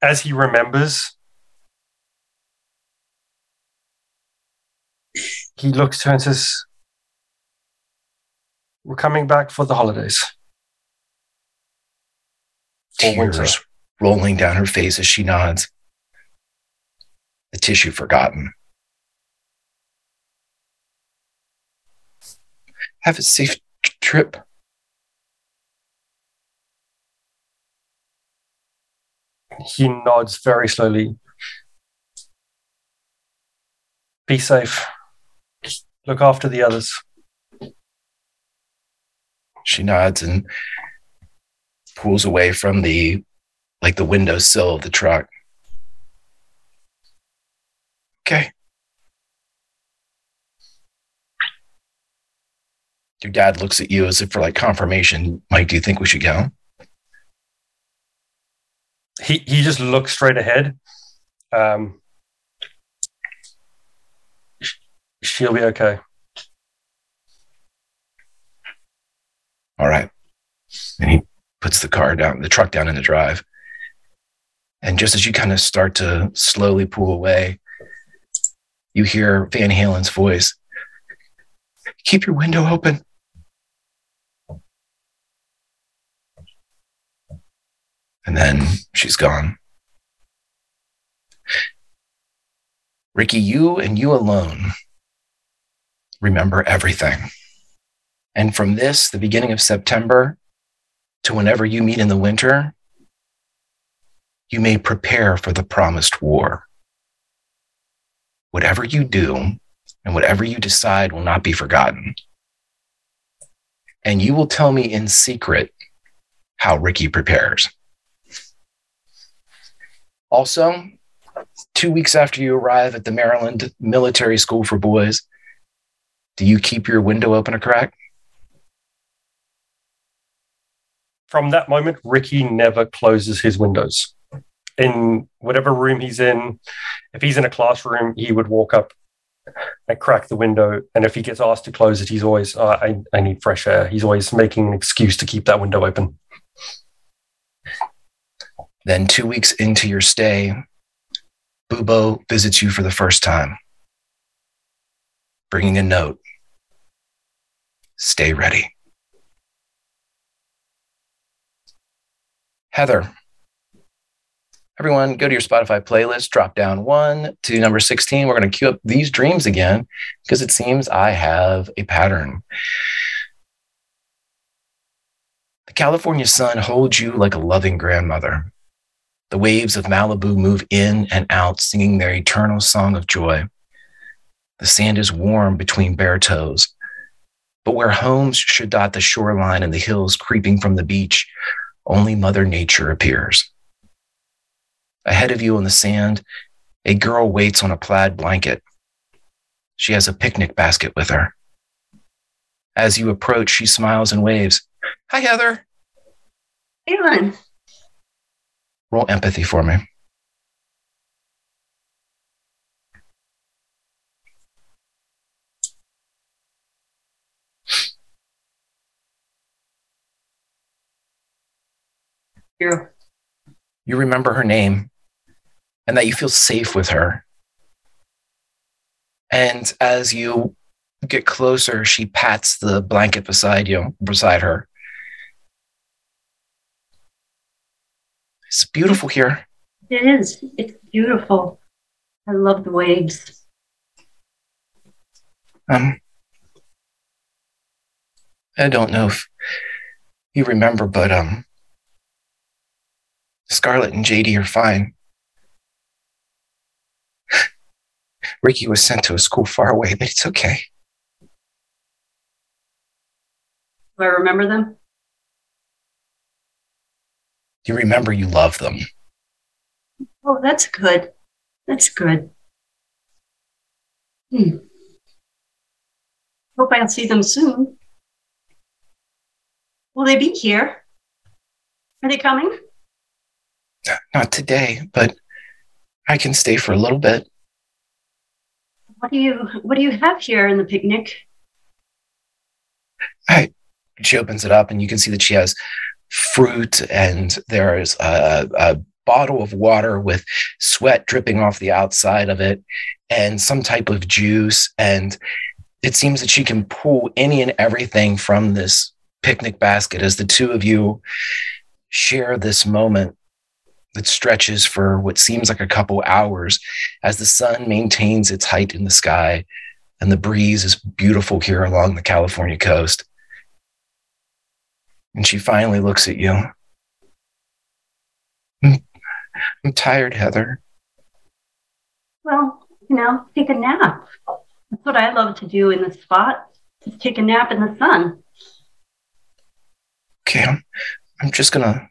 as he remembers, he looks to her and says, We're coming back for the holidays. For Tears rolling down her face as she nods. The tissue forgotten. Have a safe trip. He nods very slowly. Be safe. Look after the others. She nods and pulls away from the like the windowsill of the truck. Okay. Your dad looks at you as if for like confirmation. Mike, do you think we should go? he he just looks straight ahead. Um, she'll be okay. All right. And he puts the car down, the truck down in the drive. And just as you kind of start to slowly pull away, you hear Van Halen's voice Keep your window open. And then she's gone. Ricky, you and you alone remember everything. And from this, the beginning of September, to whenever you meet in the winter, you may prepare for the promised war. Whatever you do and whatever you decide will not be forgotten. And you will tell me in secret how Ricky prepares. Also, two weeks after you arrive at the Maryland Military School for Boys, Do you keep your window open a crack? From that moment, Ricky never closes his windows. In whatever room he's in, if he's in a classroom, he would walk up and crack the window. And if he gets asked to close it, he's always, oh, I, I need fresh air. He's always making an excuse to keep that window open. Then, two weeks into your stay, Bubo visits you for the first time, bringing a note. Stay ready. Heather, everyone, go to your Spotify playlist, drop down one to number 16. We're going to cue up these dreams again because it seems I have a pattern. The California sun holds you like a loving grandmother. The waves of Malibu move in and out, singing their eternal song of joy. The sand is warm between bare toes. But where homes should dot the shoreline and the hills creeping from the beach, only Mother Nature appears. Ahead of you on the sand, a girl waits on a plaid blanket. She has a picnic basket with her. As you approach, she smiles and waves. Hi, Heather. Alan, Roll empathy for me. You. You remember her name and that you feel safe with her. And as you get closer, she pats the blanket beside you, beside her. It's beautiful here. It is. It's beautiful. I love the waves. Um, I don't know if you remember, but um, Scarlett and JD are fine. Ricky was sent to a school far away, but it's okay. Do I remember them? You remember you love them. Oh, that's good. That's good. Hmm. Hope I'll see them soon. Will they be here? Are they coming? Not today, but I can stay for a little bit. What do you What do you have here in the picnic? I, she opens it up, and you can see that she has fruit, and there is a, a bottle of water with sweat dripping off the outside of it, and some type of juice. And it seems that she can pull any and everything from this picnic basket as the two of you share this moment that stretches for what seems like a couple hours as the sun maintains its height in the sky and the breeze is beautiful here along the California coast. And she finally looks at you. I'm, tired, Heather. Well, you know, take a nap. That's what I love to do in the spot. Just take a nap in the sun. Okay, I'm, I'm just gonna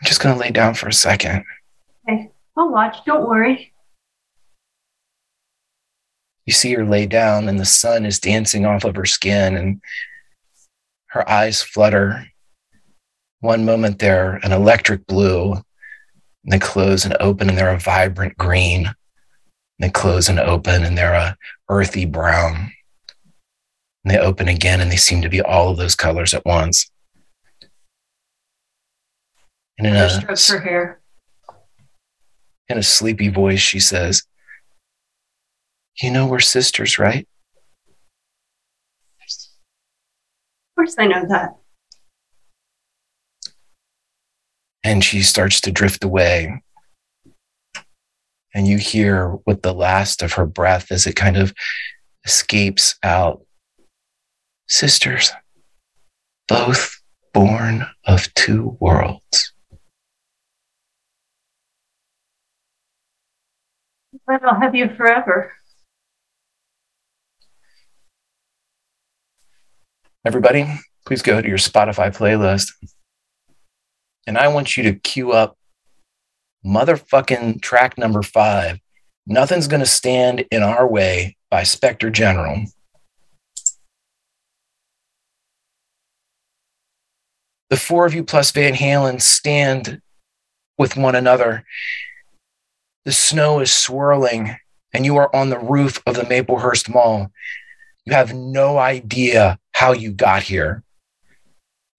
I'm just gonna lay down for a second. Okay, I'll watch. Don't worry. You see her lay down and the sun is dancing off of her skin and her eyes flutter. One moment they're an electric blue, and they close and open and they're a vibrant green. And they close and open and they're a earthy brown. And they open again and they seem to be all of those colors at once. And in a, strokes her hair. in a sleepy voice, she says, You know, we're sisters, right? Of course, I know that. and she starts to drift away. And you hear with the last of her breath as it kind of escapes out Sisters, both born of two worlds. But I'll have you forever. Everybody, please go to your Spotify playlist. And I want you to queue up motherfucking track number five. Nothing's going to stand in our way by Spectre General. The four of you plus Van Halen stand with one another the snow is swirling, and you are on the roof of the Maplehurst Mall. You have no idea how you got here.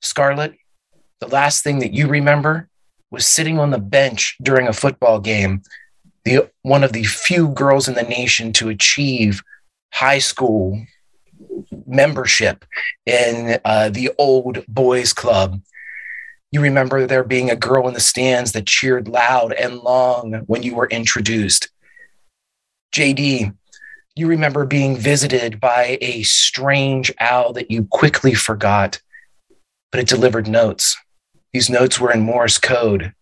Scarlett, the last thing that you remember was sitting on the bench during a football game, the one of the few girls in the nation to achieve high school membership in uh, the old boys club. You remember there being a girl in the stands that cheered loud and long when you were introduced. JD, you remember being visited by a strange owl that you quickly forgot, but it delivered notes. These notes were in Morse code.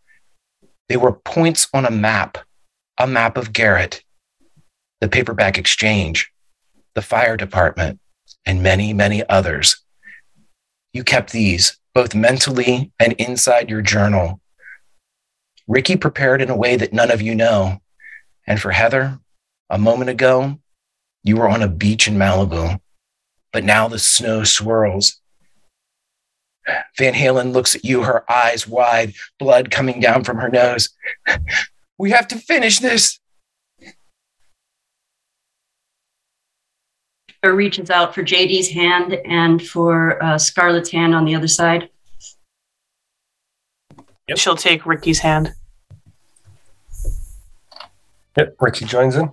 They were points on a map, a map of Garrett, the paperback exchange, the fire department, and many, many others. You kept these both mentally and inside your journal. Ricky prepared in a way that none of you know. And for Heather, a moment ago, you were on a beach in Malibu, but now the snow swirls. Van Halen looks at you, her eyes wide, blood coming down from her nose. We have to finish this. Reaches out for JD's hand and for uh, Scarlett's hand on the other side. Yep. She'll take Ricky's hand. Yep, Ricky joins in.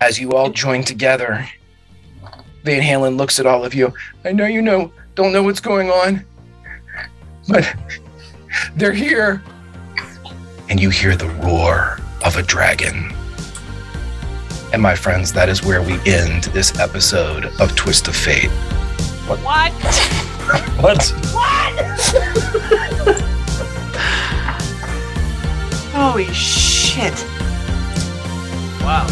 As you all join together, Van Halen looks at all of you. I know you know, don't know what's going on, but they're here. And you hear the roar of a dragon. And my friends, that is where we end this episode of Twist of Fate. What? What? What? Holy shit. Wow.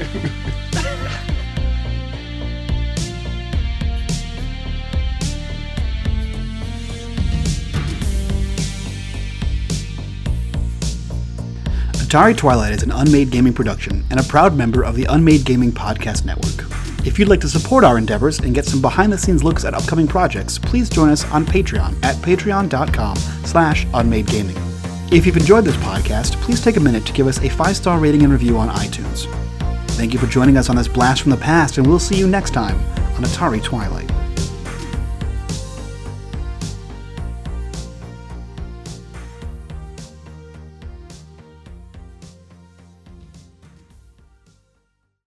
Atari Twilight is an Unmade Gaming production and a proud member of the Unmade Gaming Podcast Network. If you'd like to support our endeavors and get some behind-the-scenes looks at upcoming projects, please join us on Patreon at patreon.com slash unmadegaming. If you've enjoyed this podcast, please take a minute to give us a five-star rating and review on iTunes. Thank you for joining us on this blast from the past, and we'll see you next time on Atari Twilight.